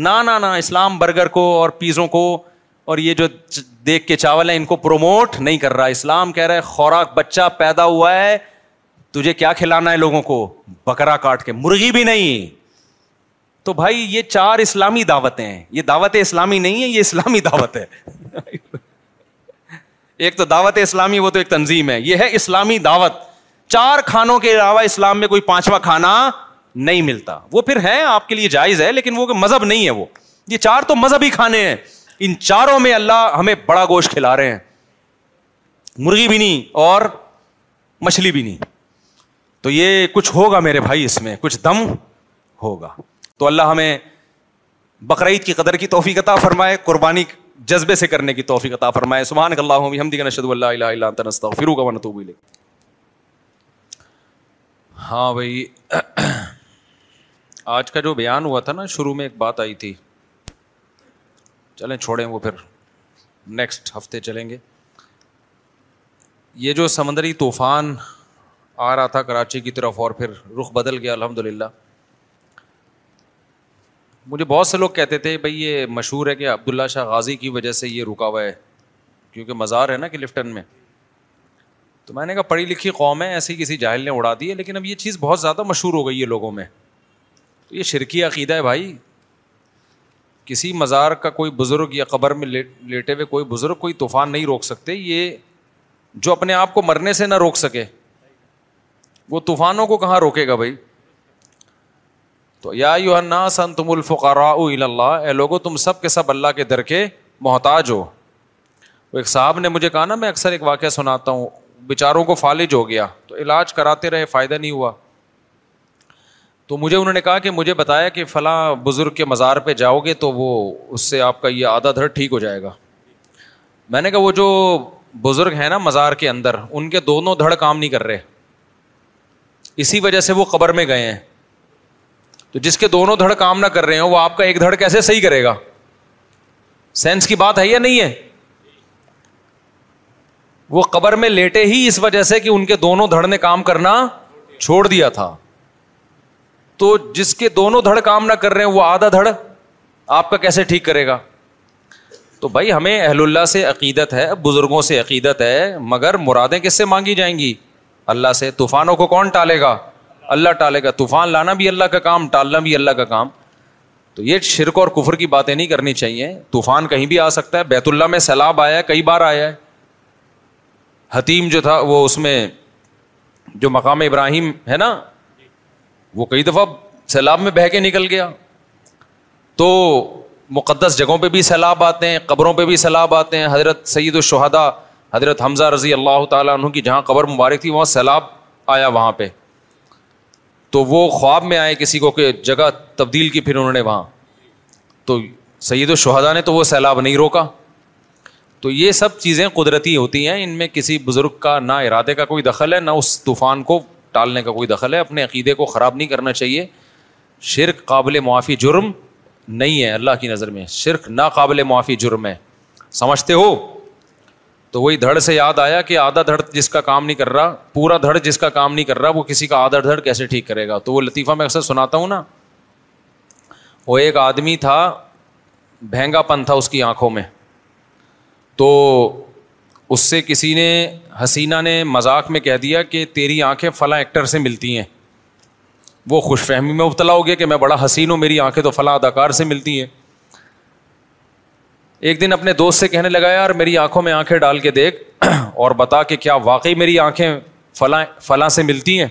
S6: نہ اسلام برگر کو اور پیزوں کو اور یہ جو دیکھ کے چاول ہے ان کو پروموٹ نہیں کر رہا اسلام کہہ رہا ہے خوراک بچہ پیدا ہوا ہے تجھے کیا کھلانا ہے لوگوں کو بکرا کاٹ کے مرغی بھی نہیں تو بھائی یہ چار اسلامی دعوتیں ہیں یہ دعوت اسلامی نہیں ہے یہ اسلامی دعوت ہے ایک تو دعوت اسلامی وہ تو ایک تنظیم ہے یہ ہے اسلامی دعوت چار کھانوں کے علاوہ اسلام میں کوئی پانچواں کھانا نہیں ملتا وہ پھر ہے آپ کے لیے جائز ہے لیکن وہ مذہب نہیں ہے وہ یہ چار تو مذہبی کھانے ہیں ان چاروں میں اللہ ہمیں بڑا گوشت کھلا رہے ہیں مرغی بھی نہیں اور مچھلی بھی نہیں تو یہ کچھ ہوگا میرے بھائی اس میں کچھ دم ہوگا تو اللہ ہمیں بقرعید کی قدر کی توفیق عطا فرمائے قربانی جذبے سے کرنے کی توفیق عطا فرمائے سبحان اللہ اللہ نشد تعطرائے ہاں بھائی آج کا جو بیان ہوا تھا نا شروع میں ایک بات آئی تھی چلیں چھوڑیں وہ پھر نیکسٹ ہفتے چلیں گے یہ جو سمندری طوفان آ رہا تھا کراچی کی طرف اور پھر رخ بدل گیا الحمد للہ مجھے بہت سے لوگ کہتے تھے بھائی یہ مشہور ہے کہ عبداللہ شاہ غازی کی وجہ سے یہ رکا ہوا ہے کیونکہ مزار ہے نا کہ لفٹن میں تو میں نے کہا پڑھی لکھی قوم ہے ایسے ہی کسی جاہل نے اڑا دی ہے لیکن اب یہ چیز بہت زیادہ مشہور ہو گئی ہے لوگوں میں تو یہ شرکی عقیدہ ہے بھائی کسی مزار کا کوئی بزرگ یا قبر میں لیٹے ہوئے کوئی بزرگ کوئی طوفان نہیں روک سکتے یہ جو اپنے آپ کو مرنے سے نہ روک سکے وہ طوفانوں کو کہاں روکے گا بھائی تو یا یو سن تم الفقار اللہ اے لوگو تم سب کے سب اللہ کے در کے محتاج ہو وہ ایک صاحب نے مجھے کہا نا میں اکثر ایک واقعہ سناتا ہوں بیچاروں کو فالج ہو گیا تو علاج کراتے رہے فائدہ نہیں ہوا تو مجھے انہوں نے کہا کہ مجھے بتایا کہ فلاں بزرگ کے مزار پہ جاؤ گے تو وہ اس سے آپ کا یہ آدھا دھڑ ٹھیک ہو جائے گا میں نے کہا وہ جو بزرگ ہیں نا مزار کے اندر ان کے دونوں دھڑ کام نہیں کر رہے اسی وجہ سے وہ قبر میں گئے ہیں تو جس کے دونوں دھڑ کام نہ کر رہے ہوں وہ آپ کا ایک دھڑ کیسے صحیح کرے گا سینس کی بات ہے یا نہیں ہے وہ قبر میں لیٹے ہی اس وجہ سے کہ ان کے دونوں دھڑ نے کام کرنا چھوڑ دیا تھا تو جس کے دونوں دھڑ کام نہ کر رہے ہیں وہ آدھا دھڑ آپ کا کیسے ٹھیک کرے گا تو بھائی ہمیں اہل اللہ سے عقیدت ہے بزرگوں سے عقیدت ہے مگر مرادیں کس سے مانگی جائیں گی اللہ سے طوفانوں کو کون ٹالے گا اللہ ٹالے گا طوفان لانا بھی اللہ کا کام ٹالنا بھی اللہ کا کام تو یہ شرک اور کفر کی باتیں نہیں کرنی چاہیے طوفان کہیں بھی آ سکتا ہے بیت اللہ میں سیلاب آیا ہے کئی بار آیا ہے حتیم جو تھا وہ اس میں جو مقام ابراہیم ہے نا وہ کئی دفعہ سیلاب میں بہہ کے نکل گیا تو مقدس جگہوں پہ بھی سیلاب آتے ہیں قبروں پہ بھی سیلاب آتے ہیں حضرت و الشہدا حضرت حمزہ رضی اللہ تعالیٰ عنہ کی جہاں قبر مبارک تھی وہاں سیلاب آیا وہاں پہ تو وہ خواب میں آئے کسی کو کہ جگہ تبدیل کی پھر انہوں نے وہاں تو و الشہدا نے تو وہ سیلاب نہیں روکا تو یہ سب چیزیں قدرتی ہوتی ہیں ان میں کسی بزرگ کا نہ ارادے کا کوئی دخل ہے نہ اس طوفان کو ٹالنے کا کوئی دخل ہے اپنے عقیدے کو خراب نہیں کرنا چاہیے شرک قابل معافی جرم نہیں ہے اللہ کی نظر میں شرک ناقابل معافی جرم ہے سمجھتے ہو تو وہی دھڑ سے یاد آیا کہ آدھا دھڑ جس کا کام نہیں کر رہا پورا دھڑ جس کا کام نہیں کر رہا وہ کسی کا آدھا دھڑ کیسے ٹھیک کرے گا تو وہ لطیفہ میں اکثر سناتا ہوں نا وہ ایک آدمی تھا بھینگا پن تھا اس کی آنکھوں میں تو اس سے کسی نے حسینہ نے مذاق میں کہہ دیا کہ تیری آنکھیں فلاں ایکٹر سے ملتی ہیں وہ خوش فہمی میں ابتلا ہو گیا کہ میں بڑا حسین ہوں میری آنکھیں تو فلاں اداکار سے ملتی ہیں ایک دن اپنے دوست سے کہنے لگا یار میری آنکھوں میں آنکھیں ڈال کے دیکھ اور بتا کہ کیا واقعی میری آنکھیں فلاں فلاں سے ملتی ہیں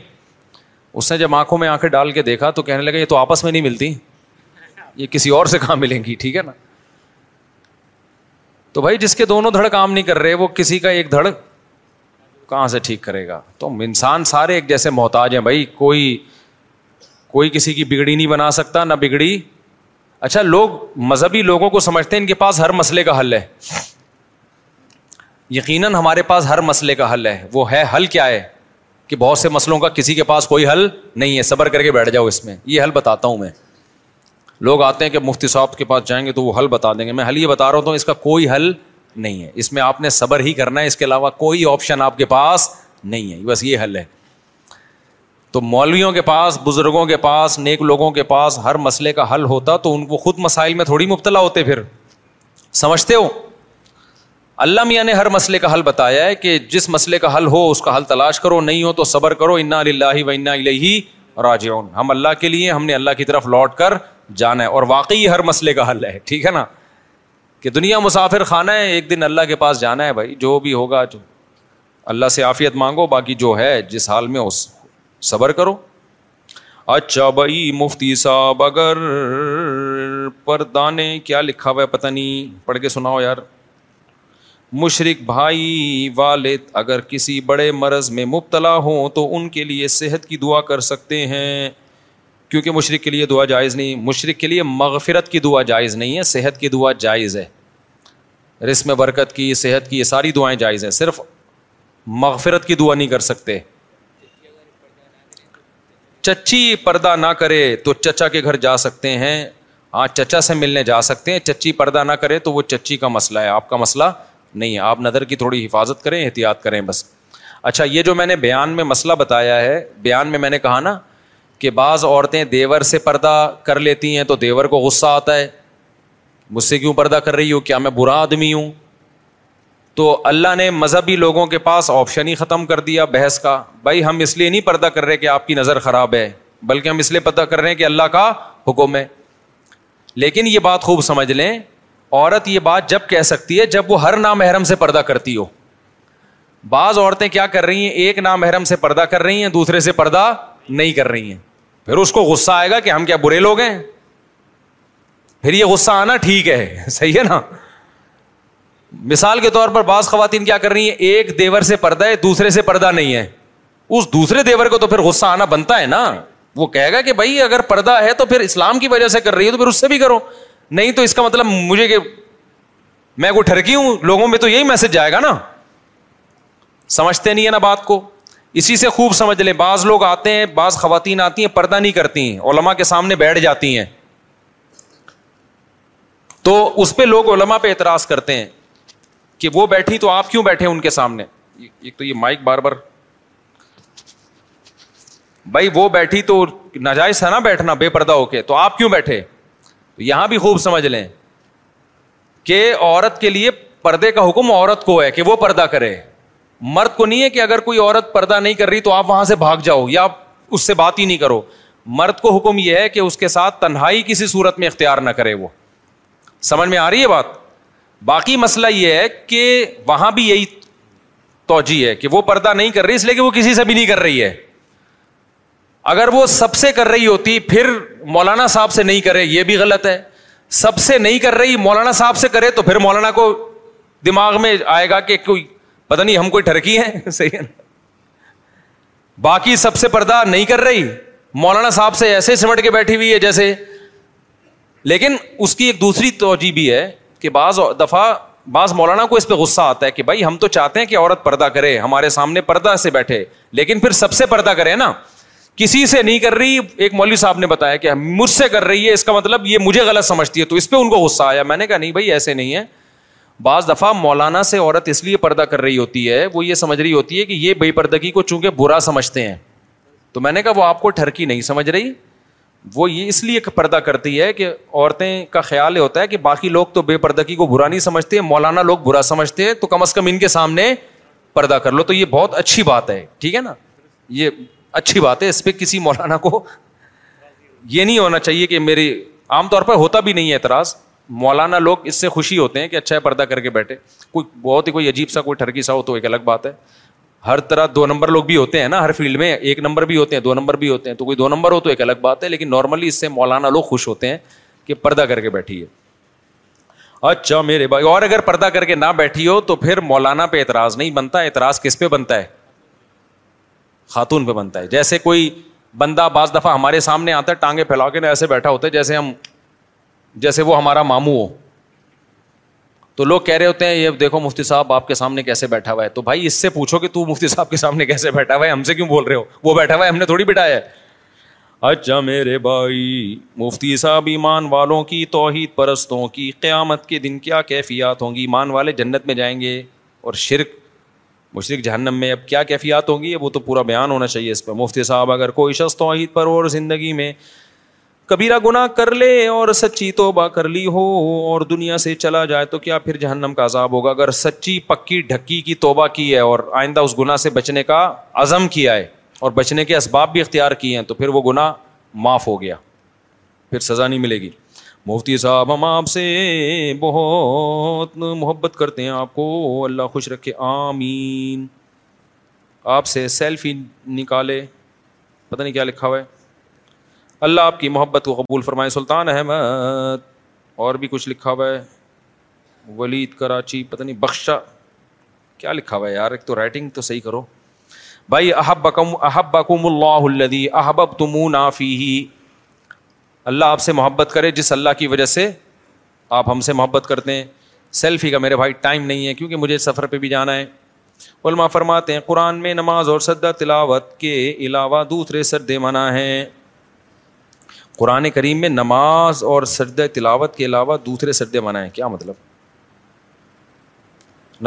S6: اس نے جب آنکھوں میں آنکھیں ڈال کے دیکھا تو کہنے لگا یہ تو آپس میں نہیں ملتی یہ کسی اور سے کہاں ملیں گی ٹھیک ہے نا تو بھائی جس کے دونوں دھڑ کام نہیں کر رہے وہ کسی کا ایک دھڑ کہاں سے ٹھیک کرے گا تم انسان سارے ایک جیسے محتاج ہیں بھائی کوئی کوئی کسی کی بگڑی نہیں بنا سکتا نہ بگڑی اچھا لوگ مذہبی لوگوں کو سمجھتے ہیں ان کے پاس ہر مسئلے کا حل ہے یقیناً ہمارے پاس ہر مسئلے کا حل ہے وہ ہے حل کیا ہے کہ بہت سے مسئلوں کا کسی کے پاس کوئی حل نہیں ہے صبر کر کے بیٹھ جاؤ اس میں یہ حل بتاتا ہوں میں لوگ آتے ہیں کہ مفتی صاحب کے پاس جائیں گے تو وہ حل بتا دیں گے میں حل یہ بتا رہا ہوں تو اس کا کوئی حل نہیں ہے اس میں آپ نے صبر ہی کرنا ہے اس کے علاوہ کوئی آپشن آپ کے پاس نہیں ہے بس یہ حل ہے تو مولویوں کے پاس بزرگوں کے پاس نیک لوگوں کے پاس ہر مسئلے کا حل ہوتا تو ان کو خود مسائل میں تھوڑی مبتلا ہوتے پھر سمجھتے ہو اللہ میاں نے ہر مسئلے کا حل بتایا ہے کہ جس مسئلے کا حل ہو اس کا حل تلاش کرو نہیں ہو تو صبر کرو انا اللہ و انا الہی راجعون ہم اللہ کے لیے ہم نے اللہ کی طرف لوٹ کر جانا ہے اور واقعی ہر مسئلے کا حل ہے ٹھیک ہے نا کہ دنیا مسافر خانہ ہے ایک دن اللہ کے پاس جانا ہے بھائی جو بھی ہوگا جو اللہ سے عافیت مانگو باقی جو ہے جس حال میں اس صبر کرو اچھا بھائی مفتی صاحب اگر پردانے کیا لکھا ہوا ہے پتہ نہیں پڑھ کے سناؤ یار مشرق بھائی والد اگر کسی بڑے مرض میں مبتلا ہوں تو ان کے لیے صحت کی دعا کر سکتے ہیں کیونکہ مشرق کے لیے دعا جائز نہیں مشرق کے لیے مغفرت کی دعا جائز نہیں ہے صحت کی دعا جائز ہے رسم برکت کی صحت کی یہ ساری دعائیں جائز ہیں صرف مغفرت کی دعا نہیں کر سکتے چچی پردہ نہ کرے تو چچا کے گھر جا سکتے ہیں ہاں چچا سے ملنے جا سکتے ہیں چچی پردہ نہ کرے تو وہ چچی کا مسئلہ ہے آپ کا مسئلہ نہیں ہے آپ نظر کی تھوڑی حفاظت کریں احتیاط کریں بس اچھا یہ جو میں نے بیان میں مسئلہ بتایا ہے بیان میں میں نے کہا نا کہ بعض عورتیں دیور سے پردہ کر لیتی ہیں تو دیور کو غصہ آتا ہے مجھ سے کیوں پردہ کر رہی ہو کیا میں برا آدمی ہوں تو اللہ نے مذہبی لوگوں کے پاس آپشن ہی ختم کر دیا بحث کا بھائی ہم اس لیے نہیں پردہ کر رہے کہ آپ کی نظر خراب ہے بلکہ ہم اس لیے پتہ کر رہے ہیں کہ اللہ کا حکم ہے لیکن یہ بات خوب سمجھ لیں عورت یہ بات جب کہہ سکتی ہے جب وہ ہر نام سے پردہ کرتی ہو بعض عورتیں کیا کر رہی ہیں ایک نام سے پردہ کر رہی ہیں دوسرے سے پردہ نہیں کر رہی ہیں پھر اس کو غصہ آئے گا کہ ہم کیا برے لوگ ہیں پھر یہ غصہ آنا ٹھیک ہے [laughs] صحیح ہے نا مثال کے طور پر بعض خواتین کیا کر رہی ہیں ایک دیور سے پردہ ہے دوسرے سے پردہ نہیں ہے اس دوسرے دیور کو تو پھر غصہ آنا بنتا ہے نا وہ کہے گا کہ بھائی اگر پردہ ہے تو پھر اسلام کی وجہ سے کر رہی ہے تو پھر اس سے بھی کرو نہیں تو اس کا مطلب مجھے کہ میں کوئی ٹھرکی ہوں لوگوں میں تو یہی میسج جائے گا نا سمجھتے نہیں ہے نا بات کو اسی سے خوب سمجھ لیں بعض لوگ آتے ہیں بعض خواتین آتی ہیں پردہ نہیں کرتی ہیں علما کے سامنے بیٹھ جاتی ہیں تو اس پہ لوگ علما پہ اعتراض کرتے ہیں کہ وہ بیٹھی تو آپ کیوں بیٹھے ان کے سامنے ایک تو یہ مائک بار بار بھائی وہ بیٹھی تو ناجائز ہے نا بیٹھنا بے پردہ ہو کے تو آپ کیوں بیٹھے یہاں بھی خوب سمجھ لیں کہ عورت کے لیے پردے کا حکم عورت کو ہے کہ وہ پردہ کرے مرد کو نہیں ہے کہ اگر کوئی عورت پردہ نہیں کر رہی تو آپ وہاں سے بھاگ جاؤ یا آپ اس سے بات ہی نہیں کرو مرد کو حکم یہ ہے کہ اس کے ساتھ تنہائی کسی صورت میں اختیار نہ کرے وہ سمجھ میں آ رہی ہے بات باقی مسئلہ یہ ہے کہ وہاں بھی یہی توجہ ہے کہ وہ پردہ نہیں کر رہی اس لیے کہ وہ کسی سے بھی نہیں کر رہی ہے اگر وہ سب سے کر رہی ہوتی پھر مولانا صاحب سے نہیں کرے یہ بھی غلط ہے سب سے نہیں کر رہی مولانا صاحب سے کرے تو پھر مولانا کو دماغ میں آئے گا کہ کوئی پتا نہیں ہم کوئی ٹھرکی ہے [laughs] صحیح ہے باقی سب سے پردہ نہیں کر رہی مولانا صاحب سے ایسے سمٹ کے بیٹھی ہوئی ہے جیسے لیکن اس کی ایک دوسری توجہ بھی ہے کہ بعض دفعہ بعض مولانا کو اس پہ غصہ آتا ہے کہ بھائی ہم تو چاہتے ہیں کہ عورت پردہ کرے ہمارے سامنے پردہ سے بیٹھے لیکن پھر سب سے پردہ کرے نا کسی سے نہیں کر رہی ایک مولوی صاحب نے بتایا کہ مجھ سے کر رہی ہے اس کا مطلب یہ مجھے غلط سمجھتی ہے تو اس پہ ان کو غصہ آیا میں نے کہا نہیں بھائی ایسے نہیں ہے بعض دفعہ مولانا سے عورت اس لیے پردہ کر رہی ہوتی ہے وہ یہ سمجھ رہی ہوتی ہے کہ یہ بے پردگی کو چونکہ برا سمجھتے ہیں تو میں نے کہا وہ آپ کو ٹھرکی نہیں سمجھ رہی وہ یہ اس لیے پردہ کرتی ہے کہ عورتیں کا خیال یہ ہوتا ہے کہ باقی لوگ تو بے پردگی کو برا نہیں سمجھتے مولانا لوگ برا سمجھتے ہیں تو کم از کم ان کے سامنے پردہ کر لو تو یہ بہت اچھی بات ہے ٹھیک ہے نا یہ اچھی بات ہے اس پہ کسی مولانا کو یہ نہیں ہونا چاہیے کہ میری عام طور پر ہوتا بھی نہیں ہے اعتراض مولانا لوگ اس سے خوشی ہوتے ہیں کہ اچھا ہے پردہ کر کے بیٹھے کوئی بہت ہی کوئی عجیب سا کوئی ٹھرکی سا ہو تو ایک الگ بات ہے ہر طرح دو نمبر لوگ بھی ہوتے ہیں نا ہر فیلڈ میں ایک نمبر بھی ہوتے ہیں دو نمبر بھی ہوتے ہیں تو کوئی دو نمبر ہو تو ایک الگ بات ہے لیکن نارملی اس سے مولانا لوگ خوش ہوتے ہیں کہ پردہ کر کے بیٹھی ہے اچھا میرے بھائی اور اگر پردہ کر کے نہ بیٹھی ہو تو پھر مولانا پہ اعتراض نہیں بنتا اعتراض کس پہ بنتا ہے خاتون پہ بنتا ہے جیسے کوئی بندہ بعض دفعہ ہمارے سامنے آتا ہے ٹانگے پھیلا کے نہ ایسے بیٹھا ہوتا ہے جیسے ہم جیسے وہ ہمارا مامو ہو تو لوگ کہہ رہے ہوتے ہیں یہ دیکھو مفتی صاحب آپ کے سامنے کیسے بیٹھا ہوا ہے تو بھائی اس سے پوچھو کہ تو مفتی صاحب کے سامنے کیسے بیٹھا ہوا ہے ہم سے کیوں بول رہے ہو وہ بیٹھا ہوا ہے ہم نے تھوڑی بٹھایا ہے اچھا میرے بھائی مفتی صاحب ایمان والوں کی توحید پرستوں کی قیامت کے دن کیا کیفیات ہوں گی ایمان والے جنت میں جائیں گے اور شرک مشرق جہنم میں اب کیا کیفیات ہوں گی وہ تو پورا بیان ہونا چاہیے اس پہ مفتی صاحب اگر کوئی شخص توحید پر اور زندگی میں کبیرا گنا کر لے اور سچی توبہ کر لی ہو اور دنیا سے چلا جائے تو کیا پھر جہنم کا عذاب ہوگا اگر سچی پکی ڈھکی کی توبہ کی ہے اور آئندہ اس گناہ سے بچنے کا عزم کیا ہے اور بچنے کے اسباب بھی اختیار کیے ہیں تو پھر وہ گناہ معاف ہو گیا پھر سزا نہیں ملے گی مفتی صاحب ہم آپ سے بہت محبت کرتے ہیں آپ کو اللہ خوش رکھے آمین آپ سے سیلفی نکالے پتہ نہیں کیا لکھا ہوا ہے اللہ آپ کی محبت کو قبول فرمائے سلطان احمد اور بھی کچھ لکھا ہوا ہے ولید کراچی پتہ نہیں بخشا کیا لکھا ہوا ہے یار ایک تو رائٹنگ تو صحیح کرو بھائی احب احب بکم اللہ الدی احبب تم نافی ہی اللہ آپ سے محبت کرے جس اللہ کی وجہ سے آپ ہم سے محبت کرتے ہیں سیلفی کا میرے بھائی ٹائم نہیں ہے کیونکہ مجھے سفر پہ بھی جانا ہے علماء فرماتے ہیں قرآن میں نماز اور سدا تلاوت کے علاوہ دوسرے سردے منع ہیں قرآن کریم میں نماز اور سرد تلاوت کے علاوہ دوسرے سردے منائیں کیا مطلب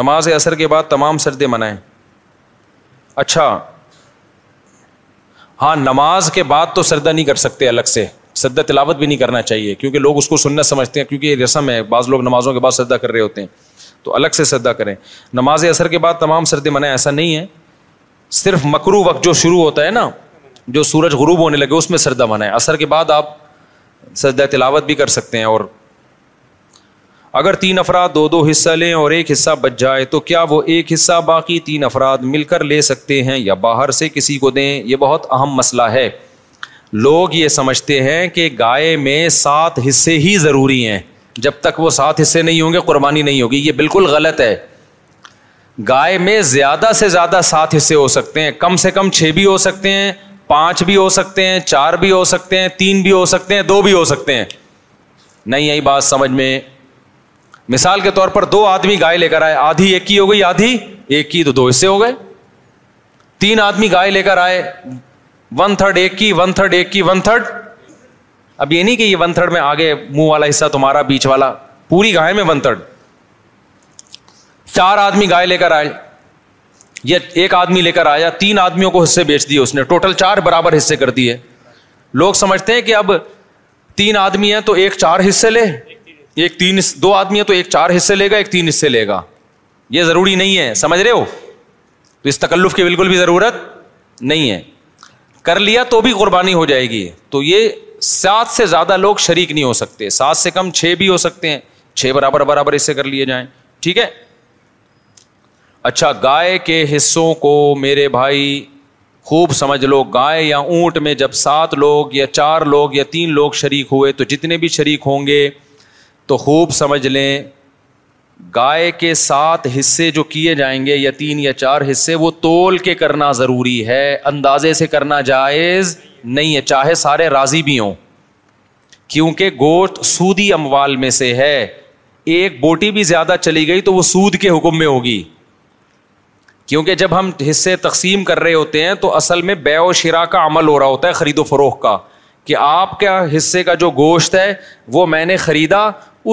S6: نماز اثر کے بعد تمام سردے منائیں اچھا ہاں نماز کے بعد تو سردہ نہیں کر سکتے الگ سے سردہ تلاوت بھی نہیں کرنا چاہیے کیونکہ لوگ اس کو سننا سمجھتے ہیں کیونکہ یہ رسم ہے بعض لوگ نمازوں کے بعد سردا کر رہے ہوتے ہیں تو الگ سے سردا کریں نماز اثر کے بعد تمام سردے منائیں ایسا نہیں ہے صرف مکرو وقت جو شروع ہوتا ہے نا جو سورج غروب ہونے لگے اس میں سردہ منائیں اثر کے بعد آپ سجدہ تلاوت بھی کر سکتے ہیں اور اگر تین افراد دو دو حصہ لیں اور ایک حصہ بچ جائے تو کیا وہ ایک حصہ باقی تین افراد مل کر لے سکتے ہیں یا باہر سے کسی کو دیں یہ بہت اہم مسئلہ ہے لوگ یہ سمجھتے ہیں کہ گائے میں سات حصے ہی ضروری ہیں جب تک وہ سات حصے نہیں ہوں گے قربانی نہیں ہوگی یہ بالکل غلط ہے گائے میں زیادہ سے زیادہ سات حصے ہو سکتے ہیں کم سے کم چھ بھی ہو سکتے ہیں پانچ بھی ہو سکتے ہیں چار بھی ہو سکتے ہیں تین بھی ہو سکتے ہیں دو بھی ہو سکتے ہیں نہیں آئی بات سمجھ میں مثال کے طور پر دو آدمی گائے لے کر آئے آدھی ایک کی ہو گئی آدھی ایک کی تو دو حصے ہو گئے تین آدمی گائے لے کر آئے ون تھرڈ ایک کی ون تھرڈ ایک کی ون تھرڈ اب یہ نہیں کہ یہ ون تھرڈ میں آگے منہ والا حصہ تمہارا بیچ والا پوری گائے میں ون تھرڈ چار آدمی گائے لے کر آئے یہ ایک آدمی لے کر آیا تین آدمیوں کو حصے بیچ دیے اس نے ٹوٹل چار برابر حصے کر دیے لوگ سمجھتے ہیں کہ اب تین آدمی ہیں تو ایک چار حصے لے ایک تین دو آدمی ہیں تو ایک چار حصے لے گا ایک تین حصے لے گا یہ ضروری نہیں ہے سمجھ رہے ہو تو اس تکلف کی بالکل بھی ضرورت نہیں ہے کر لیا تو بھی قربانی ہو جائے گی تو یہ سات سے زیادہ لوگ شریک نہیں ہو سکتے سات سے کم چھ بھی ہو سکتے ہیں چھ برابر برابر حصے کر لیے جائیں ٹھیک ہے اچھا گائے کے حصوں کو میرے بھائی خوب سمجھ لو گائے یا اونٹ میں جب سات لوگ یا چار لوگ یا تین لوگ شریک ہوئے تو جتنے بھی شریک ہوں گے تو خوب سمجھ لیں گائے کے سات حصے جو کیے جائیں گے یا تین یا چار حصے وہ تول کے کرنا ضروری ہے اندازے سے کرنا جائز نہیں ہے چاہے سارے راضی بھی ہوں کیونکہ گوشت سودی اموال میں سے ہے ایک بوٹی بھی زیادہ چلی گئی تو وہ سود کے حکم میں ہوگی کیونکہ جب ہم حصے تقسیم کر رہے ہوتے ہیں تو اصل میں بے و شرا کا عمل ہو رہا ہوتا ہے خرید و فروخت کا کہ آپ کا حصے کا جو گوشت ہے وہ میں نے خریدا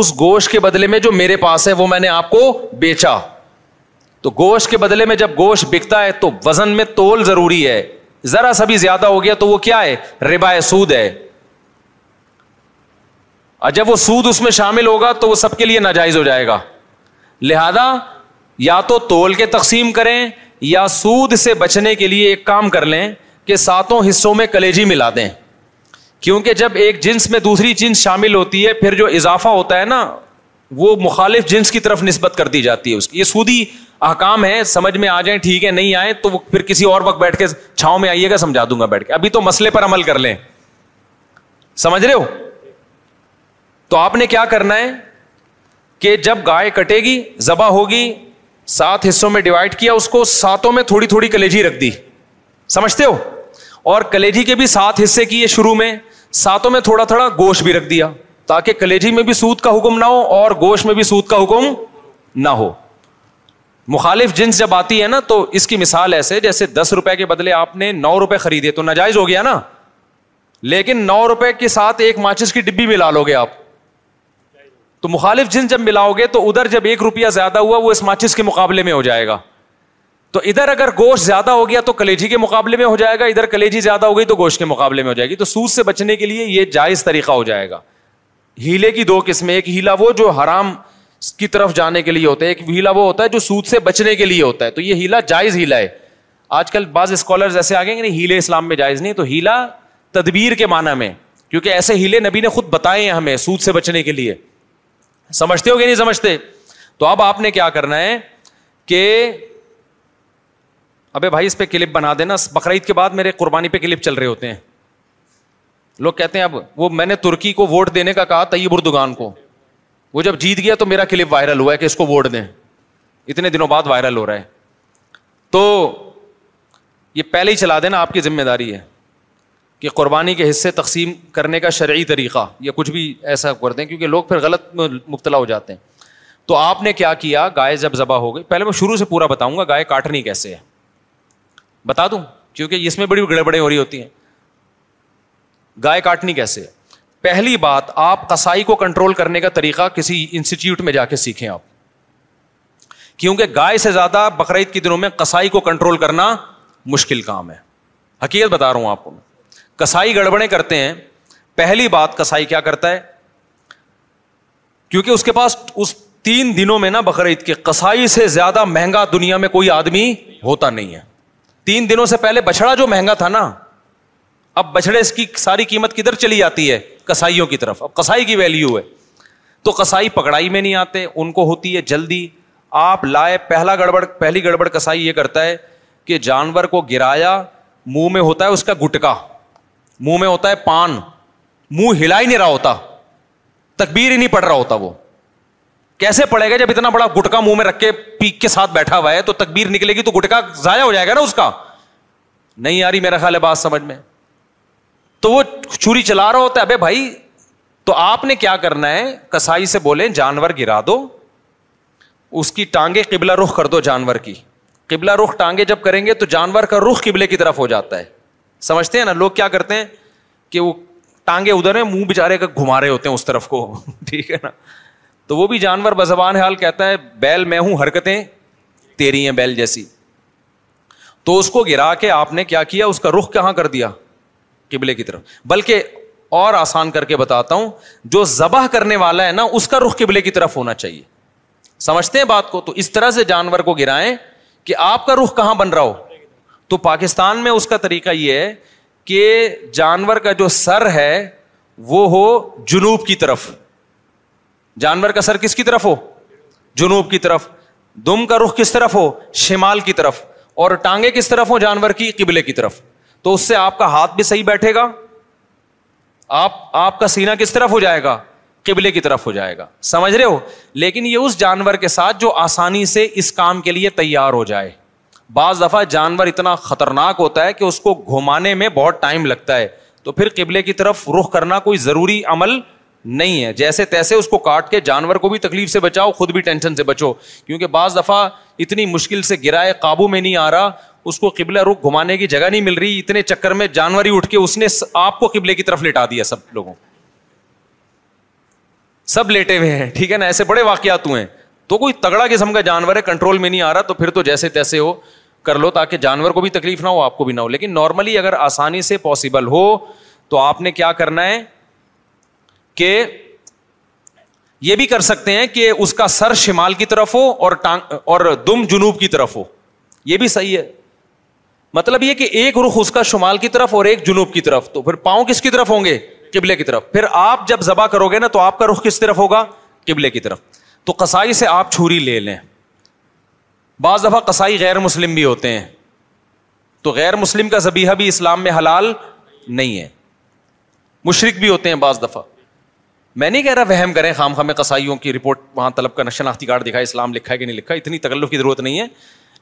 S6: اس گوشت کے بدلے میں جو میرے پاس ہے وہ میں نے آپ کو بیچا تو گوشت کے بدلے میں جب گوشت بکتا ہے تو وزن میں تول ضروری ہے ذرا سا بھی زیادہ ہو گیا تو وہ کیا ہے ربا سود ہے اور جب وہ سود اس میں شامل ہوگا تو وہ سب کے لیے ناجائز ہو جائے گا لہذا یا تو تول کے تقسیم کریں یا سود سے بچنے کے لیے ایک کام کر لیں کہ ساتوں حصوں میں کلیجی ملا دیں کیونکہ جب ایک جنس میں دوسری جنس شامل ہوتی ہے پھر جو اضافہ ہوتا ہے نا وہ مخالف جنس کی طرف نسبت کر دی جاتی ہے اس کی یہ سودی احکام ہے سمجھ میں آ جائیں ٹھیک ہے نہیں آئے تو وہ پھر کسی اور وقت بیٹھ کے چھاؤں میں آئیے گا سمجھا دوں گا بیٹھ کے ابھی تو مسئلے پر عمل کر لیں سمجھ رہے ہو تو آپ نے کیا کرنا ہے کہ جب گائے کٹے گی ذبح ہوگی سات حصوں میں ڈیوائڈ کیا اس کو ساتوں میں تھوڑی تھوڑی کلیجی رکھ دی سمجھتے ہو اور کلیجی کے بھی سات حصے کیے شروع میں ساتوں میں تھوڑا تھوڑا گوشت بھی رکھ دیا تاکہ کلیجی میں بھی سود کا حکم نہ ہو اور گوشت میں بھی سود کا حکم نہ ہو مخالف جنس جب آتی ہے نا تو اس کی مثال ایسے جیسے دس روپے کے بدلے آپ نے نو روپے خریدے تو ناجائز ہو گیا نا لیکن نو روپے کے ساتھ ایک ماچس کی ڈبی ملا لو گے آپ تو مخالف جن جب ملاؤ گے تو ادھر جب ایک روپیہ زیادہ ہوا وہ اس ماچس کے مقابلے میں ہو جائے گا تو ادھر اگر گوشت زیادہ ہو گیا تو کلیجی کے مقابلے میں ہو جائے گا ادھر کلیجی زیادہ ہو گئی تو گوشت کے مقابلے میں ہو جائے گی تو سود سے بچنے کے لیے یہ جائز طریقہ ہو جائے گا ہیلے کی دو قسمیں ایک ہیلا وہ جو حرام کی طرف جانے کے لیے ہوتا ہے ایک ہیلا وہ ہوتا ہے جو سود سے بچنے کے لیے ہوتا ہے تو یہ ہیلا جائز ہیلا ہے آج کل بعض اسکالر ایسے آ گئے کہ ہیلے اسلام میں جائز نہیں تو ہیلا تدبیر کے معنی میں کیونکہ ایسے ہیلے نبی نے خود بتائے ہیں ہمیں سود سے بچنے کے لیے سمجھتے ہو گیا نہیں سمجھتے تو اب آپ نے کیا کرنا ہے کہ ابھی بھائی اس پہ کلپ بنا دینا بقرعید کے بعد میرے قربانی پہ کلپ چل رہے ہوتے ہیں لوگ کہتے ہیں اب وہ میں نے ترکی کو ووٹ دینے کا کہا طیب اردگان کو وہ جب جیت گیا تو میرا کلپ وائرل ہوا ہے کہ اس کو ووٹ دیں اتنے دنوں بعد وائرل ہو رہا ہے تو یہ پہلے ہی چلا دینا آپ کی ذمہ داری ہے کہ قربانی کے حصے تقسیم کرنے کا شرعی طریقہ یا کچھ بھی ایسا کر دیں کیونکہ لوگ پھر غلط مبتلا ہو جاتے ہیں تو آپ نے کیا کیا گائے جب ذبح ہو گئی پہلے میں شروع سے پورا بتاؤں گا گائے کاٹنی کیسے ہے بتا دوں کیونکہ اس میں بڑی گڑبڑیں ہو رہی ہوتی ہیں گائے کاٹنی کیسے ہے پہلی بات آپ کسائی کو کنٹرول کرنے کا طریقہ کسی انسٹیٹیوٹ میں جا کے سیکھیں آپ کیونکہ گائے سے زیادہ بقرعید کے دنوں میں کسائی کو کنٹرول کرنا مشکل کام ہے حقیقت بتا رہا ہوں آپ کو میں کسائی گڑبڑے کرتے ہیں پہلی بات کسائی کیا کرتا ہے کیونکہ اس کے پاس اس تین دنوں میں نا بقر عید کسائی سے زیادہ مہنگا دنیا میں کوئی آدمی ہوتا نہیں ہے تین دنوں سے پہلے بچڑا جو مہنگا تھا نا اب بچڑے اس کی ساری قیمت کدھر چلی جاتی ہے کسائیوں کی طرف اب کسائی کی ویلو ہے تو کسائی پکڑائی میں نہیں آتے ان کو ہوتی ہے جلدی آپ لائے پہلا گڑبڑ پہلی گڑبڑ کسائی یہ کرتا ہے کہ جانور کو گرایا منہ میں ہوتا ہے اس کا گٹکا منہ میں ہوتا ہے پان منہ ہلا ہی نہیں رہا ہوتا تکبیر ہی نہیں پڑ رہا ہوتا وہ کیسے پڑے گا جب اتنا بڑا گٹکا منہ میں رکھ کے پیک کے ساتھ بیٹھا ہوا ہے تو تکبیر نکلے گی تو گٹکا ضائع ہو جائے گا نا اس کا نہیں آ رہی میرا خیال ہے بات سمجھ میں تو وہ چوری چلا رہا ہوتا ہے ابھی بھائی تو آپ نے کیا کرنا ہے کسائی سے بولے جانور گرا دو اس کی ٹانگے قبلہ رخ کر دو جانور کی قبلہ رخ ٹانگے جب کریں گے تو جانور کا رخ قبلے کی طرف ہو جاتا ہے سمجھتے ہیں نا لوگ کیا کرتے ہیں کہ وہ ٹانگے ادھر ہیں منہ بےچارے کا گھما رہے ہوتے ہیں اس طرف کو ٹھیک ہے نا تو وہ بھی جانور بزبان حال کہتا ہے بیل میں ہوں حرکتیں تیری ہیں بیل جیسی تو اس کو گرا کے آپ نے کیا کیا اس کا رخ کہاں کر دیا قبلے کی طرف بلکہ اور آسان کر کے بتاتا ہوں جو ذبح کرنے والا ہے نا اس کا رخ قبلے کی طرف ہونا چاہیے سمجھتے ہیں بات کو تو اس طرح سے جانور کو گرائیں کہ آپ کا رخ کہاں بن رہا ہو تو پاکستان میں اس کا طریقہ یہ ہے کہ جانور کا جو سر ہے وہ ہو جنوب کی طرف جانور کا سر کس کی طرف ہو جنوب کی طرف دم کا رخ کس طرف ہو شمال کی طرف اور ٹانگے کس طرف ہو جانور کی قبلے کی طرف تو اس سے آپ کا ہاتھ بھی صحیح بیٹھے گا آپ آپ کا سینا کس طرف ہو جائے گا قبلے کی طرف ہو جائے گا سمجھ رہے ہو لیکن یہ اس جانور کے ساتھ جو آسانی سے اس کام کے لیے تیار ہو جائے بعض دفعہ جانور اتنا خطرناک ہوتا ہے کہ اس کو گھمانے میں بہت ٹائم لگتا ہے تو پھر قبلے کی طرف رخ کرنا کوئی ضروری عمل نہیں ہے جیسے تیسے اس کو کاٹ کے جانور کو بھی تکلیف سے بچاؤ خود بھی ٹینشن سے بچو کیونکہ بعض دفعہ اتنی مشکل سے گرا ہے قابو میں نہیں آ رہا اس کو قبلہ رخ گھمانے کی جگہ نہیں مل رہی اتنے چکر میں جانور ہی اٹھ کے اس نے آپ کو قبلے کی طرف لٹا دیا سب لوگوں سب لیٹے ہوئے ہیں ٹھیک ہے نا ایسے بڑے واقعات ہوئے ہیں تو کوئی تگڑا قسم کا جانور ہے کنٹرول میں نہیں آ رہا تو پھر تو جیسے تیسے ہو کر لو تاکہ جانور کو بھی تکلیف نہ ہو آپ کو بھی نہ ہو لیکن نارملی اگر آسانی سے پاسبل ہو تو آپ نے کیا کرنا ہے کہ یہ بھی کر سکتے ہیں کہ اس کا سر شمال کی طرف ہو اور ٹانگ اور دم جنوب کی طرف ہو یہ بھی صحیح ہے مطلب یہ کہ ایک رخ اس کا شمال کی طرف اور ایک جنوب کی طرف تو پھر پاؤں کس کی طرف ہوں گے قبلے کی طرف پھر آپ جب ذبح کرو گے نا تو آپ کا رخ کس طرف ہوگا قبلے کی طرف تو کسائی سے آپ چھری لے لیں بعض دفعہ قصائی غیر مسلم بھی ہوتے ہیں تو غیر مسلم کا ذبیحہ بھی اسلام میں حلال نہیں ہے مشرق بھی ہوتے ہیں بعض دفعہ میں نہیں کہہ رہا وہم کریں خام خامے قصائیوں کی رپورٹ وہاں طلب کا نشن آختی دکھا اسلام لکھا ہے کہ نہیں لکھا اتنی تکلف کی ضرورت نہیں ہے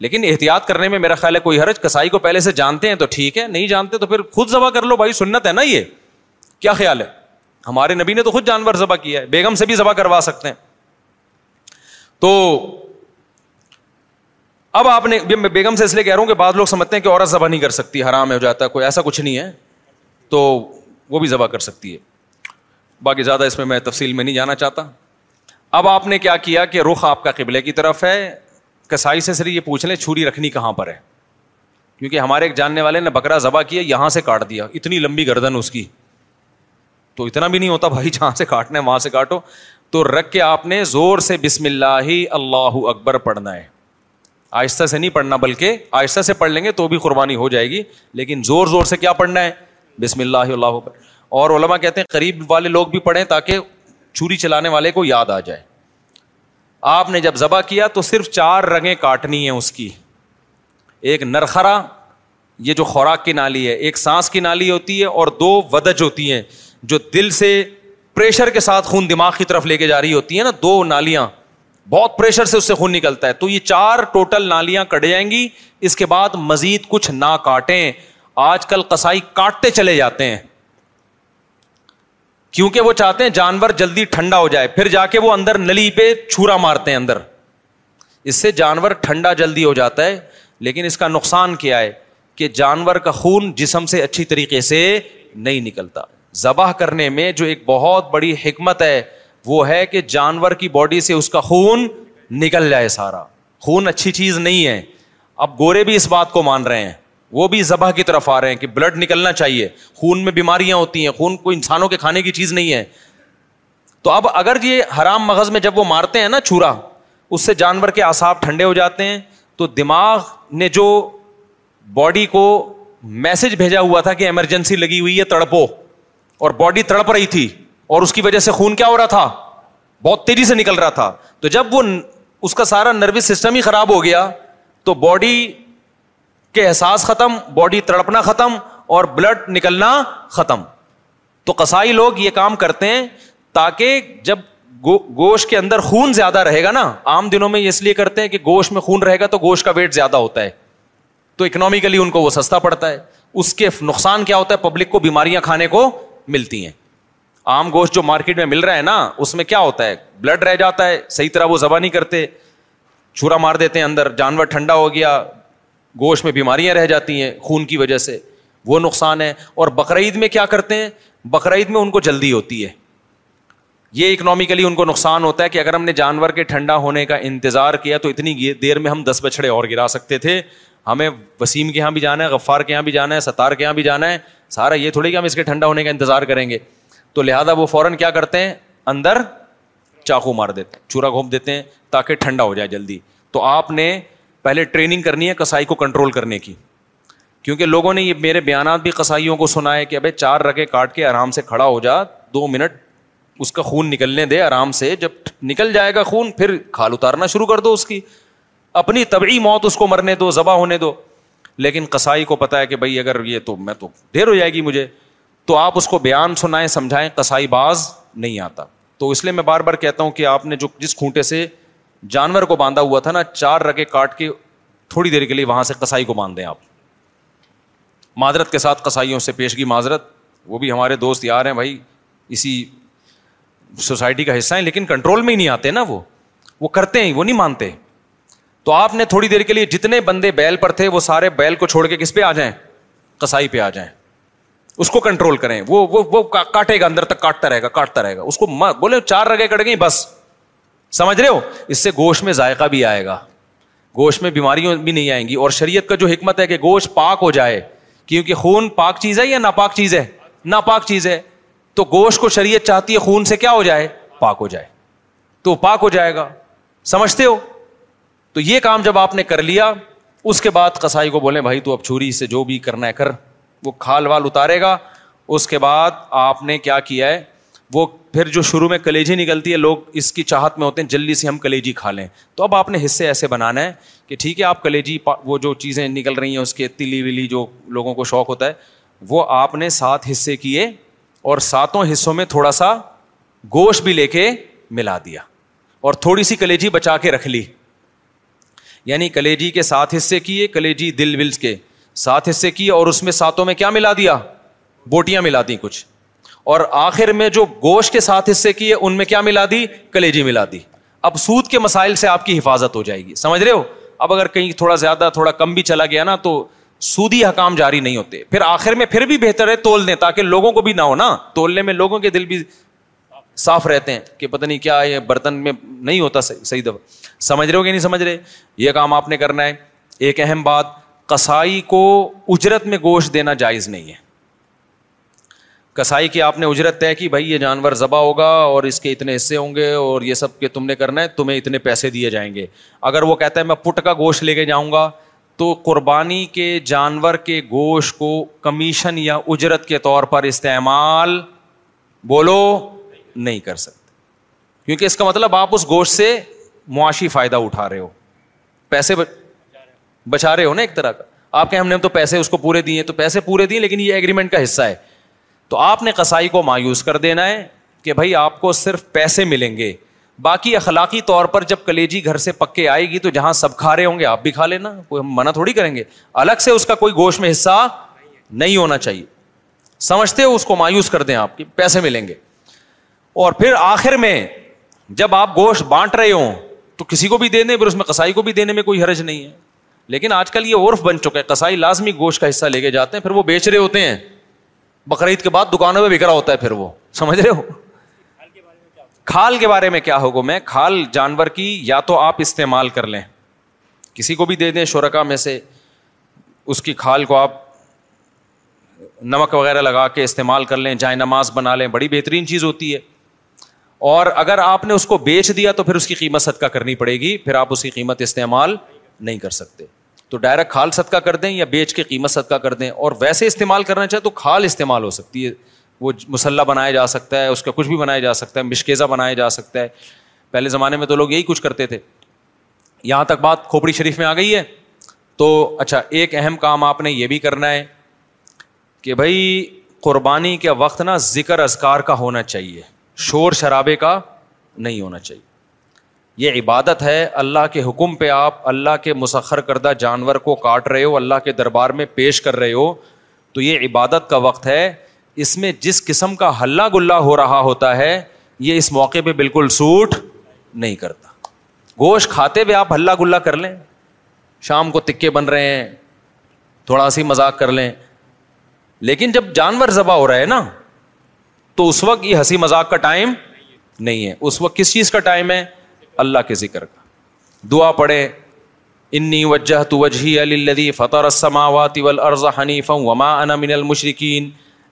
S6: لیکن احتیاط کرنے میں میرا خیال ہے کوئی حرج کسائی کو پہلے سے جانتے ہیں تو ٹھیک ہے نہیں جانتے تو پھر خود ذبح کر لو بھائی سنت ہے نا یہ کیا خیال ہے ہمارے نبی نے تو خود جانور ذبح کیا ہے بیگم سے بھی ذبح کروا سکتے ہیں تو اب آپ نے میں بیگم سے اس لیے کہہ رہا ہوں کہ بعض لوگ سمجھتے ہیں کہ عورت ذبح نہیں کر سکتی حرام ہو جاتا کوئی ایسا کچھ نہیں ہے تو وہ بھی ذبح کر سکتی ہے باقی زیادہ اس میں میں تفصیل میں نہیں جانا چاہتا اب آپ نے کیا کیا کہ رخ آپ کا قبلے کی طرف ہے کسائی سے سر یہ پوچھ لیں چھری رکھنی کہاں پر ہے کیونکہ ہمارے ایک جاننے والے نے بکرا ذبح کیا یہاں سے کاٹ دیا اتنی لمبی گردن اس کی تو اتنا بھی نہیں ہوتا بھائی جہاں سے کاٹنا ہے وہاں سے کاٹو تو رکھ کے آپ نے زور سے بسم اللہ اللہ اکبر پڑھنا ہے آہستہ سے نہیں پڑھنا بلکہ آہستہ سے پڑھ لیں گے تو بھی قربانی ہو جائے گی لیکن زور زور سے کیا پڑھنا ہے بسم اللہ اللہ اور علماء کہتے ہیں قریب والے لوگ بھی پڑھیں تاکہ چھری چلانے والے کو یاد آ جائے آپ نے جب ذبح کیا تو صرف چار رنگیں کاٹنی ہیں اس کی ایک نرخرا یہ جو خوراک کی نالی ہے ایک سانس کی نالی ہوتی ہے اور دو ودج ہوتی ہیں جو دل سے پریشر کے ساتھ خون دماغ کی طرف لے کے جا رہی ہوتی ہیں نا دو نالیاں بہت پریشر سے اس سے خون نکلتا ہے تو یہ چار ٹوٹل نالیاں کٹ جائیں گی اس کے بعد مزید کچھ نہ کاٹیں آج کل کسائی کاٹتے چلے جاتے ہیں کیونکہ وہ چاہتے ہیں جانور جلدی ٹھنڈا ہو جائے پھر جا کے وہ اندر نلی پہ چھرا مارتے ہیں اندر اس سے جانور ٹھنڈا جلدی ہو جاتا ہے لیکن اس کا نقصان کیا ہے کہ جانور کا خون جسم سے اچھی طریقے سے نہیں نکلتا ذبح کرنے میں جو ایک بہت بڑی حکمت ہے وہ ہے کہ جانور کی باڈی سے اس کا خون نکل جائے سارا خون اچھی چیز نہیں ہے اب گورے بھی اس بات کو مان رہے ہیں وہ بھی ذبح کی طرف آ رہے ہیں کہ بلڈ نکلنا چاہیے خون میں بیماریاں ہوتی ہیں خون کو انسانوں کے کھانے کی چیز نہیں ہے تو اب اگر یہ حرام مغز میں جب وہ مارتے ہیں نا چورا اس سے جانور کے آساب ٹھنڈے ہو جاتے ہیں تو دماغ نے جو باڈی کو میسج بھیجا ہوا تھا کہ ایمرجنسی لگی ہوئی ہے تڑپو اور باڈی تڑپ رہی تھی اور اس کی وجہ سے خون کیا ہو رہا تھا بہت تیزی سے نکل رہا تھا تو جب وہ اس کا سارا نروس سسٹم ہی خراب ہو گیا تو باڈی کے احساس ختم باڈی تڑپنا ختم اور بلڈ نکلنا ختم تو قصائی لوگ یہ کام کرتے ہیں تاکہ جب گوشت کے اندر خون زیادہ رہے گا نا عام دنوں میں یہ اس لیے کرتے ہیں کہ گوشت میں خون رہے گا تو گوشت کا ویٹ زیادہ ہوتا ہے تو اکنامیکلی ان کو وہ سستا پڑتا ہے اس کے نقصان کیا ہوتا ہے پبلک کو بیماریاں کھانے کو ملتی ہیں عام گوشت جو مارکیٹ میں مل رہا ہے نا اس میں کیا ہوتا ہے بلڈ رہ جاتا ہے صحیح طرح وہ ذبح نہیں کرتے چھرا مار دیتے ہیں اندر جانور ٹھنڈا ہو گیا گوشت میں بیماریاں رہ جاتی ہیں خون کی وجہ سے وہ نقصان ہے اور بقرعید میں کیا کرتے ہیں بقرعید میں ان کو جلدی ہوتی ہے یہ اکنامیکلی ان کو نقصان ہوتا ہے کہ اگر ہم نے جانور کے ٹھنڈا ہونے کا انتظار کیا تو اتنی دیر میں ہم دس بچھڑے اور گرا سکتے تھے ہمیں وسیم کے یہاں بھی جانا ہے غفار کے یہاں بھی جانا ہے ستار کے یہاں بھی جانا ہے سارا یہ تھوڑی کہ ہم اس کے ٹھنڈا ہونے کا انتظار کریں گے تو لہٰذا وہ فوراً کیا کرتے ہیں اندر چاقو مار دیتے ہیں چورا گھونپ دیتے ہیں تاکہ ٹھنڈا ہو جائے جلدی تو آپ نے پہلے ٹریننگ کرنی ہے کسائی کو کنٹرول کرنے کی کیونکہ لوگوں نے یہ میرے بیانات بھی کسائیوں کو سنا ہے کہ ابھی چار رگے کاٹ کے آرام سے کھڑا ہو جا دو منٹ اس کا خون نکلنے دے آرام سے جب نکل جائے گا خون پھر کھال اتارنا شروع کر دو اس کی اپنی طبعی موت اس کو مرنے دو ذبح ہونے دو لیکن کسائی کو پتا ہے کہ بھائی اگر یہ تو میں تو دیر ہو جائے گی مجھے تو آپ اس کو بیان سنائیں سمجھائیں کسائی باز نہیں آتا تو اس لیے میں بار بار کہتا ہوں کہ آپ نے جو جس کھونٹے سے جانور کو باندھا ہوا تھا نا چار رگے کاٹ کے تھوڑی دیر کے لیے وہاں سے کسائی کو باندھ دیں آپ معذرت کے ساتھ کسائیوں سے پیش معذرت وہ بھی ہمارے دوست یار ہیں بھائی اسی سوسائٹی کا حصہ ہیں لیکن کنٹرول میں ہی نہیں آتے نا وہ وہ کرتے ہیں وہ نہیں مانتے تو آپ نے تھوڑی دیر کے لیے جتنے بندے بیل پر تھے وہ سارے بیل کو چھوڑ کے کس پہ آ جائیں کسائی پہ آ جائیں اس کو کنٹرول کریں وہ وہ, وہ کاٹے گا اندر تک کاٹتا رہے گا کاٹتا رہے گا اس کو بولے چار رگے کٹ گئی بس سمجھ رہے ہو اس سے گوشت میں ذائقہ بھی آئے گا گوشت میں بیماریاں بھی نہیں آئیں گی اور شریعت کا جو حکمت ہے کہ گوشت پاک ہو جائے کیونکہ خون پاک چیز ہے یا ناپاک چیز ہے ناپاک چیز ہے تو گوشت کو شریعت چاہتی ہے خون سے کیا ہو جائے پاک ہو جائے تو پاک ہو جائے گا سمجھتے ہو تو یہ کام جب آپ نے کر لیا اس کے بعد قصائی کو بولے بھائی تو اب چھری سے جو بھی کرنا ہے کر وہ کھال وال اتارے گا اس کے بعد آپ نے کیا کیا ہے وہ پھر جو شروع میں کلیجی نکلتی ہے لوگ اس کی چاہت میں ہوتے ہیں جلدی سے ہم کلیجی کھا لیں تو اب آپ نے حصے ایسے بنانا ہے کہ ٹھیک ہے آپ کلیجی وہ جو چیزیں نکل رہی ہیں اس کے تلی ولی جو لوگوں کو شوق ہوتا ہے وہ آپ نے سات حصے کیے اور ساتوں حصوں میں تھوڑا سا گوشت بھی لے کے ملا دیا اور تھوڑی سی کلیجی بچا کے رکھ لی یعنی کلیجی کے ساتھ حصے کیے کلیجی دل ول کے سات حصے کی اور اس میں ساتوں میں کیا ملا دیا بوٹیاں ملا دیں کچھ اور آخر میں جو گوشت کے ساتھ حصے کیے ان میں کیا ملا دی کلیجی ملا دی اب سود کے مسائل سے آپ کی حفاظت ہو جائے گی سمجھ رہے ہو اب اگر کہیں تھوڑا زیادہ تھوڑا کم بھی چلا گیا نا تو سودی حکام جاری نہیں ہوتے پھر آخر میں پھر بھی بہتر ہے تول دیں تاکہ لوگوں کو بھی نہ ہو نا تولنے میں لوگوں کے دل بھی صاف رہتے ہیں کہ پتہ نہیں کیا یہ برتن میں نہیں ہوتا صحیح دفعہ سمجھ رہے ہو کہ نہیں سمجھ رہے یہ کام آپ نے کرنا ہے ایک اہم بات کسائی کو اجرت میں گوشت دینا جائز نہیں ہے کسائی کی آپ نے اجرت طے کی بھائی یہ جانور ذبح ہوگا اور اس کے اتنے حصے ہوں گے اور یہ سب کہ تم نے کرنا ہے تمہیں اتنے پیسے دیے جائیں گے اگر وہ کہتا ہے میں پٹ کا گوشت لے کے جاؤں گا تو قربانی کے جانور کے گوشت کو کمیشن یا اجرت کے طور پر استعمال بولو نہیں کر سکتے کیونکہ اس کا مطلب آپ اس گوشت سے معاشی فائدہ اٹھا رہے ہو پیسے بچا رہے ہو نا ایک طرح کا آپ کے ہم نے تو پیسے اس کو پورے دیے تو پیسے پورے دیے لیکن یہ ایگریمنٹ کا حصہ ہے تو آپ نے کسائی کو مایوس کر دینا ہے کہ بھائی آپ کو صرف پیسے ملیں گے باقی اخلاقی طور پر جب کلیجی گھر سے پکے آئے گی تو جہاں سب کھا رہے ہوں گے آپ بھی کھا لینا کوئی ہم منع تھوڑی کریں گے الگ سے اس کا کوئی گوشت میں حصہ نہیں ہونا چاہیے سمجھتے ہو اس کو مایوس کر دیں آپ کے پیسے ملیں گے اور پھر آخر میں جب آپ گوشت بانٹ رہے ہوں تو کسی کو بھی دے دیں پھر اس میں کسائی کو بھی دینے میں کوئی حرج نہیں ہے لیکن آج کل یہ عورف بن چکے کسائی لازمی گوشت کا حصہ لے کے جاتے ہیں پھر وہ بیچ رہے ہوتے ہیں بقرعید کے بعد دکانوں میں بگڑا ہوتا ہے پھر وہ سمجھ رہے ہو کھال کے بارے میں کیا ہوگا میں کھال جانور کی یا تو آپ استعمال کر لیں کسی کو بھی دے دیں شرکا میں سے اس کی کھال کو آپ نمک وغیرہ لگا کے استعمال کر لیں جائیں نماز بنا لیں بڑی بہترین چیز ہوتی ہے اور اگر آپ نے اس کو بیچ دیا تو پھر اس کی قیمت صدقہ کرنی پڑے گی پھر آپ اس کی قیمت استعمال نہیں کر سکتے تو ڈائریکٹ کھال صدقہ کر دیں یا بیچ کے قیمت صدقہ کر دیں اور ویسے استعمال کرنا چاہے تو کھال استعمال ہو سکتی ہے وہ مسلح بنایا جا سکتا ہے اس کا کچھ بھی بنایا جا سکتا ہے مشکیزہ بنایا جا سکتا ہے پہلے زمانے میں تو لوگ یہی کچھ کرتے تھے یہاں تک بات کھوپڑی شریف میں آ گئی ہے تو اچھا ایک اہم کام آپ نے یہ بھی کرنا ہے کہ بھائی قربانی کے وقت نا ذکر اذکار کا ہونا چاہیے شور شرابے کا نہیں ہونا چاہیے یہ عبادت ہے اللہ کے حکم پہ آپ اللہ کے مسخر کردہ جانور کو کاٹ رہے ہو اللہ کے دربار میں پیش کر رہے ہو تو یہ عبادت کا وقت ہے اس میں جس قسم کا ہلّا گلا ہو رہا ہوتا ہے یہ اس موقع پہ بالکل سوٹ نہیں کرتا گوشت کھاتے ہوئے آپ ہلّا گلا کر لیں شام کو تکے بن رہے ہیں تھوڑا سی مذاق کر لیں لیکن جب جانور ذبح ہو رہا ہے نا تو اس وقت یہ ہنسی مذاق کا ٹائم نہیں ہے اس وقت کس چیز کا ٹائم ہے اللہ کے ذکر کا دعا پڑھے انی وجہ تو وما من المشرقین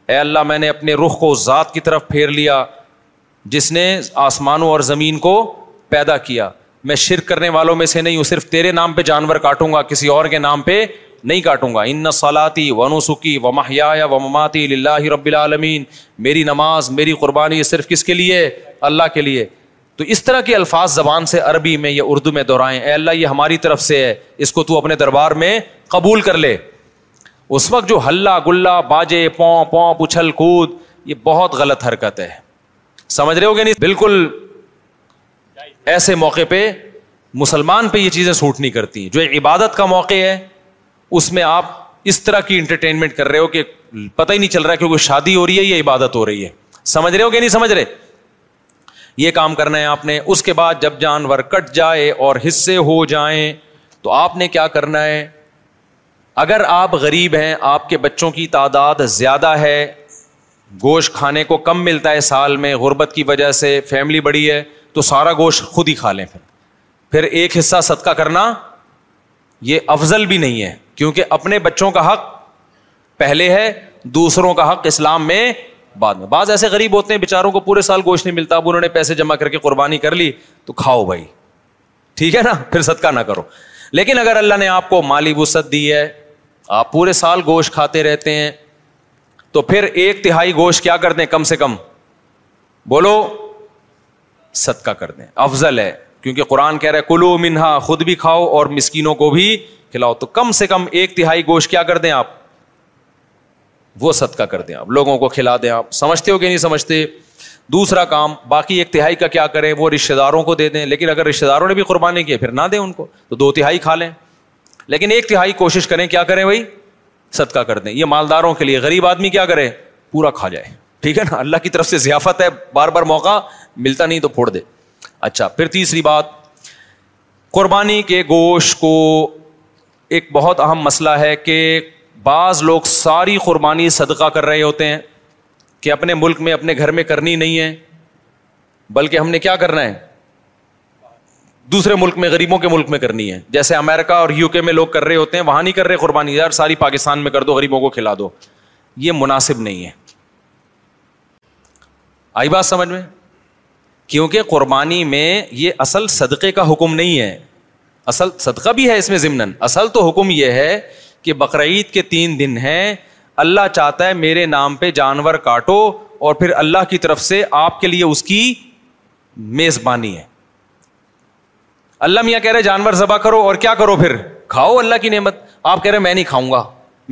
S6: اے اللہ میں نے اپنے رخ کو ذات کی طرف پھیر لیا جس نے آسمانوں اور زمین کو پیدا کیا میں شرک کرنے والوں میں سے نہیں ہوں صرف تیرے نام پہ جانور کاٹوں گا کسی اور کے نام پہ نہیں کاٹوں گا ان سالاتی ونو سکی و و مماتی اللہ رب العالمین میری نماز میری قربانی صرف کس کے لیے اللہ کے لیے تو اس طرح کے الفاظ زبان سے عربی میں یا اردو میں دہرائیں اے اللہ یہ ہماری طرف سے ہے اس کو تو اپنے دربار میں قبول کر لے اس وقت جو ہلّا گلا باجے پون پوں اچھل کود یہ بہت غلط حرکت ہے سمجھ رہے ہو گے نہیں بالکل ایسے موقع پہ مسلمان پہ یہ چیزیں سوٹ نہیں کرتی جو ایک عبادت کا موقع ہے اس میں آپ اس طرح کی انٹرٹینمنٹ کر رہے ہو کہ پتہ ہی نہیں چل رہا ہے کیونکہ شادی ہو رہی ہے یا عبادت ہو رہی ہے سمجھ رہے ہو کہ نہیں سمجھ رہے یہ کام کرنا ہے آپ نے اس کے بعد جب جانور کٹ جائے اور حصے ہو جائیں تو آپ نے کیا کرنا ہے اگر آپ غریب ہیں آپ کے بچوں کی تعداد زیادہ ہے گوشت کھانے کو کم ملتا ہے سال میں غربت کی وجہ سے فیملی بڑی ہے تو سارا گوشت خود ہی کھا لیں پھر پھر ایک حصہ صدقہ کرنا یہ افضل بھی نہیں ہے کیونکہ اپنے بچوں کا حق پہلے ہے دوسروں کا حق اسلام میں بعد میں بعض ایسے غریب ہوتے ہیں بےچاروں کو پورے سال گوشت نہیں ملتا اب انہوں نے پیسے جمع کر کے قربانی کر لی تو کھاؤ بھائی ٹھیک ہے نا پھر صدقہ نہ کرو لیکن اگر اللہ نے آپ آپ کو مالی دی ہے پورے سال گوشت کھاتے رہتے ہیں تو پھر ایک تہائی گوشت کیا کر دیں کم سے کم بولو صدقہ کر دیں افضل ہے کیونکہ قرآن کہہ رہے کلو منہا خود بھی کھاؤ اور مسکینوں کو بھی کھلاؤ تو کم سے کم ایک تہائی گوشت کیا کر دیں آپ وہ صدقہ کر دیں آپ لوگوں کو کھلا دیں آپ سمجھتے ہو کہ نہیں سمجھتے دوسرا کام باقی ایک تہائی کا کیا کریں وہ رشتے داروں کو دے دیں لیکن اگر رشتے داروں نے بھی قربانی کی پھر نہ دیں ان کو تو دو تہائی کھا لیں لیکن ایک تہائی کوشش کریں کیا کریں بھائی صدقہ کر دیں یہ مالداروں کے لیے غریب آدمی کیا کرے پورا کھا جائے ٹھیک ہے نا اللہ کی طرف سے ضیافت ہے بار بار موقع ملتا نہیں تو پھوڑ دے اچھا پھر تیسری بات قربانی کے گوشت کو ایک بہت اہم مسئلہ ہے کہ بعض لوگ ساری قربانی صدقہ کر رہے ہوتے ہیں کہ اپنے ملک میں اپنے گھر میں کرنی نہیں ہے بلکہ ہم نے کیا کرنا ہے دوسرے ملک میں غریبوں کے ملک میں کرنی ہے جیسے امریکہ اور یو کے میں لوگ کر رہے ہوتے ہیں وہاں نہیں کر رہے قربانی یار ساری پاکستان میں کر دو غریبوں کو کھلا دو یہ مناسب نہیں ہے آئی بات سمجھ میں کیونکہ قربانی میں یہ اصل صدقے کا حکم نہیں ہے اصل صدقہ بھی ہے اس میں ضمن اصل تو حکم یہ ہے کہ بقرعید کے تین دن ہیں اللہ چاہتا ہے میرے نام پہ جانور کاٹو اور پھر اللہ کی طرف سے آپ کے لیے اس کی میزبانی ہے اللہ میاں کہہ رہے جانور ذبح کرو اور کیا کرو پھر کھاؤ اللہ کی نعمت آپ کہہ رہے میں نہیں کھاؤں گا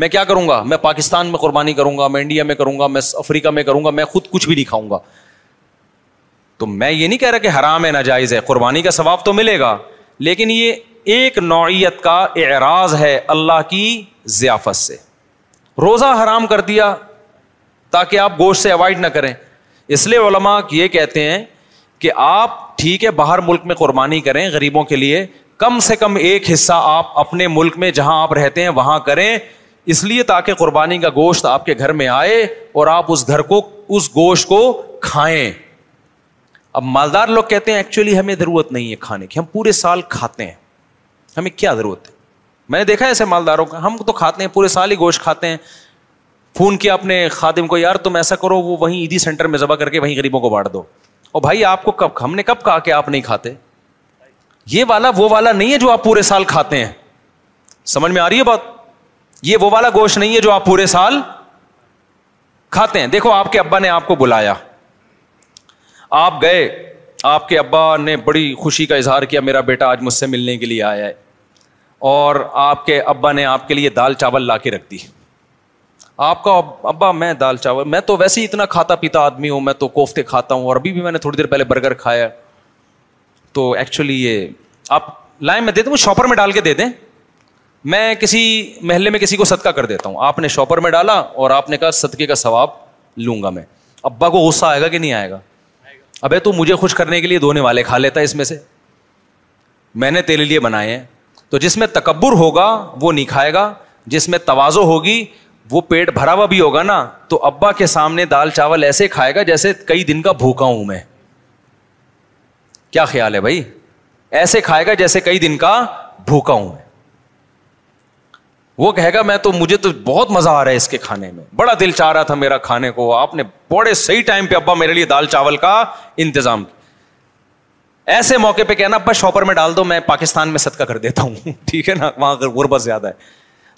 S6: میں کیا کروں گا میں پاکستان میں قربانی کروں گا میں انڈیا میں کروں گا میں افریقہ میں کروں گا میں خود کچھ بھی نہیں کھاؤں گا تو میں یہ نہیں کہہ رہا کہ حرام ہے ناجائز ہے قربانی کا ثواب تو ملے گا لیکن یہ ایک نوعیت کا اعراض ہے اللہ کی ضیافت سے روزہ حرام کر دیا تاکہ آپ گوشت سے اوائڈ نہ کریں اس لیے علما یہ کہتے ہیں کہ آپ ٹھیک ہے باہر ملک میں قربانی کریں غریبوں کے لیے کم سے کم ایک حصہ آپ اپنے ملک میں جہاں آپ رہتے ہیں وہاں کریں اس لیے تاکہ قربانی کا گوشت آپ کے گھر میں آئے اور آپ اس گھر کو اس گوشت کو کھائیں اب مالدار لوگ کہتے ہیں ایکچولی ہمیں ضرورت نہیں ہے کھانے کی ہم پورے سال کھاتے ہیں ہمیں کیا ضرورت ہے میں نے دیکھا ایسے مالداروں کا ہم تو کھاتے ہیں پورے سال ہی گوشت کھاتے ہیں فون کیا اپنے خادم کو یار تم ایسا کرو وہ وہیں عیدی سینٹر میں ذبح کر کے وہیں غریبوں کو بانٹ دو اور بھائی آپ کو کب ہم نے کب کہا کہ آپ نہیں کھاتے یہ والا وہ والا نہیں ہے جو آپ پورے سال کھاتے ہیں سمجھ میں آ رہی ہے بات یہ وہ والا گوشت نہیں ہے جو آپ پورے سال کھاتے ہیں دیکھو آپ کے ابا نے آپ کو بلایا آپ گئے آپ کے ابا نے بڑی خوشی کا اظہار کیا میرا بیٹا آج مجھ سے ملنے کے لیے آیا ہے اور آپ کے ابا نے آپ کے لیے دال چاول لا کے رکھ دی آپ کا ابا میں دال چاول میں تو ویسے ہی اتنا کھاتا پیتا آدمی ہوں میں تو کوفتے کھاتا ہوں اور ابھی بھی میں نے تھوڑی دیر پہلے برگر کھایا تو ایکچولی یہ آپ لائیں میں دے دوں شاپر میں ڈال کے دے دیں میں کسی محلے میں کسی کو صدقہ کر دیتا ہوں آپ نے شاپر میں ڈالا اور آپ نے کہا صدقے کا ثواب لوں گا میں ابا کو غصہ آئے گا کہ نہیں آئے گا ابے تو مجھے خوش کرنے کے لیے دھونے والے کھا لیتا ہے اس میں سے میں نے تیرے لیے بنائے ہیں تو جس میں تکبر ہوگا وہ نہیں کھائے گا جس میں توازو ہوگی وہ پیٹ بھرا ہوا بھی ہوگا نا تو ابا کے سامنے دال چاول ایسے کھائے گا جیسے کئی دن کا بھوکا ہوں میں کیا خیال ہے بھائی ایسے کھائے گا جیسے کئی دن کا بھوکا ہوں میں وہ کہے گا میں تو مجھے تو بہت مزہ آ رہا ہے اس کے کھانے میں بڑا دل چاہ رہا تھا میرا کھانے کو آپ نے بڑے صحیح ٹائم پہ ابا میرے لیے دال چاول کا انتظام کیا ایسے موقع پہ کہنا بس شاپر میں ڈال دو میں پاکستان میں صدقہ کر دیتا ہوں [laughs] ٹھیک ہے نا وہاں غربت زیادہ ہے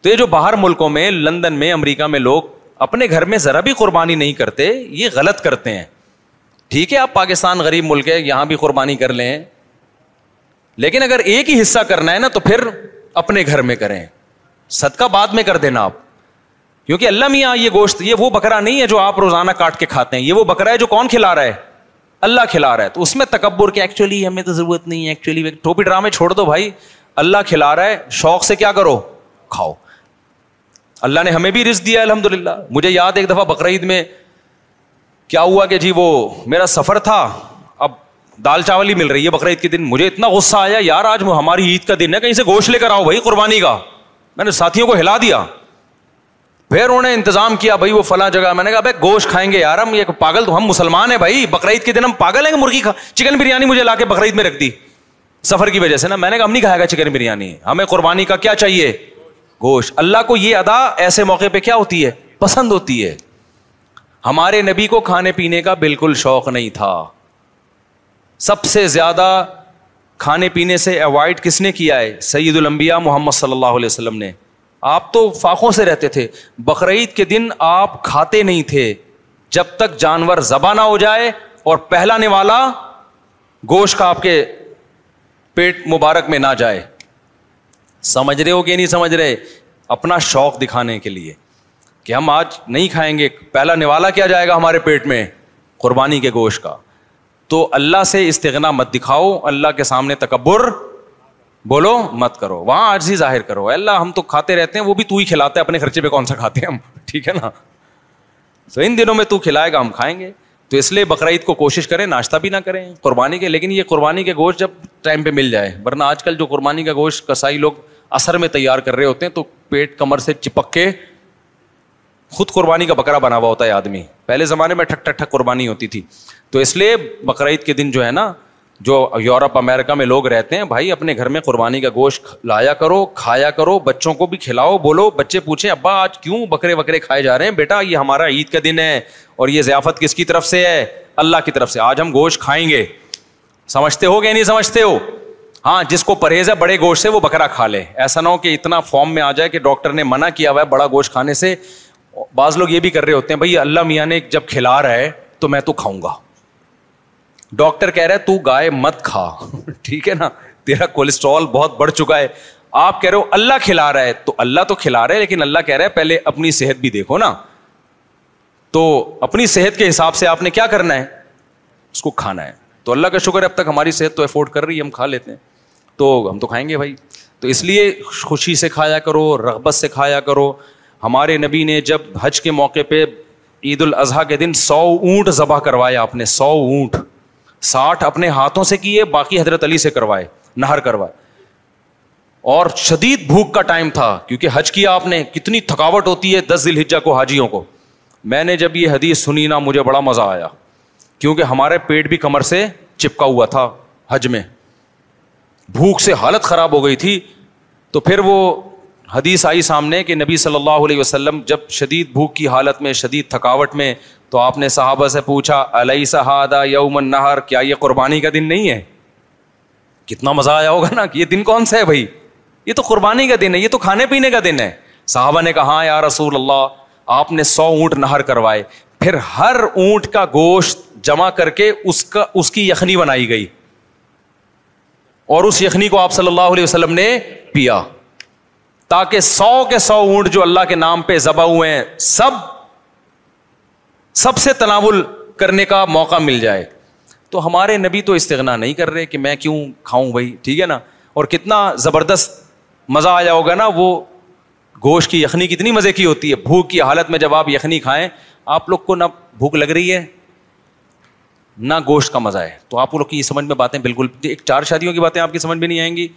S6: تو یہ جو باہر ملکوں میں لندن میں امریکہ میں لوگ اپنے گھر میں ذرا بھی قربانی نہیں کرتے یہ غلط کرتے ہیں ٹھیک ہے آپ پاکستان غریب ملک ہے یہاں بھی قربانی کر لیں لیکن اگر ایک ہی حصہ کرنا ہے نا تو پھر اپنے گھر میں کریں صدقہ بعد میں کر دینا آپ کیونکہ اللہ میاں یہ گوشت یہ وہ بکرا نہیں ہے جو آپ روزانہ کاٹ کے کھاتے ہیں یہ وہ بکرا ہے جو کون کھلا رہا ہے اللہ کھلا رہا ہے تو اس میں تکبر کہ ایکچولی ہمیں تو ضرورت نہیں ہے ایکچولی ٹوپی ڈرامے چھوڑ دو بھائی اللہ کھلا رہا ہے شوق سے کیا کرو کھاؤ اللہ نے ہمیں بھی رزق دیا الحمد للہ مجھے یاد ایک دفعہ بقرعید میں کیا ہوا کہ جی وہ میرا سفر تھا اب دال چاول ہی مل رہی ہے بقرعید کے دن مجھے اتنا غصہ آیا یار آج ہماری عید کا دن ہے کہیں سے گوشت لے کر آؤ بھائی قربانی کا میں نے ساتھیوں کو ہلا دیا پھر انہوں نے انتظام کیا بھائی وہ فلاں جگہ میں نے کہا بھائی گوشت کھائیں گے یار ہم یہ پاگل تو ہم مسلمان ہیں بھائی بقرعید کے دن ہم پاگل ہیں مرغی کھا چکن بریانی مجھے لا کے بقرعید میں رکھ دی سفر کی وجہ سے نا میں نے کہا ہم نہیں کھائے گا چکن بریانی ہمیں قربانی کا کیا چاہیے گوشت اللہ کو یہ ادا ایسے موقع پہ کیا ہوتی ہے پسند ہوتی ہے ہمارے نبی کو کھانے پینے کا بالکل شوق نہیں تھا سب سے زیادہ کھانے پینے سے اوائڈ کس نے کیا ہے سعید المبیا محمد صلی اللہ علیہ وسلم نے آپ تو فاقوں سے رہتے تھے بقرعید کے دن آپ کھاتے نہیں تھے جب تک جانور زباں نہ ہو جائے اور پہلا نوالا گوشت کا آپ کے پیٹ مبارک میں نہ جائے سمجھ رہے ہو کہ نہیں سمجھ رہے اپنا شوق دکھانے کے لیے کہ ہم آج نہیں کھائیں گے پہلا نوالا کیا جائے گا ہمارے پیٹ میں قربانی کے گوشت کا تو اللہ سے استغنا مت دکھاؤ اللہ کے سامنے تکبر بولو مت کرو وہاں عرضی ظاہر کرو اللہ ہم تو کھاتے رہتے ہیں وہ بھی تو ہی کھلاتے ہیں اپنے خرچے پہ کون سا کھاتے ہیں ہم [laughs] ٹھیک ہے نا ان دنوں میں تو کھلائے گا ہم کھائیں گے تو اس لیے بقرعید کو کوشش کریں ناشتہ بھی نہ کریں قربانی کے لیکن یہ قربانی کے گوشت جب ٹائم پہ مل جائے ورنہ آج کل جو قربانی کا گوشت کسائی لوگ اثر میں تیار کر رہے ہوتے ہیں تو پیٹ کمر سے چپک کے خود قربانی کا بکرا بنا ہوا ہوتا ہے آدمی پہلے زمانے میں ٹھک ٹھک ٹھک قربانی ہوتی تھی تو اس لیے بقرعید کے دن جو ہے نا جو یورپ امریکہ میں لوگ رہتے ہیں بھائی اپنے گھر میں قربانی کا گوشت لایا کرو کھایا کرو بچوں کو بھی کھلاؤ بولو بچے پوچھیں ابا آج کیوں بکرے بکرے کھائے جا رہے ہیں بیٹا یہ ہمارا عید کا دن ہے اور یہ ضیافت کس کی طرف سے ہے اللہ کی طرف سے آج ہم گوشت کھائیں گے سمجھتے ہو کہ نہیں سمجھتے ہو ہاں جس کو پرہیز ہے بڑے گوشت سے وہ بکرا کھا لے ایسا نہ ہو کہ اتنا فارم میں آ جائے کہ ڈاکٹر نے منع کیا ہوا ہے بڑا گوشت کھانے سے بعض لوگ یہ بھی کر رہے ہوتے ہیں بھائی اللہ میاں نے جب کھلا رہا ہے تو میں تو کھاؤں گا ڈاکٹر کہہ رہا ہے تو گائے مت کھا [laughs] ٹھیک ہے نا تیرا کولسٹرول بہت بڑھ چکا ہے آپ کہہ رہے ہو اللہ کھلا رہا ہے تو اللہ تو کھلا رہے لیکن اللہ کہہ رہا ہے پہلے اپنی صحت بھی دیکھو نا تو اپنی صحت کے حساب سے آپ نے کیا کرنا ہے اس کو کھانا ہے تو اللہ کا شکر ہے اب تک ہماری صحت تو افورڈ کر رہی ہے ہم کھا لیتے ہیں تو ہم تو کھائیں گے بھائی تو اس لیے خوشی سے کھایا کرو رغبت سے کھایا کرو ہمارے نبی نے جب حج کے موقع پہ عید الاضحیٰ کے دن سو اونٹ ذبح کروایا آپ نے سو اونٹ ساٹھ اپنے ہاتھوں سے کیے باقی حضرت علی سے کروائے نہر کروائے اور شدید بھوک کا ٹائم تھا کیونکہ حج کیا آپ نے کتنی تھکاوٹ ہوتی ہے دس دل ہجا کو حاجیوں کو میں نے جب یہ حدیث سنی نا مجھے بڑا مزہ آیا کیونکہ ہمارے پیٹ بھی کمر سے چپکا ہوا تھا حج میں بھوک سے حالت خراب ہو گئی تھی تو پھر وہ حدیث آئی سامنے کہ نبی صلی اللہ علیہ وسلم جب شدید بھوک کی حالت میں شدید تھکاوٹ میں تو آپ نے صحابہ سے پوچھا علیہ صحادہ یومن نہر کیا یہ قربانی کا دن نہیں ہے کتنا مزہ آیا ہوگا نا کہ یہ دن کون سا ہے بھائی یہ تو قربانی کا دن ہے یہ تو کھانے پینے کا دن ہے صحابہ نے کہا ہاں رسول اللہ آپ نے سو اونٹ نہر کروائے پھر ہر اونٹ کا گوشت جمع کر کے اس کا اس کی یخنی بنائی گئی اور اس یخنی کو آپ صلی اللہ علیہ وسلم نے پیا تاکہ سو کے سو اونٹ جو اللہ کے نام پہ ذبح ہوئے ہیں سب سب سے تناول کرنے کا موقع مل جائے تو ہمارے نبی تو استغنا نہیں کر رہے کہ میں کیوں کھاؤں بھائی ٹھیک ہے نا اور کتنا زبردست مزہ آیا ہوگا نا وہ گوشت کی یخنی کتنی مزے کی ہوتی ہے بھوک کی حالت میں جب آپ یخنی کھائیں آپ لوگ کو نہ بھوک لگ رہی ہے نہ گوشت کا مزہ ہے تو آپ لوگ کی یہ سمجھ میں باتیں بالکل ایک چار شادیوں کی باتیں آپ کی سمجھ میں نہیں آئیں گی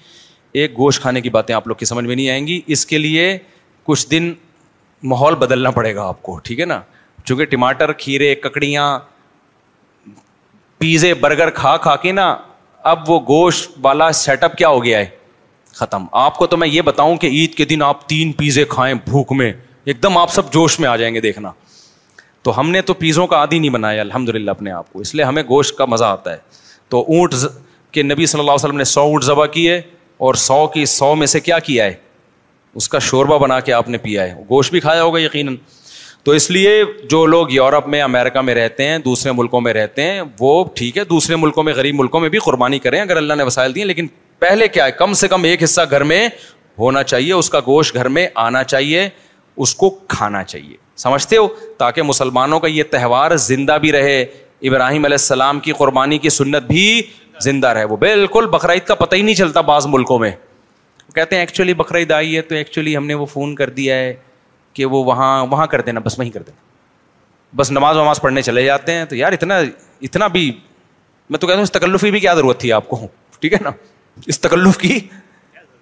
S6: ایک گوشت کھانے کی باتیں آپ لوگ کی سمجھ میں نہیں آئیں گی اس کے لیے کچھ دن ماحول بدلنا پڑے گا آپ کو ٹھیک ہے نا چونکہ ٹماٹر کھیرے ککڑیاں پیزے برگر کھا کھا کے نا اب وہ گوشت والا سیٹ اپ کیا ہو گیا ہے ختم آپ کو تو میں یہ بتاؤں کہ عید کے دن آپ تین پیزے کھائیں بھوک میں ایک دم آپ سب جوش میں آ جائیں گے دیکھنا تو ہم نے تو پیزوں کا عادی نہیں بنایا الحمد للہ اپنے آپ کو اس لیے ہمیں گوشت کا مزہ آتا ہے تو اونٹ کے نبی صلی اللہ علیہ وسلم نے سو اونٹ ذبح کیے اور سو کی سو میں سے کیا کیا ہے اس کا شوربہ بنا کے آپ نے پیا ہے گوشت بھی کھایا ہوگا یقیناً تو اس لیے جو لوگ یورپ میں امیرکا میں رہتے ہیں دوسرے ملکوں میں رہتے ہیں وہ ٹھیک ہے دوسرے ملکوں میں غریب ملکوں میں بھی قربانی کریں اگر اللہ نے وسائل دیے لیکن پہلے کیا ہے کم سے کم ایک حصہ گھر میں ہونا چاہیے اس کا گوشت گھر میں آنا چاہیے اس کو کھانا چاہیے سمجھتے ہو تاکہ مسلمانوں کا یہ تہوار زندہ بھی رہے ابراہیم علیہ السلام کی قربانی کی سنت بھی زندہ رہے وہ بالکل بقرعید کا پتہ ہی نہیں چلتا بعض ملکوں میں کہتے ہیں ایکچولی بقرعید آئی ہے تو ایکچولی ہم نے وہ فون کر دیا ہے کہ وہ وہاں وہاں کر دینا بس وہیں کر دینا بس نماز وماز پڑھنے چلے جاتے ہیں تو یار اتنا اتنا بھی میں تو کہتا ہوں اس تکلفی بھی کیا ضرورت تھی آپ کو ٹھیک ہے نا اس تکلف کی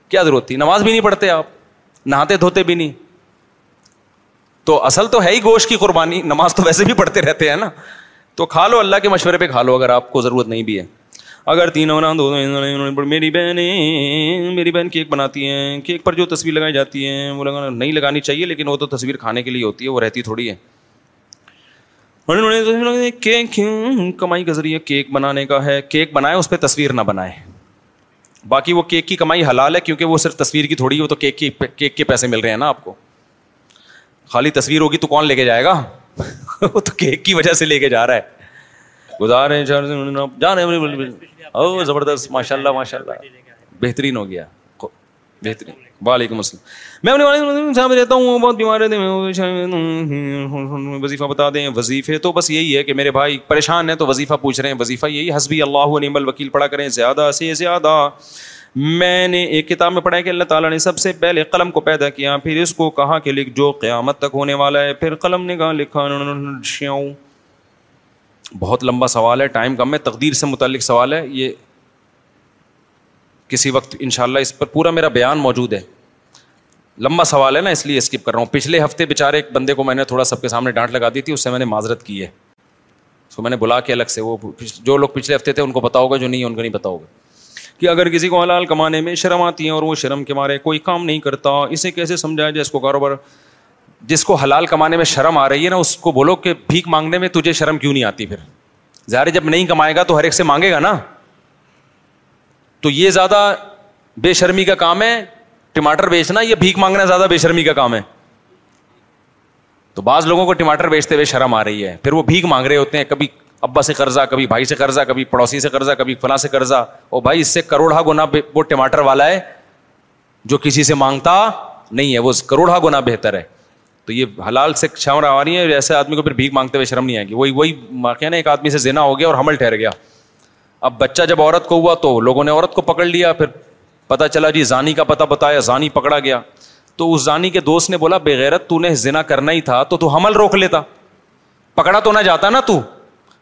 S6: کیا ضرورت تھی نماز بھی نہیں پڑھتے آپ نہاتے دھوتے بھی نہیں تو اصل تو ہے ہی گوشت کی قربانی نماز تو ویسے بھی پڑھتے رہتے ہیں نا تو کھا لو اللہ کے مشورے پہ کھا لو اگر آپ کو ضرورت نہیں بھی ہے اگر تینوں نہ میری بہن میری بہن کیک بناتی ہیں کیک پر جو تصویر لگائی جاتی ہیں وہ لگانا نہیں لگانی چاہیے لیکن وہ تو تصویر کھانے کے لیے ہوتی ہے وہ رہتی تھوڑی ہے کیک کیوں کمائی کا ذریعہ کیک بنانے کا ہے کیک بنائے اس پہ تصویر نہ بنائے باقی وہ کیک کی کمائی حلال ہے کیونکہ وہ صرف تصویر کی تھوڑی وہ تو کیک کی کیک کے پیسے مل رہے ہیں نا آپ کو خالی تصویر ہوگی تو کون لے کے جائے گا [laughs] وہ تو کیک کی وجہ سے لے کے جا رہا ہے او زبردست ماشاء ماشاء اللہ اللہ بہترین ہو گیا بہترین وعلیکم السلام میں اپنے صاحب رہتا ہوں بہت بیمار رہتے ہیں وظیفہ بتا دیں وظیفے تو بس یہی ہے کہ میرے بھائی پریشان ہیں تو وظیفہ پوچھ رہے ہیں وظیفہ یہی حسبی اللہ نعم الوکیل پڑھا کریں زیادہ سے زیادہ میں نے ایک کتاب میں پڑھا کہ اللہ تعالیٰ نے سب سے پہلے قلم کو پیدا کیا پھر اس کو کہا کہ لکھ جو قیامت تک ہونے والا ہے پھر قلم نے کہا لکھا بہت لمبا سوال ہے ٹائم کم ہے تقدیر سے متعلق سوال ہے یہ کسی وقت ان شاء اللہ اس پر پورا میرا بیان موجود ہے لمبا سوال ہے نا اس لیے اسکپ کر رہا ہوں پچھلے ہفتے بےچارے ایک بندے کو میں نے تھوڑا سب کے سامنے ڈانٹ لگا دی تھی اس سے میں نے معذرت کی ہے سو میں نے بلا کے الگ سے وہ جو لوگ پچھلے ہفتے تھے ان کو بتاؤ ہوگا جو نہیں ان کو نہیں بتاؤ ہوگا کہ اگر کسی کو حلال کمانے میں شرم آتی ہے اور وہ شرم کے مارے کوئی کام نہیں کرتا اسے کیسے سمجھایا جائے اس کو کاروبار جس کو حلال کمانے میں شرم آ رہی ہے نا اس کو بولو کہ بھیک مانگنے میں تجھے شرم کیوں نہیں آتی پھر ظاہر جب نہیں کمائے گا تو ہر ایک سے مانگے گا نا تو یہ زیادہ بے شرمی کا کام ہے ٹماٹر بیچنا یہ بھیک مانگنا زیادہ بے شرمی کا کام ہے تو بعض لوگوں کو ٹماٹر بیچتے ہوئے شرم آ رہی ہے پھر وہ بھیک مانگ رہے ہوتے ہیں کبھی ابا سے قرضہ کبھی بھائی سے قرضہ کبھی پڑوسی سے قرضہ کبھی فلاں سے قرضہ اور بھائی اس سے کروڑا گنا وہ ٹماٹر والا ہے جو کسی سے مانگتا نہیں ہے وہ کروڑا گنا بہتر ہے تو یہ حلال سے چھاوڑ آ رہی ہے ایسے آدمی کو پھر بھیک مانگتے ہوئے شرم نہیں آئے گی وہی وہی واقعہ نا ایک آدمی سے زنا ہو گیا اور حمل ٹھہر گیا اب بچہ جب عورت کو ہوا تو لوگوں نے عورت کو پکڑ لیا پھر پتا چلا جی زانی کا پتا بتایا زانی پکڑا گیا تو اس زانی کے دوست نے بولا بغیرت تو نے زنا کرنا ہی تھا تو تو حمل روک لیتا پکڑا تو نہ جاتا نا تو,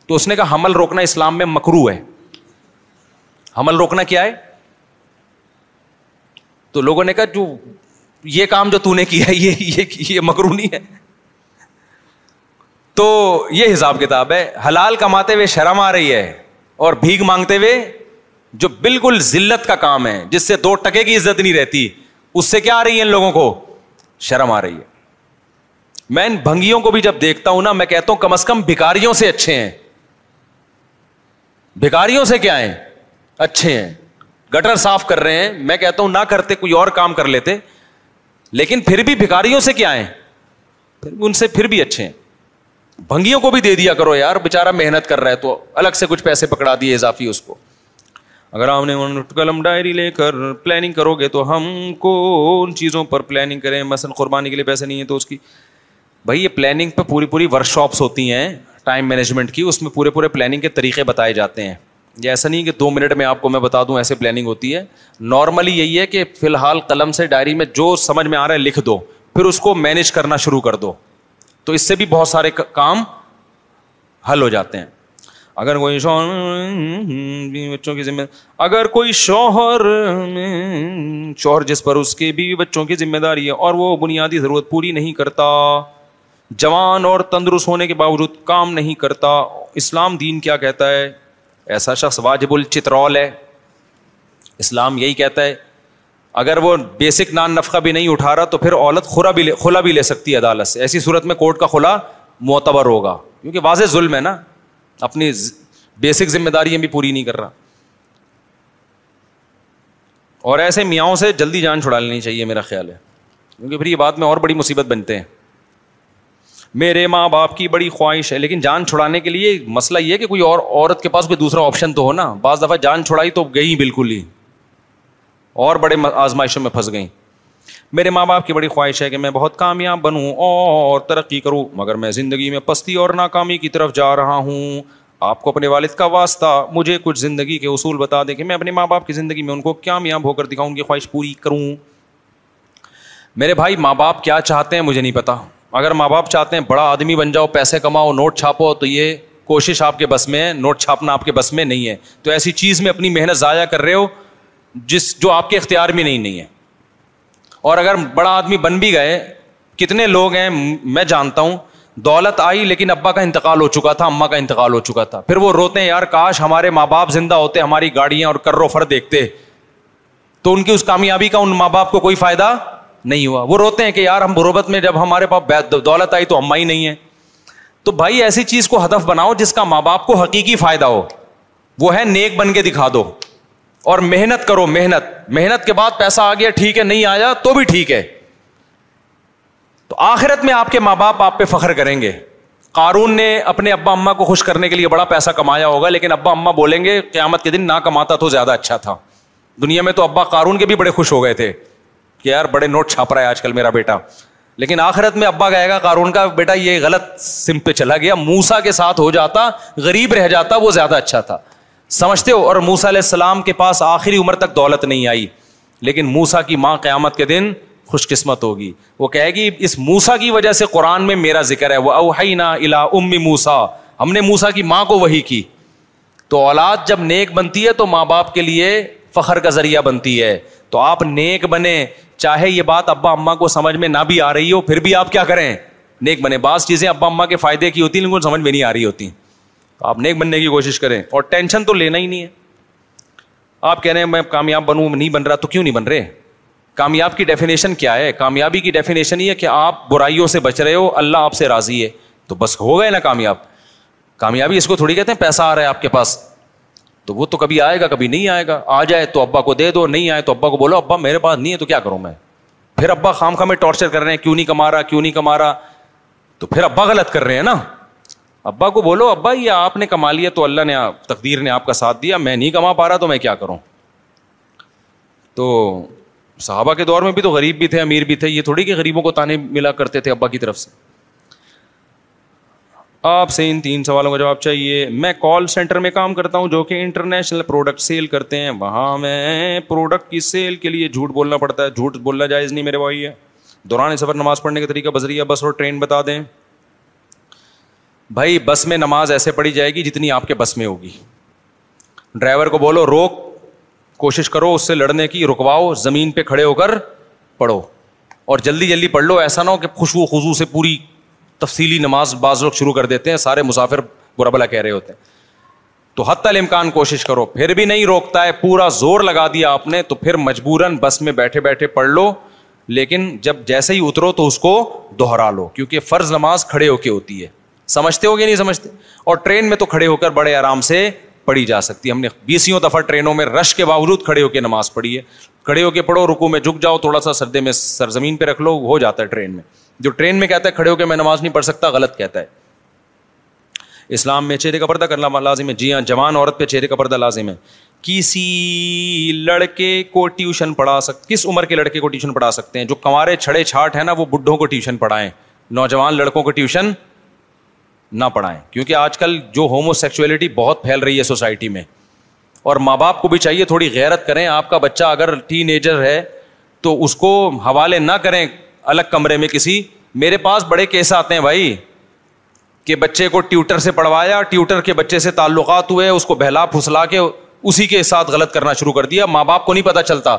S6: تو اس نے کہا حمل روکنا اسلام میں مکرو ہے حمل روکنا کیا ہے تو لوگوں نے کہا جو یہ کام جو تو نے کیا ہے یہ یہ مکرونی ہے تو یہ حساب کتاب ہے حلال کماتے ہوئے شرم آ رہی ہے اور بھیگ مانگتے ہوئے جو بالکل ضلعت کا کام ہے جس سے دو ٹکے کی عزت نہیں رہتی اس سے کیا آ رہی ہے ان لوگوں کو شرم آ رہی ہے میں ان بھنگیوں کو بھی جب دیکھتا ہوں نا میں کہتا ہوں کم از کم بھکاریوں سے اچھے ہیں بھکاریوں سے کیا ہیں اچھے ہیں گٹر صاف کر رہے ہیں میں کہتا ہوں نہ کرتے کوئی اور کام کر لیتے لیکن پھر بھی بھکاریوں سے کیا پھر ان سے پھر بھی اچھے ہیں بھنگیوں کو بھی دے دیا کرو یار بےچارا محنت کر رہا ہے تو الگ سے کچھ پیسے پکڑا دیے اضافی اس کو اگر آپ نے قلم ڈائری لے کر پلاننگ کرو گے تو ہم کو ان چیزوں پر پلاننگ کریں مثلاً قربانی کے لیے پیسے نہیں ہیں تو اس کی بھائی یہ پلاننگ پہ پوری پوری ورک شاپس ہوتی ہیں ٹائم مینجمنٹ کی اس میں پورے پورے پلاننگ کے طریقے بتائے جاتے ہیں یہ ایسا نہیں کہ دو منٹ میں آپ کو میں بتا دوں ایسے پلاننگ ہوتی ہے نارملی یہی ہے کہ فی الحال قلم سے ڈائری میں جو سمجھ میں آ رہا ہے لکھ دو پھر اس کو مینج کرنا شروع کر دو تو اس سے بھی بہت سارے کام حل ہو جاتے ہیں اگر کوئی شوہر بچوں کی ذمہ اگر کوئی شوہر شوہر جس پر اس کے بیوی بچوں کی ذمہ داری ہے اور وہ بنیادی ضرورت پوری نہیں کرتا جوان اور تندرست ہونے کے باوجود کام نہیں کرتا اسلام دین کیا کہتا ہے ایسا شخص واجب الچترول ہے اسلام یہی کہتا ہے اگر وہ بیسک نان نفقہ بھی نہیں اٹھا رہا تو پھر عولت خورا بھی کھلا بھی لے سکتی ہے عدالت سے ایسی صورت میں کورٹ کا کھلا معتبر ہوگا کیونکہ واضح ظلم ہے نا اپنی بیسک ذمہ داری بھی پوری نہیں کر رہا اور ایسے میاں سے جلدی جان چھڑا لینی چاہیے میرا خیال ہے کیونکہ پھر یہ بات میں اور بڑی مصیبت بنتے ہیں میرے ماں باپ کی بڑی خواہش ہے لیکن جان چھڑانے کے لیے مسئلہ یہ ہے کہ کوئی اور عورت کے پاس کوئی دوسرا آپشن تو ہو نا بعض دفعہ جان چھڑائی تو گئی بالکل ہی اور بڑے آزمائشوں میں پھنس گئیں میرے ماں باپ کی بڑی خواہش ہے کہ میں بہت کامیاب بنوں اور ترقی کروں مگر میں زندگی میں پستی اور ناکامی کی طرف جا رہا ہوں آپ کو اپنے والد کا واسطہ مجھے کچھ زندگی کے اصول بتا دیں کہ میں اپنے ماں باپ کی زندگی میں ان کو کامیاب ہو کر دکھاؤں ان کی خواہش پوری کروں میرے بھائی ماں باپ کیا چاہتے ہیں مجھے نہیں پتا اگر ماں باپ چاہتے ہیں بڑا آدمی بن جاؤ پیسے کماؤ نوٹ چھاپو تو یہ کوشش آپ کے بس میں ہے نوٹ چھاپنا آپ کے بس میں نہیں ہے تو ایسی چیز میں اپنی محنت ضائع کر رہے ہو جس جو آپ کے اختیار میں نہیں نہیں ہے اور اگر بڑا آدمی بن بھی گئے کتنے لوگ ہیں میں جانتا ہوں دولت آئی لیکن ابا کا انتقال ہو چکا تھا اماں کا انتقال ہو چکا تھا پھر وہ روتے ہیں یار کاش ہمارے ماں باپ زندہ ہوتے ہماری گاڑیاں اور کرو فر دیکھتے تو ان کی اس کامیابی کا ان ماں باپ کو کوئی فائدہ نہیں ہوا وہ روتے ہیں کہ یار ہم بروبت میں جب ہمارے پاس دولت آئی تو اما ہی نہیں ہے تو بھائی ایسی چیز کو ہدف بناؤ جس کا ماں باپ کو حقیقی فائدہ ہو وہ ہے نیک بن کے دکھا دو اور محنت کرو محنت محنت کے بعد پیسہ آ گیا ٹھیک ہے نہیں آیا تو بھی ٹھیک ہے تو آخرت میں آپ کے ماں باپ آپ پہ فخر کریں گے قارون نے اپنے ابا اما کو خوش کرنے کے لیے بڑا پیسہ کمایا ہوگا لیکن ابا اما بولیں گے قیامت کے دن نہ کماتا تو زیادہ اچھا تھا دنیا میں تو ابا قارون کے بھی بڑے خوش ہو گئے تھے کہ یار بڑے نوٹ چھاپ رہا ہے آج کل میرا بیٹا لیکن آخرت میں ابا کہے گا کا بیٹا یہ غلط سم پہ چلا گیا موسا کے ساتھ ہو جاتا غریب رہ جاتا وہ زیادہ اچھا تھا سمجھتے ہو اور موسا علیہ السلام کے پاس آخری عمر تک دولت نہیں آئی لیکن موسا کی ماں قیامت کے دن خوش قسمت ہوگی وہ کہے گی اس موسا کی وجہ سے قرآن میں میرا ذکر ہے وہ اوہ ام موسا ہم نے موسا کی ماں کو وہی کی تو اولاد جب نیک بنتی ہے تو ماں باپ کے لیے فخر کا ذریعہ بنتی ہے تو آپ نیک بنے چاہے یہ بات ابا اما کو سمجھ میں نہ بھی آ رہی ہو پھر بھی آپ کیا کریں نیک بنے بعض چیزیں ابا اما کے فائدے کی ہوتی ہیں لیکن سمجھ میں نہیں آ رہی ہوتی تو آپ نیک بننے کی کوشش کریں اور ٹینشن تو لینا ہی نہیں ہے آپ کہہ رہے ہیں میں کامیاب بنوں نہیں بن رہا تو کیوں نہیں بن رہے کامیاب کی ڈیفینیشن کیا ہے کامیابی کی ڈیفینیشن یہ کہ آپ برائیوں سے بچ رہے ہو اللہ آپ سے راضی ہے تو بس ہو گئے نا کامیاب کامیابی اس کو تھوڑی کہتے ہیں پیسہ آ رہا ہے آپ کے پاس تو وہ تو کبھی آئے گا کبھی نہیں آئے گا آ جائے تو ابا کو دے دو نہیں آئے تو ابا کو بولو ابا میرے پاس نہیں ہے تو کیا کروں میں پھر ابا خام خام میں ٹارچر کر رہے ہیں کیوں نہیں کما رہا کیوں نہیں کما رہا تو پھر ابا غلط کر رہے ہیں نا ابا کو بولو ابا یہ آپ نے کما لیا تو اللہ نے تقدیر نے آپ کا ساتھ دیا میں نہیں کما پا رہا تو میں کیا کروں تو صحابہ کے دور میں بھی تو غریب بھی تھے امیر بھی تھے یہ تھوڑی کہ غریبوں کو تانے ملا کرتے تھے ابا کی طرف سے آپ سے ان تین سوالوں کا جواب چاہیے میں کال سینٹر میں کام کرتا ہوں جو کہ انٹرنیشنل پروڈکٹ سیل کرتے ہیں وہاں میں پروڈکٹ کی سیل کے لیے جھوٹ بولنا پڑتا ہے جھوٹ بولنا جائز نہیں میرے بھائی ہے دوران سفر نماز پڑھنے کا طریقہ بذریعہ بس اور ٹرین بتا دیں بھائی بس میں نماز ایسے پڑھی جائے گی جتنی آپ کے بس میں ہوگی ڈرائیور کو بولو روک کوشش کرو اس سے لڑنے کی رکواؤ زمین پہ کھڑے ہو کر پڑھو اور جلدی جلدی پڑھ لو ایسا نہ ہو کہ خوشبو خوشو سے پوری تفصیلی نماز بعض لوگ شروع کر دیتے ہیں سارے مسافر برا بلا کہہ رہے ہوتے ہیں تو حت الامکان کوشش کرو پھر بھی نہیں روکتا ہے پورا زور لگا دیا آپ نے تو پھر مجبوراً بس میں بیٹھے بیٹھے پڑھ لو لیکن جب جیسے ہی اترو تو اس کو دوہرا لو کیونکہ فرض نماز کھڑے ہو کے ہوتی ہے سمجھتے ہو گیا نہیں سمجھتے اور ٹرین میں تو کھڑے ہو کر بڑے آرام سے پڑھی جا سکتی ہے ہم نے بیسوں دفعہ ٹرینوں میں رش کے باوجود کھڑے ہو کے نماز پڑھی ہے کھڑے ہو کے پڑھو رکو میں جھک جاؤ تھوڑا سا سردے میں سرزمین پہ رکھ لو ہو جاتا ہے ٹرین میں جو ٹرین میں کہتا ہے کھڑے ہو کے میں نماز نہیں پڑھ سکتا غلط کہتا ہے اسلام میں چہرے کا پردہ کرنا لازم ہے جی ہاں جوان عورت پہ چہرے کا پردہ لازم ہے کسی لڑکے کو ٹیوشن پڑھا سکتے کس عمر کے لڑکے کو ٹیوشن پڑھا سکتے ہیں جو کمارے چھڑے چھاٹ ہیں نا وہ بڈھوں کو ٹیوشن پڑھائیں نوجوان لڑکوں کو ٹیوشن نہ پڑھائیں کیونکہ آج کل جو ہومو سیکچویلٹی بہت پھیل رہی ہے سوسائٹی میں اور ماں باپ کو بھی چاہیے تھوڑی غیرت کریں آپ کا بچہ اگر ٹین ایجر ہے تو اس کو حوالے نہ کریں الگ کمرے میں کسی میرے پاس بڑے کیس آتے ہیں بھائی کہ بچے کو ٹیوٹر سے پڑھوایا ٹیوٹر کے بچے سے تعلقات ہوئے اس کو بہلا پھسلا کے اسی کے ساتھ غلط کرنا شروع کر دیا ماں باپ کو نہیں پتا چلتا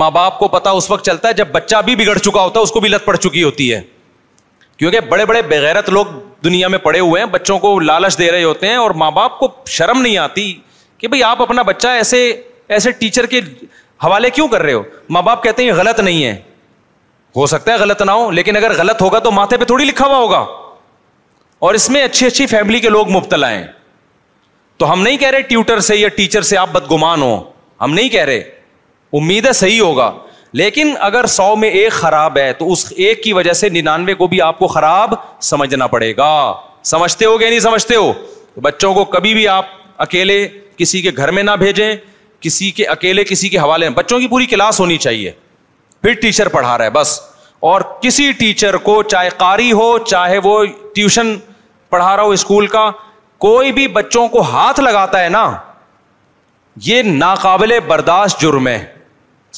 S6: ماں باپ کو پتا اس وقت چلتا ہے جب بچہ بھی بگڑ چکا ہوتا ہے اس کو بھی لت پڑ چکی ہوتی ہے کیونکہ بڑے بڑے بغیرت لوگ دنیا میں پڑے ہوئے ہیں بچوں کو لالچ دے رہے ہوتے ہیں اور ماں باپ کو شرم نہیں آتی کہ بھائی آپ اپنا بچہ ایسے ایسے ٹیچر کے حوالے کیوں کر رہے ہو ماں باپ کہتے ہیں یہ غلط نہیں ہے ہو سکتا ہے غلط نہ ہو لیکن اگر غلط ہوگا تو ماتھے پہ تھوڑی لکھا ہوا ہوگا اور اس میں اچھی اچھی فیملی کے لوگ مبتلا ہیں تو ہم نہیں کہہ رہے ٹیوٹر سے یا ٹیچر سے آپ بدگمان ہو ہم نہیں کہہ رہے امید ہے صحیح ہوگا لیکن اگر سو میں ایک خراب ہے تو اس ایک کی وجہ سے ننانوے کو بھی آپ کو خراب سمجھنا پڑے گا سمجھتے ہو کہ نہیں سمجھتے ہو بچوں کو کبھی بھی آپ اکیلے کسی کے گھر میں نہ بھیجیں کسی کے اکیلے کسی کے حوالے بچوں کی پوری کلاس ہونی چاہیے پھر ٹیچر پڑھا رہا ہے بس اور کسی ٹیچر کو چاہے قاری ہو چاہے وہ ٹیوشن پڑھا رہا ہو اسکول کا کوئی بھی بچوں کو ہاتھ لگاتا ہے نا یہ ناقابل برداشت جرم ہے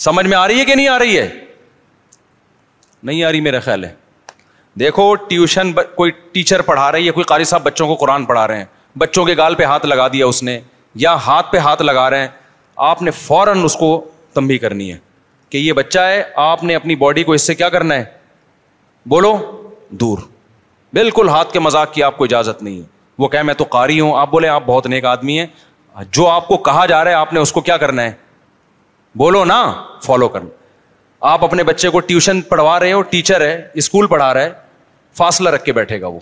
S6: سمجھ میں آ رہی ہے کہ نہیں آ رہی ہے نہیں آ رہی میرا خیال ہے دیکھو ٹیوشن ب... کوئی ٹیچر پڑھا رہے ہے یا کوئی قاری صاحب بچوں کو قرآن پڑھا رہے ہیں بچوں کے گال پہ ہاتھ لگا دیا اس نے یا ہاتھ پہ ہاتھ لگا رہے ہیں آپ نے فوراً اس کو تمبی کرنی ہے کہ یہ بچہ ہے آپ نے اپنی باڈی کو اس سے کیا کرنا ہے بولو دور بالکل ہاتھ کے مذاق کی آپ کو اجازت نہیں ہے وہ کہ میں تو قاری ہوں آپ بولے آپ بہت نیک آدمی ہیں جو آپ کو کہا جا رہا ہے آپ نے اس کو کیا کرنا ہے بولو نا فالو کرنا آپ اپنے بچے کو ٹیوشن پڑھوا رہے ہو ٹیچر ہے اسکول پڑھا رہا ہے فاصلہ رکھ کے بیٹھے گا وہ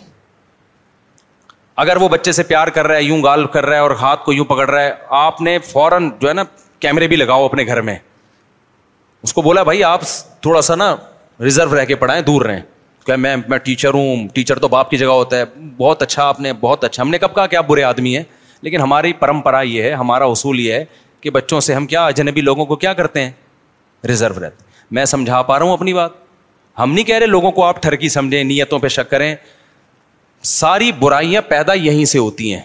S6: اگر وہ بچے سے پیار کر رہا ہے یوں گال کر رہا ہے اور ہاتھ کو یوں پکڑ رہا ہے آپ نے فوراً جو ہے نا کیمرے بھی لگاؤ اپنے گھر میں اس کو بولا بھائی آپ تھوڑا سا نا ریزرو رہ کے پڑھائیں دور رہیں کہ میں میں ٹیچر ہوں ٹیچر تو باپ کی جگہ ہوتا ہے بہت اچھا آپ نے بہت اچھا ہم نے کب کہا کہ آپ برے آدمی ہیں لیکن ہماری پرمپرا یہ ہے ہمارا اصول یہ ہے کہ بچوں سے ہم کیا اجنبی لوگوں کو کیا کرتے ہیں ریزرو رہتے میں سمجھا پا رہا ہوں اپنی بات ہم نہیں کہہ رہے لوگوں کو آپ ٹھرکی سمجھیں نیتوں پہ شک کریں ساری برائیاں پیدا یہیں سے ہوتی ہیں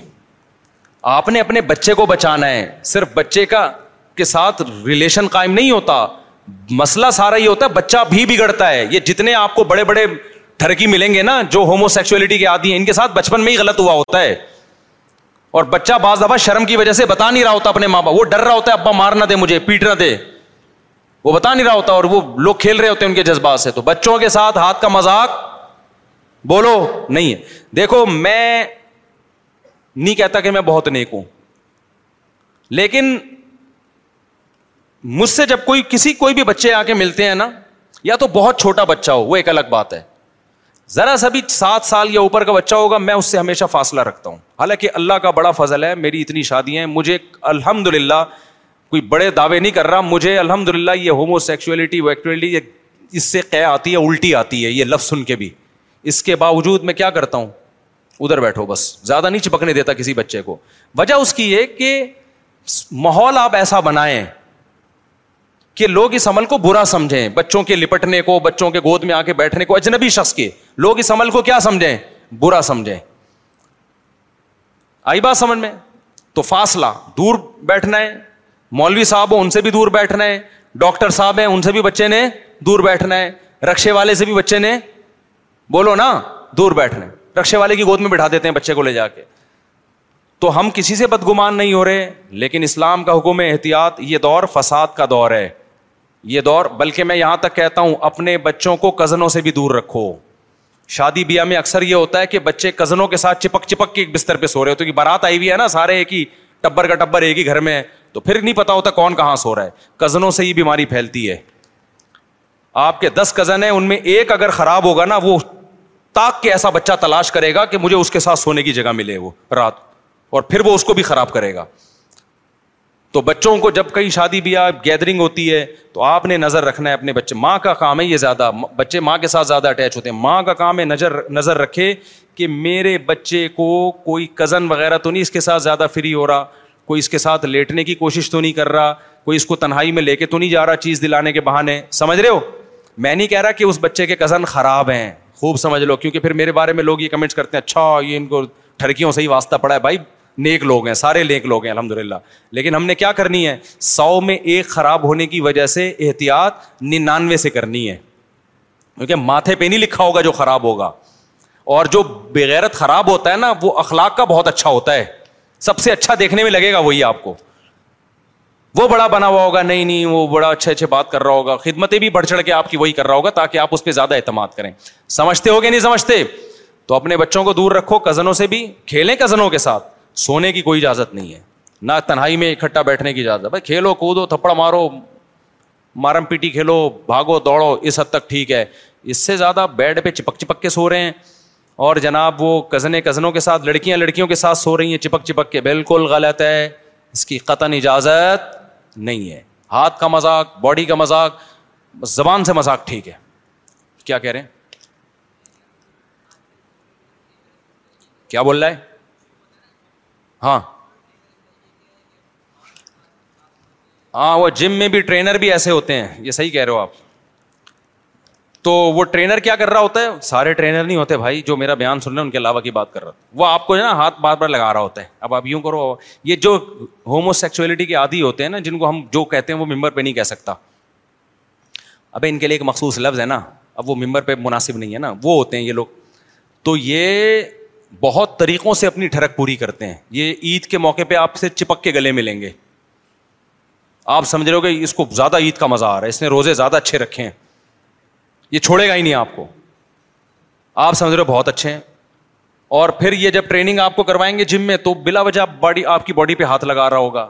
S6: آپ نے اپنے بچے کو بچانا ہے صرف بچے کا کے ساتھ ریلیشن قائم نہیں ہوتا مسئلہ سارا یہ ہوتا ہے بچہ بھی بگڑتا ہے یہ جتنے آپ کو بڑے بڑے تھرکی ملیں گے نا جو ہومو سیکچولیٹی کے آدمی ہیں ان کے ساتھ بچپن میں ہی غلط ہوا ہوتا ہے اور بچہ بعض دفعہ شرم کی وجہ سے بتا نہیں رہا ہوتا اپنے ماں باپ وہ ڈر رہا ہوتا ہے ابا مار نہ دے مجھے پیٹ نہ دے وہ بتا نہیں رہا ہوتا اور وہ لوگ کھیل رہے ہوتے ہیں ان کے جذبات سے تو بچوں کے ساتھ ہاتھ کا مذاق بولو نہیں دیکھو میں نہیں کہتا کہ میں بہت نیک ہوں لیکن مجھ سے جب کوئی کسی کوئی بھی بچے آ کے ملتے ہیں نا یا تو بہت چھوٹا بچہ ہو وہ ایک الگ بات ہے ذرا سا بھی سات سال یا اوپر کا بچہ ہوگا میں اس سے ہمیشہ فاصلہ رکھتا ہوں حالانکہ اللہ کا بڑا فضل ہے میری اتنی شادیاں ہیں مجھے الحمد للہ کوئی بڑے دعوے نہیں کر رہا مجھے الحمد للہ یہ ہومو سیکچولیٹی ویکچولیٹی اس سے قے آتی ہے الٹی آتی ہے یہ لفظ سن کے بھی اس کے باوجود میں کیا کرتا ہوں ادھر بیٹھو بس زیادہ نہیں چپکنے دیتا کسی بچے کو وجہ اس کی یہ کہ ماحول آپ ایسا بنائیں کہ لوگ اس عمل کو برا سمجھیں بچوں کے لپٹنے کو بچوں کے گود میں آ کے بیٹھنے کو اجنبی شخص کے لوگ اس عمل کو کیا سمجھیں برا سمجھیں آئی بات سمجھ میں تو فاصلہ دور بیٹھنا ہے مولوی صاحب ہو ان سے بھی دور بیٹھنا ہے ڈاکٹر صاحب ہیں ان سے بھی بچے نے دور بیٹھنا ہے رکشے والے سے بھی بچے نے بولو نا دور بیٹھنا ہے رکشے والے کی گود میں بٹھا دیتے ہیں بچے کو لے جا کے تو ہم کسی سے بدگمان نہیں ہو رہے لیکن اسلام کا حکم احتیاط یہ دور فساد کا دور ہے یہ دور بلکہ میں یہاں تک کہتا ہوں اپنے بچوں کو کزنوں سے بھی دور رکھو شادی بیاہ میں اکثر یہ ہوتا ہے کہ بچے کزنوں کے ساتھ چپک چپک کے بستر پہ سو رہے ہوتے کہ بارات آئی ہوئی ہے نا سارے ایک ہی ٹبر کا ٹبر ایک ہی گھر میں ہے تو پھر نہیں پتا ہوتا کون کہاں سو رہا ہے کزنوں سے یہ بیماری پھیلتی ہے آپ کے دس کزن ہیں ان میں ایک اگر خراب ہوگا نا وہ تاک کے ایسا بچہ تلاش کرے گا کہ مجھے اس کے ساتھ سونے کی جگہ ملے وہ رات اور پھر وہ اس کو بھی خراب کرے گا تو بچوں کو جب کہیں شادی بیاہ گیدرنگ ہوتی ہے تو آپ نے نظر رکھنا ہے اپنے بچے ماں کا کام ہے یہ زیادہ بچے ماں کے ساتھ زیادہ اٹیچ ہوتے ہیں ماں کا کام ہے نظر نظر رکھے کہ میرے بچے کو کوئی کزن وغیرہ تو نہیں اس کے ساتھ زیادہ فری ہو رہا کوئی اس کے ساتھ لیٹنے کی کوشش تو نہیں کر رہا کوئی اس کو تنہائی میں لے کے تو نہیں جا رہا چیز دلانے کے بہانے سمجھ رہے ہو میں نہیں کہہ رہا کہ اس بچے کے کزن خراب ہیں خوب سمجھ لو کیونکہ پھر میرے بارے میں لوگ یہ کمنٹس کرتے ہیں اچھا یہ ان کو ٹھڑکیوں سے ہی واسطہ پڑا ہے بھائی نیک لوگ ہیں سارے نیک لوگ ہیں الحمد للہ لیکن ہم نے کیا کرنی ہے سو میں ایک خراب ہونے کی وجہ سے احتیاط ننانوے سے کرنی ہے کیونکہ ماتھے پہ نہیں لکھا ہوگا جو خراب ہوگا اور جو بغیرت خراب ہوتا ہے نا وہ اخلاق کا بہت اچھا ہوتا ہے سب سے اچھا دیکھنے میں لگے گا وہی آپ کو وہ بڑا بنا ہوا ہوگا نہیں نہیں وہ بڑا اچھے اچھے بات کر رہا ہوگا خدمتیں بھی بڑھ چڑھ کے آپ کی وہی کر رہا ہوگا تاکہ آپ اس پہ زیادہ اعتماد کریں سمجھتے ہو گے نہیں سمجھتے تو اپنے بچوں کو دور رکھو کزنوں سے بھی کھیلیں کزنوں کے ساتھ سونے کی کوئی اجازت نہیں ہے نہ تنہائی میں اکٹھا بیٹھنے کی اجازت بھائی کھیلو کودو تھپڑ مارو مارم پیٹی کھیلو بھاگو دوڑو اس حد تک ٹھیک ہے اس سے زیادہ بیڈ پہ چپک چپک کے سو رہے ہیں اور جناب وہ کزنے کزنوں کے ساتھ لڑکیاں لڑکیوں کے ساتھ سو رہی ہیں چپک چپک کے بالکل غلط ہے اس کی قطن اجازت نہیں ہے ہاتھ کا مذاق باڈی کا مذاق زبان سے مذاق ٹھیک ہے کیا کہہ رہے ہیں کیا بول رہا ہے ہاں ہاں وہ جم میں بھی ٹرینر بھی ایسے ہوتے ہیں یہ صحیح کہہ رہے ہو آپ تو وہ ٹرینر کیا کر رہا ہوتا ہے سارے ٹرینر نہیں ہوتے بھائی جو میرا بیان سن رہے ہیں ان کے علاوہ کی بات کر رہا وہ آپ کو جو ہے نا ہاتھ بار بار لگا رہا ہوتا ہے اب آپ یوں کرو یہ جو ہومو سیکچولیٹی کے عادی ہوتے ہیں نا جن کو ہم جو کہتے ہیں وہ ممبر پہ نہیں کہہ سکتا اب ان کے لیے ایک مخصوص لفظ ہے نا اب وہ ممبر پہ مناسب نہیں ہے نا وہ ہوتے ہیں یہ لوگ تو یہ بہت طریقوں سے اپنی ٹھڑک پوری کرتے ہیں یہ عید کے موقع پہ آپ سے چپک کے گلے ملیں گے آپ سمجھ رہے ہو کہ اس کو زیادہ عید کا مزہ آ رہا ہے اس نے روزے زیادہ اچھے رکھے ہیں یہ چھوڑے گا ہی نہیں آپ کو آپ سمجھ رہے ہو بہت اچھے ہیں اور پھر یہ جب ٹریننگ آپ کو کروائیں گے جم میں تو بلا وجہ باڈی آپ کی باڈی پہ ہاتھ لگا رہا ہوگا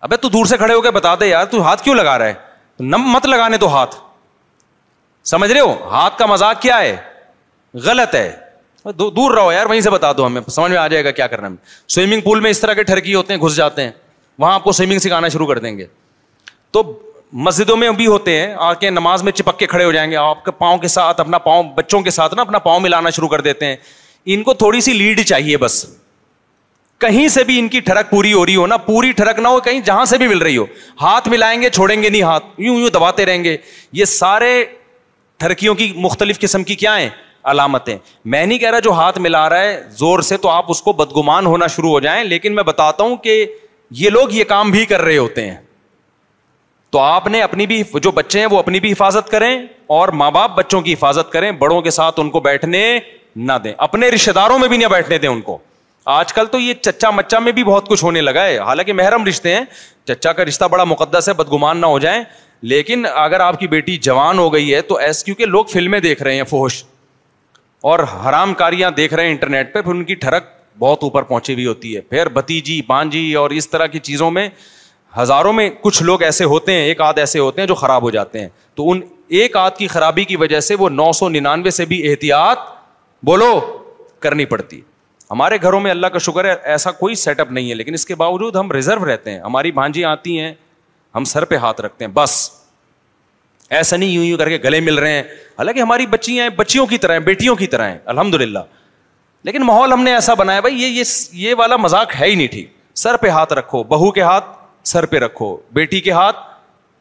S6: ابھی تو دور سے کھڑے ہو کے بتا دے یار تو ہاتھ کیوں لگا رہا ہے نم مت لگانے تو ہاتھ سمجھ رہے ہو ہاتھ کا مزاق کیا ہے غلط ہے دور رہو یار وہیں سے بتا دو ہمیں سمجھ میں آ جائے گا کیا کرنا سوئمنگ پول میں اس طرح کے ٹھرکی ہوتے ہیں گھس جاتے ہیں وہاں آپ کو سوئمنگ سکھانا شروع کر دیں گے تو مسجدوں میں بھی ہوتے ہیں آ کے نماز میں چپک کے کھڑے ہو جائیں گے آپ کے پاؤں کے ساتھ اپنا پاؤں بچوں کے ساتھ نا اپنا پاؤں ملانا شروع کر دیتے ہیں ان کو تھوڑی سی لیڈ چاہیے بس کہیں سے بھی ان کی ٹھڑک پوری ہو رہی ہو نا پوری ٹھڑک نہ ہو کہیں جہاں سے بھی مل رہی ہو ہاتھ ملائیں گے چھوڑیں گے نہیں ہاتھ یوں یوں دباتے رہیں گے یہ سارے ٹھڑکیوں کی مختلف قسم کی کیا ہیں علامتیں میں نہیں کہہ رہا جو ہاتھ ملا رہا ہے زور سے تو آپ اس کو بدگمان ہونا شروع ہو جائیں لیکن میں بتاتا ہوں کہ یہ لوگ یہ کام بھی کر رہے ہوتے ہیں تو آپ نے اپنی بھی جو بچے ہیں وہ اپنی بھی حفاظت کریں اور ماں باپ بچوں کی حفاظت کریں بڑوں کے ساتھ ان کو بیٹھنے نہ دیں اپنے رشتے داروں میں بھی نہ بیٹھنے دیں ان کو آج کل تو یہ چچا مچا میں بھی بہت کچھ ہونے لگا ہے حالانکہ محرم رشتے ہیں چچا کا رشتہ بڑا مقدس ہے بدگمان نہ ہو جائیں لیکن اگر آپ کی بیٹی جوان ہو گئی ہے تو ایس کیونکہ کے لوگ فلمیں دیکھ رہے ہیں فوش اور حرام کاریاں دیکھ رہے ہیں انٹرنیٹ پہ پھر ان کی ٹھڑک بہت اوپر پہنچی ہوئی ہوتی ہے پھر بھتیجی بانجی اور اس طرح کی چیزوں میں ہزاروں میں کچھ لوگ ایسے ہوتے ہیں ایک آدھ ایسے ہوتے ہیں جو خراب ہو جاتے ہیں تو ان ایک آدھ کی خرابی کی وجہ سے وہ نو سو ننانوے سے بھی احتیاط بولو کرنی پڑتی ہمارے گھروں میں اللہ کا شکر ہے ایسا کوئی سیٹ اپ نہیں ہے لیکن اس کے باوجود ہم ریزرو رہتے ہیں ہماری بھانجی آتی ہیں ہم سر پہ ہاتھ رکھتے ہیں بس ایسا نہیں یوں یوں کر کے گلے مل رہے ہیں حالانکہ ہماری بچیاں ہیں بچیوں کی طرح ہیں بیٹیوں کی طرح ہیں الحمد للہ لیکن ماحول ہم نے ایسا بنایا بھائی یہ یہ والا مذاق ہے ہی نہیں ٹھیک سر پہ ہاتھ رکھو بہو کے ہاتھ سر پہ رکھو بیٹی کے ہاتھ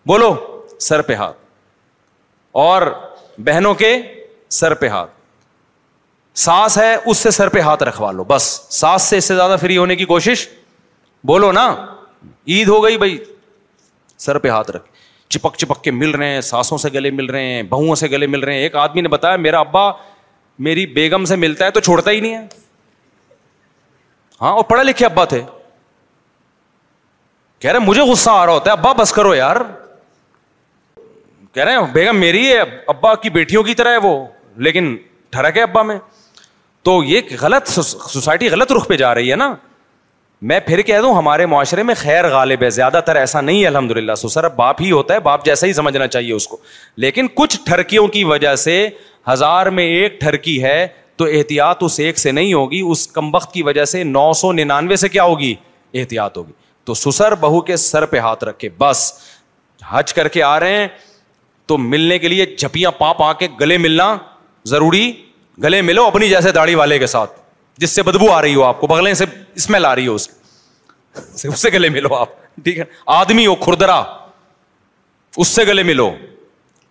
S6: بولو سر پہ ہاتھ اور بہنوں کے سر پہ ہاتھ سانس ہے اس سے سر پہ ہاتھ رکھوا لو بس سانس سے اس سے زیادہ فری ہونے کی کوشش بولو نا عید ہو گئی بھائی سر پہ ہاتھ رکھ چپک چپک کے مل رہے ہیں ساسوں سے گلے مل رہے ہیں بہوؤں سے گلے مل رہے ہیں ایک آدمی نے بتایا میرا ابا میری بیگم سے ملتا ہے تو چھوڑتا ہی نہیں ہے ہاں اور پڑھے لکھے ابا تھے کہہ رہے مجھے غصہ آ رہا ہوتا ہے ابا بس کرو یار کہہ رہے ہیں بیگم میری ہے ابا کی بیٹیوں کی طرح ہے وہ لیکن ٹھڑک ہے ابا میں تو یہ غلط سوسائٹی غلط رخ پہ جا رہی ہے نا میں پھر کہہ دوں ہمارے معاشرے میں خیر غالب ہے زیادہ تر ایسا نہیں ہے الحمد للہ سر اب باپ ہی ہوتا ہے باپ جیسا ہی سمجھنا چاہیے اس کو لیکن کچھ ٹھرکیوں کی وجہ سے ہزار میں ایک ٹھرکی ہے تو احتیاط اس ایک سے نہیں ہوگی اس کم وقت کی وجہ سے نو سو ننانوے سے کیا ہوگی احتیاط ہوگی تو سسر بہو کے سر پہ ہاتھ رکھے بس حج کر کے آ رہے ہیں تو ملنے کے لیے جھپیاں پا پا کے گلے ملنا ضروری گلے ملو اپنی جیسے داڑھی والے کے ساتھ جس سے بدبو آ رہی ہو آپ کو بغلے سے اسمیل آ رہی ہو اس سے گلے ملو آپ ٹھیک ہے آدمی ہو کھردرا اس سے گلے ملو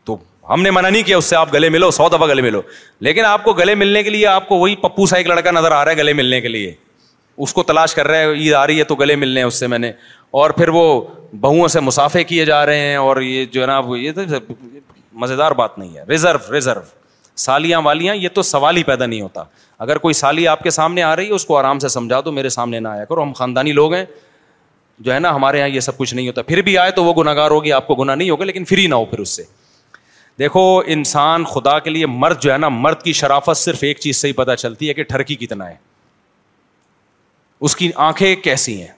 S6: تو ہم نے منع نہیں کیا اس سے آپ گلے ملو سو دفعہ گلے ملو لیکن آپ کو گلے ملنے کے لیے آپ کو وہی پپو سا ایک لڑکا نظر آ رہا ہے گلے ملنے کے لیے اس کو تلاش کر رہے ہیں عید آ رہی ہے تو گلے ملنے ہیں اس سے میں نے اور پھر وہ بہوؤں سے مسافے کیے جا رہے ہیں اور یہ جو ہے نا یہ تو مزے مزیدار بات نہیں ہے ریزرو ریزرو سالیاں والیاں یہ تو سوال ہی پیدا نہیں ہوتا اگر کوئی سالی آپ کے سامنے آ رہی ہے اس کو آرام سے سمجھا دو میرے سامنے نہ آیا کرو ہم خاندانی لوگ ہیں جو ہے نا ہمارے یہاں یہ سب کچھ نہیں ہوتا پھر بھی آئے تو وہ گناہ گار ہوگی آپ کو گناہ نہیں ہوگا لیکن پھر ہی نہ ہو پھر اس سے دیکھو انسان خدا کے لیے مرد جو ہے نا مرد کی شرافت صرف ایک چیز سے ہی پتہ چلتی ہے کہ ٹھرکی کتنا ہے اس کی آنکھیں کیسی ہیں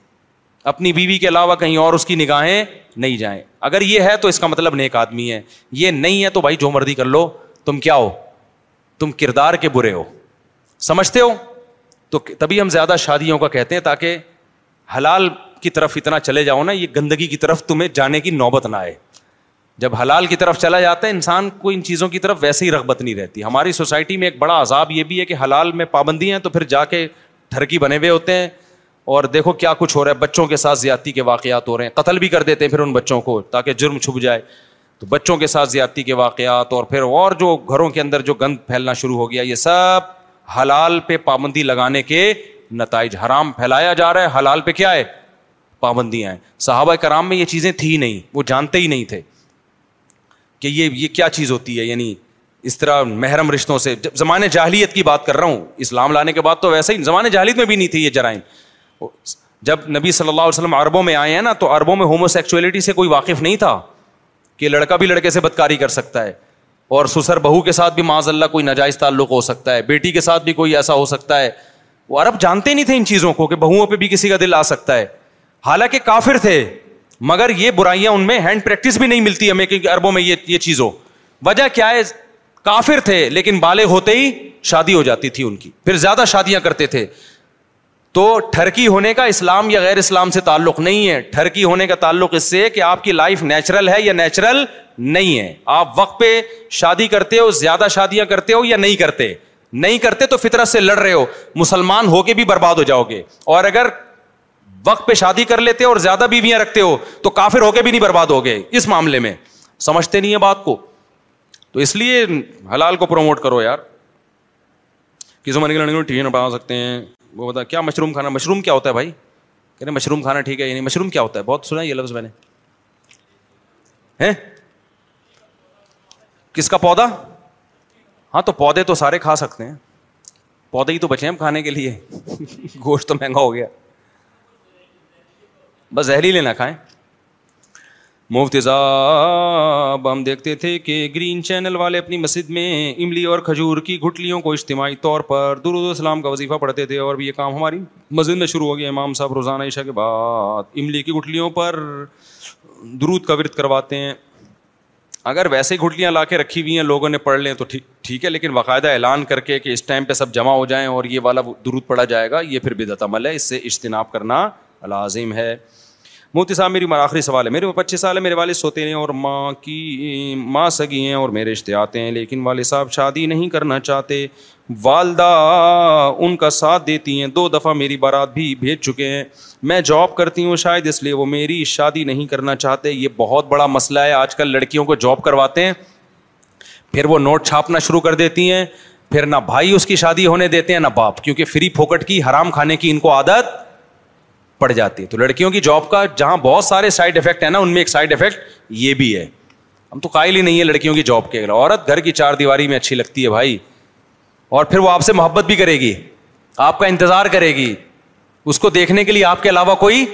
S6: اپنی بیوی کے علاوہ کہیں اور اس کی نگاہیں نہیں جائیں اگر یہ ہے تو اس کا مطلب نیک آدمی ہے یہ نہیں ہے تو بھائی جو مردی کر لو تم کیا ہو تم کردار کے برے ہو سمجھتے ہو تو تبھی ہم زیادہ شادیوں کا کہتے ہیں تاکہ حلال کی طرف اتنا چلے جاؤ نا یہ گندگی کی طرف تمہیں جانے کی نوبت نہ آئے جب حلال کی طرف چلا جاتا ہے انسان کو ان چیزوں کی طرف ویسے ہی رغبت نہیں رہتی ہماری سوسائٹی میں ایک بڑا عذاب یہ بھی ہے کہ حلال میں پابندی ہیں تو پھر جا کے ٹھرکی بنے ہوئے ہوتے ہیں اور دیکھو کیا کچھ ہو رہا ہے بچوں کے ساتھ زیادتی کے واقعات ہو رہے ہیں قتل بھی کر دیتے ہیں پھر ان بچوں کو تاکہ جرم چھپ جائے تو بچوں کے ساتھ زیادتی کے واقعات اور پھر اور جو گھروں کے اندر جو گند پھیلنا شروع ہو گیا یہ سب حلال پہ پابندی لگانے کے نتائج حرام پھیلایا جا رہا ہے حلال پہ کیا ہے پابندیاں ہیں صحابہ کرام میں یہ چیزیں تھیں نہیں وہ جانتے ہی نہیں تھے کہ یہ یہ کیا چیز ہوتی ہے یعنی اس طرح محرم رشتوں سے جب زمانے جاہلیت کی بات کر رہا ہوں اسلام لانے کے بعد تو ویسے ہی زمانے جاہلیت میں بھی نہیں تھی یہ جرائم جب نبی صلی اللہ علیہ وسلم عربوں میں آئے ہیں نا تو عربوں میں ہومو سیکچولیٹی سے کوئی واقف نہیں تھا کہ لڑکا بھی لڑکے سے بدکاری کر سکتا ہے اور سسر بہو کے ساتھ بھی معاذ اللہ کوئی ناجائز تعلق ہو سکتا ہے بیٹی کے ساتھ بھی کوئی ایسا ہو سکتا ہے وہ عرب جانتے نہیں تھے ان چیزوں کو کہ بہوؤں پہ بھی کسی کا دل آ سکتا ہے حالانکہ کافر تھے مگر یہ برائیاں ان میں ہینڈ پریکٹس بھی نہیں ملتی ہمیں کیونکہ اربوں میں یہ یہ چیز ہو وجہ کیا ہے کافر تھے لیکن بالے ہوتے ہی شادی ہو جاتی تھی ان کی پھر زیادہ شادیاں کرتے تھے تو ٹھرکی ہونے کا اسلام یا غیر اسلام سے تعلق نہیں ہے ٹھرکی ہونے کا تعلق اس سے کہ آپ کی لائف نیچرل ہے یا نیچرل نہیں ہے آپ وقت پہ شادی کرتے ہو زیادہ شادیاں کرتے ہو یا نہیں کرتے نہیں کرتے تو فطرت سے لڑ رہے ہو مسلمان ہو کے بھی برباد ہو جاؤ گے اور اگر وقت پہ شادی کر لیتے ہو اور زیادہ بیویاں رکھتے ہو تو کافر ہو کے بھی نہیں برباد ہو گئے اس معاملے میں سمجھتے نہیں ہے بات کو تو اس لیے حلال کو پروموٹ کرو یار کسی بنا سکتے ہیں وہ بتا کیا مشروم کھانا مشروم کیا ہوتا ہے بھائی کہ مشروم کھانا ٹھیک ہے یعنی مشروم کیا ہوتا ہے بہت سنا یہ لفظ میں نے کس کا پودا ہاں تو پودے تو سارے کھا سکتے ہیں پودے ہی تو بچے ہیں کھانے کے لیے [laughs] گوشت تو مہنگا ہو گیا بس زہری لینا کھائیں مفت ہم دیکھتے تھے کہ گرین چینل والے اپنی مسجد میں املی اور کھجور کی گھٹلیوں کو اجتماعی طور پر درود اسلام کا وظیفہ پڑھتے تھے اور بھی یہ کام ہماری مسجد میں شروع ہو گیا امام صاحب روزانہ عشاء کے بعد املی کی گھٹلیوں پر درود کا ورد کرواتے ہیں اگر ویسے گھٹلیاں لا کے رکھی ہوئی ہیں لوگوں نے پڑھ لیں تو ٹھیک ہے لیکن باقاعدہ اعلان کر کے کہ اس ٹائم پہ سب جمع ہو جائیں اور یہ والا درود پڑا جائے گا یہ پھر بدعت عمل ہے اس سے اجتناب کرنا لازم ہے موتی صاحب میری آخری سوال ہے میرے پچیس سال ہے میرے والد سوتے ہیں اور ماں کی ماں سگی ہیں اور میرے رشتے آتے ہیں لیکن والد صاحب شادی نہیں کرنا چاہتے والدہ ان کا ساتھ دیتی ہیں دو دفعہ میری بارات بھی بھیج چکے ہیں میں جاب کرتی ہوں شاید اس لیے وہ میری شادی نہیں کرنا چاہتے یہ بہت بڑا مسئلہ ہے آج کل لڑکیوں کو جاب کرواتے ہیں پھر وہ نوٹ چھاپنا شروع کر دیتی ہیں پھر نہ بھائی اس کی شادی ہونے دیتے ہیں نہ باپ کیونکہ فری پھوکٹ کی حرام کھانے کی ان کو عادت پڑ جاتی ہے تو لڑکیوں کی جاب کا جہاں بہت سارے سائڈ افیکٹ ہیں نا ان میں ایک سائڈ افیکٹ یہ بھی ہے ہم تو قائل ہی نہیں ہے لڑکیوں کی جاب کے عورت گھر کی چار دیواری میں اچھی لگتی ہے بھائی اور پھر وہ آپ سے محبت بھی کرے گی آپ کا انتظار کرے گی اس کو دیکھنے کے لیے آپ کے علاوہ کوئی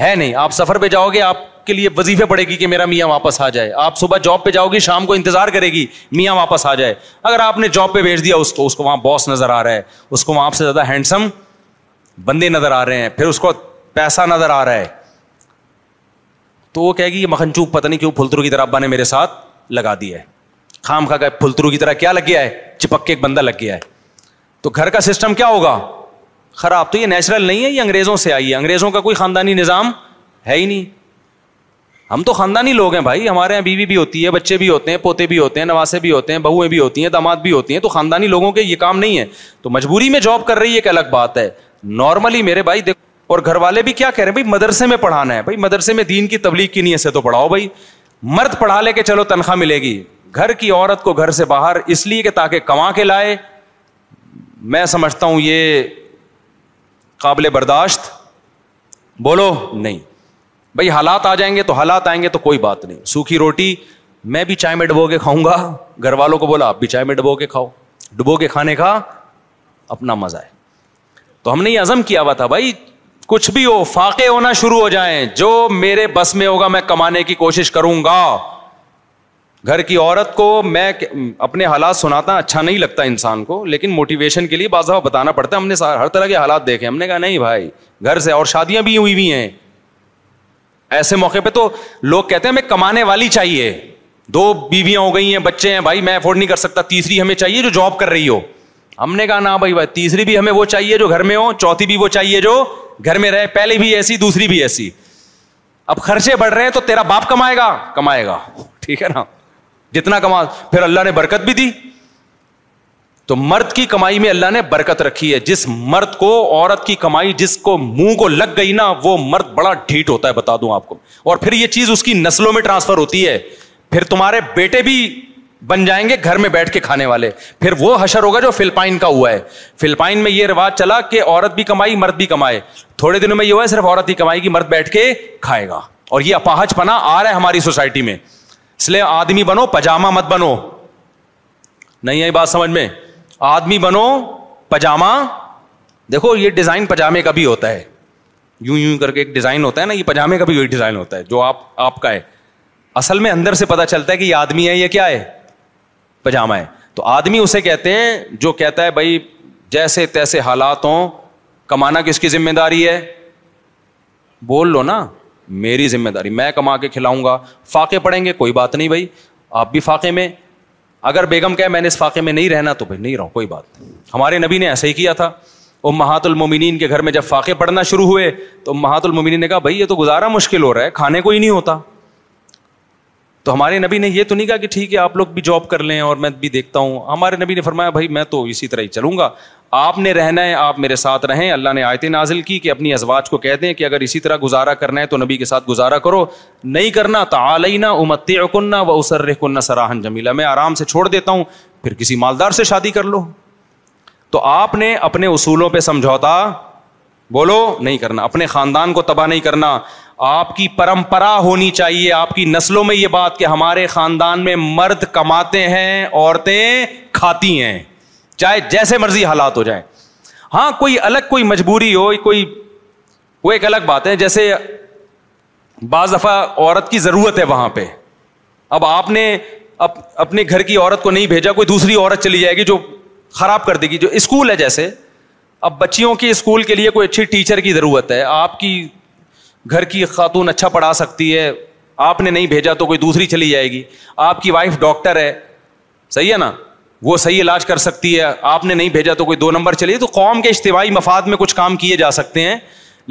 S6: ہے نہیں آپ سفر پہ جاؤ گے آپ کے لیے وظیفے پڑے گی کہ میرا میاں واپس آ جائے آپ صبح جاب پہ جاؤ گی شام کو انتظار کرے گی میاں واپس آ جائے اگر آپ نے جاب پہ بھیج دیا اس کو اس کو وہاں باس نظر آ رہا ہے اس کو وہاں آپ سے زیادہ ہینڈسم بندے نظر آ رہے ہیں پھر اس کو پیسہ نظر آ رہا ہے تو وہ کہے گی یہ مکھن چوک پتہ نہیں کیوں پھلترو کی طرح ابا نے میرے ساتھ لگا دیا ہے خام خا کا پھلترو کی طرح کیا لگ گیا ہے چپک کے ایک بندہ لگ گیا ہے تو گھر کا سسٹم کیا ہوگا خراب تو یہ نیچرل نہیں ہے یہ انگریزوں سے آئی ہے انگریزوں کا کوئی خاندانی نظام ہے ہی نہیں ہم تو خاندانی لوگ ہیں بھائی ہمارے یہاں بیوی بھی ہوتی ہے بچے بھی ہوتے ہیں پوتے بھی ہوتے ہیں نواسے بھی ہوتے ہیں بہویں بھی ہوتی ہیں داماد بھی ہوتی ہیں تو خاندانی لوگوں کے یہ کام نہیں ہے تو مجبوری میں جاب کر رہی ہے ایک الگ بات ہے نارملی میرے بھائی دیکھو اور گھر والے بھی کیا کہہ رہے ہیں بھائی مدرسے میں پڑھانا ہے بھائی مدرسے میں دین کی تبلیغ کی نہیں ہے سے تو پڑھاؤ بھائی مرد پڑھا لے کے چلو تنخواہ ملے گی گھر کی عورت کو گھر سے باہر اس لیے کہ تاکہ کما کے لائے میں سمجھتا ہوں یہ قابل برداشت بولو نہیں بھائی حالات آ جائیں گے تو حالات آئیں گے تو کوئی بات نہیں سوکھی روٹی میں بھی چائے میں ڈبو کے کھاؤں گا گھر والوں کو بولا آپ بھی چائے میں ڈبو کے کھاؤ ڈبو کے کھانے کا اپنا مزہ ہے تو ہم نے یہ عزم کیا ہوا تھا بھائی کچھ بھی ہو فاقے ہونا شروع ہو جائیں جو میرے بس میں ہوگا میں کمانے کی کوشش کروں گا گھر کی عورت کو میں اپنے حالات سناتا اچھا نہیں لگتا انسان کو لیکن موٹیویشن کے لیے بعض دفعہ بتانا پڑتا ہے ہم نے ہر طرح کے حالات دیکھے ہم نے کہا نہیں بھائی گھر سے اور شادیاں بھی ہوئی ہوئی ہیں ایسے موقع پہ تو لوگ کہتے ہیں ہمیں کمانے والی چاہیے دو بیویاں ہو گئی ہیں بچے ہیں بھائی میں افورڈ نہیں کر سکتا تیسری ہمیں چاہیے جو جاب کر رہی ہو ہم نے کہا نہ بھائی تیسری بھی ہمیں وہ چاہیے جو گھر میں ہو چوتھی بھی وہ چاہیے جو گھر میں رہے پہلی بھی ایسی دوسری بھی ایسی اب خرچے بڑھ رہے ہیں تو تیرا باپ کمائے گا کمائے گا ٹھیک ہے نا جتنا کما پھر اللہ نے برکت بھی دی تو مرد کی کمائی میں اللہ نے برکت رکھی ہے جس مرد کو عورت کی کمائی جس کو منہ کو لگ گئی نا وہ مرد بڑا ڈھیٹ ہوتا ہے بتا دوں آپ کو اور پھر یہ چیز اس کی نسلوں میں ٹرانسفر ہوتی ہے پھر تمہارے بیٹے بھی بن جائیں گے گھر میں بیٹھ کے کھانے والے پھر وہ حشر ہوگا جو فلپائن کا ہوا ہے فلپائن میں یہ رواج چلا کہ عورت بھی بھی کمائی مرد کمائے تھوڑے دنوں میں یہ ہوا ہے صرف عورت ہی کمائے گی مرد بیٹھ کے کھائے گا اور یہ اپاہج پنا آ رہا ہے ہماری سوسائٹی میں اس لیے آدمی بنو پجامہ دیکھو یہ ڈیزائن پجامے کا بھی ہوتا ہے یوں یوں کر کے ایک ڈیزائن ہوتا ہے نا یہ پجامے کا بھی وہی ڈیزائن ہوتا ہے جو آپ آپ کا ہے اصل میں اندر سے پتا چلتا ہے کہ یہ آدمی ہے یہ کیا ہے پجامہ ہے تو آدمی اسے کہتے ہیں جو کہتا ہے بھائی جیسے تیسے حالات ہوں کمانا کس کی ذمہ داری ہے بول لو نا میری ذمہ داری میں کما کے کھلاؤں گا فاقے پڑیں گے کوئی بات نہیں بھائی آپ بھی فاقے میں اگر بیگم کہ میں نے اس فاقے میں نہیں رہنا تو بھائی نہیں رہو کوئی بات نہیں ہمارے نبی نے ایسا ہی کیا تھا وہ مہات المومنین کے گھر میں جب فاقے پڑنا شروع ہوئے تو مہات المومنین نے کہا بھائی یہ تو گزارا مشکل ہو رہا ہے کھانے کو ہی نہیں ہوتا تو ہمارے نبی نے یہ تو نہیں کہا کہ ٹھیک ہے آپ لوگ بھی جاب کر لیں اور میں بھی دیکھتا ہوں ہمارے نبی نے فرمایا بھائی میں تو اسی طرح ہی چلوں گا آپ نے رہنا ہے آپ میرے ساتھ رہیں اللہ نے آیت نازل کی کہ اپنی ازواج کو کہہ دیں کہ اگر اسی طرح گزارا کرنا ہے تو نبی کے ساتھ گزارا کرو نہیں کرنا تو آلینا امت و و اسر قنّہ سراہن جمیلا میں آرام سے چھوڑ دیتا ہوں پھر کسی مالدار سے شادی کر لو تو آپ نے اپنے اصولوں پہ سمجھوتا بولو نہیں کرنا اپنے خاندان کو تباہ نہیں کرنا آپ کی پرمپرا ہونی چاہیے آپ کی نسلوں میں یہ بات کہ ہمارے خاندان میں مرد کماتے ہیں عورتیں کھاتی ہیں چاہے جیسے مرضی حالات ہو جائیں ہاں کوئی الگ کوئی مجبوری ہو کوئی وہ ایک الگ بات ہے جیسے بعض دفعہ عورت کی ضرورت ہے وہاں پہ اب آپ نے اپنے گھر کی عورت کو نہیں بھیجا کوئی دوسری عورت چلی جائے گی جو خراب کر دے گی جو اسکول ہے جیسے اب بچیوں کے اسکول کے لیے کوئی اچھی ٹیچر کی ضرورت ہے آپ کی گھر کی خاتون اچھا پڑھا سکتی ہے آپ نے نہیں بھیجا تو کوئی دوسری چلی جائے گی آپ کی وائف ڈاکٹر ہے صحیح ہے نا وہ صحیح علاج کر سکتی ہے آپ نے نہیں بھیجا تو کوئی دو نمبر چلی تو قوم کے اجتماعی مفاد میں کچھ کام کیے جا سکتے ہیں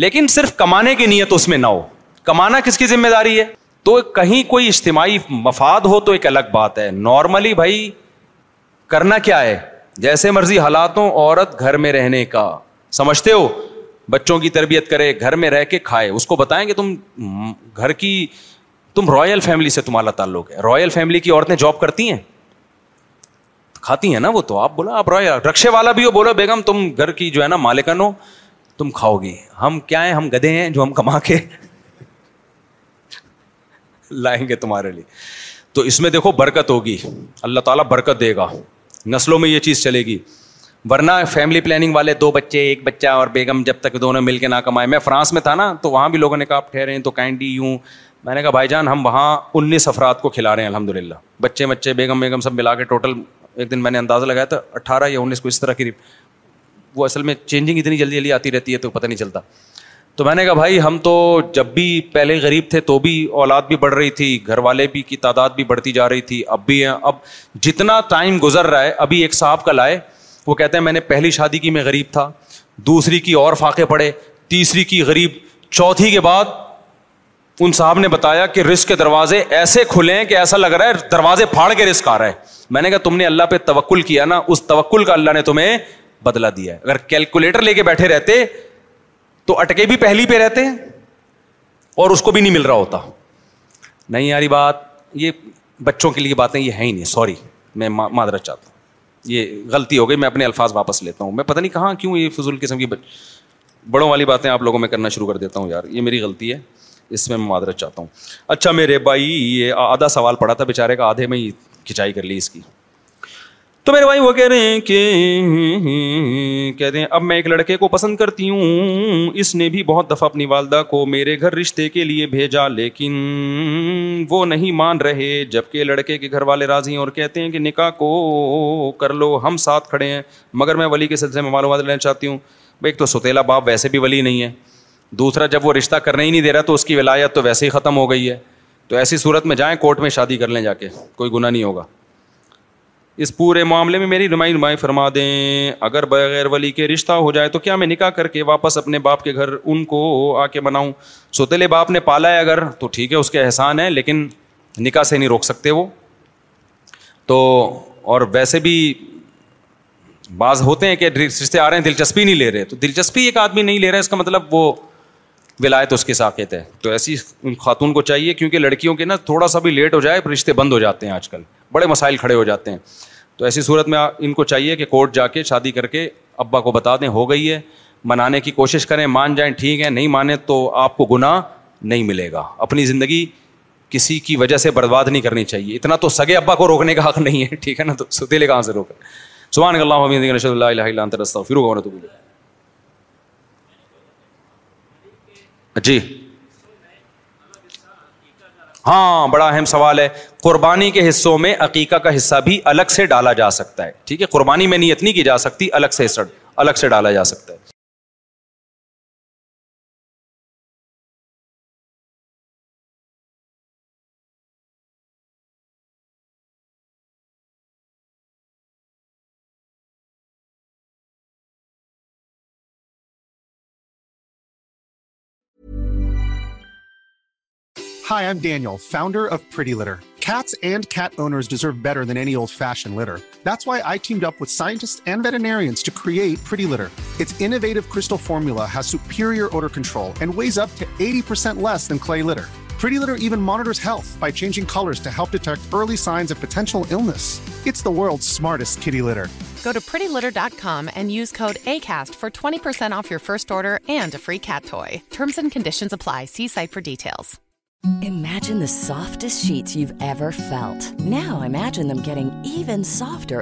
S6: لیکن صرف کمانے کی نیت اس میں نہ ہو کمانا کس کی ذمہ داری ہے تو کہیں کوئی اجتماعی مفاد ہو تو ایک الگ بات ہے نارملی بھائی کرنا کیا ہے جیسے مرضی حالاتوں عورت گھر میں رہنے کا سمجھتے ہو بچوں کی تربیت کرے گھر میں رہ کے کھائے اس کو بتائیں گے تم گھر کی تم رائل فیملی سے تمہارا تعلق ہے رائل فیملی کی عورتیں جاب کرتی ہیں کھاتی ہیں نا وہ تو آپ بولا آپ رائل رکشے والا بھی ہو بولو بیگم تم گھر کی جو ہے نا مالکن ہو تم کھاؤ گی ہم کیا ہیں ہم گدے ہیں جو ہم کما کے [laughs] لائیں گے تمہارے لیے تو اس میں دیکھو برکت ہوگی اللہ تعالیٰ برکت دے گا نسلوں میں یہ چیز چلے گی ورنہ فیملی پلاننگ والے دو بچے ایک بچہ اور بیگم جب تک دونوں مل کے نہ کمائے میں فرانس میں تھا نا تو وہاں بھی لوگوں نے کہا آپ ٹھہرے ہیں تو کینڈی یوں میں نے کہا بھائی جان ہم وہاں انیس افراد کو کھلا رہے ہیں الحمد للہ بچے بچے بیگم بیگم سب ملا کے ٹوٹل ایک دن میں نے اندازہ لگایا تھا اٹھارہ یا انیس کو اس طرح کی وہ اصل میں چینجنگ اتنی جلدی جلدی آتی رہتی ہے تو پتہ نہیں چلتا تو میں نے کہا بھائی ہم تو جب بھی پہلے غریب تھے تو بھی اولاد بھی بڑھ رہی تھی گھر والے بھی کی تعداد بھی بڑھتی جا رہی تھی اب بھی ہیں اب جتنا ٹائم گزر رہا ہے ابھی ایک صاحب کا لائے وہ کہتے ہیں میں نے پہلی شادی کی میں غریب تھا دوسری کی اور فاقے پڑے تیسری کی غریب چوتھی کے بعد ان صاحب نے بتایا کہ رسک کے دروازے ایسے کھلے ہیں کہ ایسا لگ رہا ہے دروازے پھاڑ کے رسک آ رہا ہے میں نے کہا تم نے اللہ پہ توکل کیا نا اس توکل کا اللہ نے تمہیں بدلا دیا ہے اگر کیلکولیٹر لے کے بیٹھے رہتے تو اٹکے بھی پہلی پہ رہتے ہیں اور اس کو بھی نہیں مل رہا ہوتا نہیں یاری بات یہ بچوں کے لیے باتیں یہ ہے ہی نہیں سوری میں معذرت چاہتا ہوں یہ غلطی ہو گئی میں اپنے الفاظ واپس لیتا ہوں میں پتہ نہیں کہاں کیوں یہ فضول قسم کی بڑوں والی باتیں آپ لوگوں میں کرنا شروع کر دیتا ہوں یار یہ میری غلطی ہے اس میں میں معذرت چاہتا ہوں اچھا میرے بھائی یہ آدھا سوال پڑا تھا بیچارے کا آدھے میں ہی کھنچائی کر لی اس کی تو میرے بھائی وہ کہہ رہے ہیں کہ کہتے ہیں اب میں ایک لڑکے کو پسند کرتی ہوں اس نے بھی بہت دفعہ اپنی والدہ کو میرے گھر رشتے کے لیے بھیجا لیکن وہ نہیں مان رہے جبکہ لڑکے کے گھر والے راضی ہیں اور کہتے ہیں کہ نکاح کو کر لو ہم ساتھ کھڑے ہیں مگر میں ولی کے سلسلے میں معلومات لینا چاہتی ہوں بھائی تو ستیلا باپ ویسے بھی ولی نہیں ہے دوسرا جب وہ رشتہ کرنے ہی نہیں دے رہا تو اس کی ولایت تو ویسے ہی ختم ہو گئی ہے تو ایسی صورت میں جائیں کورٹ میں شادی کر لیں جا کے کوئی گناہ نہیں ہوگا اس پورے معاملے میں میری نمائی نمائی فرما دیں اگر بغیر ولی کے رشتہ ہو جائے تو کیا میں نکاح کر کے واپس اپنے باپ کے گھر ان کو آ کے بناؤں سوتیلے باپ نے پالا ہے اگر تو ٹھیک ہے اس کے احسان ہے لیکن نکاح سے نہیں روک سکتے وہ تو اور ویسے بھی بعض ہوتے ہیں کہ رشتے آ رہے ہیں دلچسپی نہیں لے رہے تو دلچسپی ایک آدمی نہیں لے ہے اس کا مطلب وہ ولایت اس کے ساکت ہے تو ایسی خاتون کو چاہیے کیونکہ لڑکیوں کے نا تھوڑا سا بھی لیٹ ہو جائے رشتے بند ہو جاتے ہیں آج کل بڑے مسائل کھڑے ہو جاتے ہیں تو ایسی صورت میں ان کو چاہیے کہ کورٹ جا کے شادی کر کے ابا کو بتا دیں ہو گئی ہے منانے کی کوشش کریں مان جائیں ٹھیک ہے نہیں مانیں تو آپ کو گناہ نہیں ملے گا اپنی زندگی کسی کی وجہ سے برباد نہیں کرنی چاہیے اتنا تو سگے ابا کو روکنے کا حق نہیں ہے ٹھیک ہے نا تو ستلے کہاں سے روکے سبحان اللہ عبد اللہ جی ہاں بڑا اہم سوال ہے قربانی کے حصوں میں عقیقہ کا حصہ بھی الگ سے ڈالا جا سکتا ہے ٹھیک ہے قربانی میں نیت نہیں کی جا سکتی الگ سے حصہ الگ سے ڈالا جا سکتا ہے
S8: Hi, I'm Daniel, founder of Pretty Litter. Cats and cat owners deserve better than any old-fashioned litter. That's why I teamed up with scientists and veterinarians to create Pretty Litter. Its innovative crystal formula has superior odor control and weighs up to 80% less than clay litter. Pretty Litter even monitors health by changing colors to help detect early signs of potential illness. It's the world's smartest kitty litter.
S9: Go to prettylitter.com and use code ACAST for 20% off your first order and a free cat toy. Terms and conditions apply. See site for details.
S10: Softest sheet ever felt now imagining even softer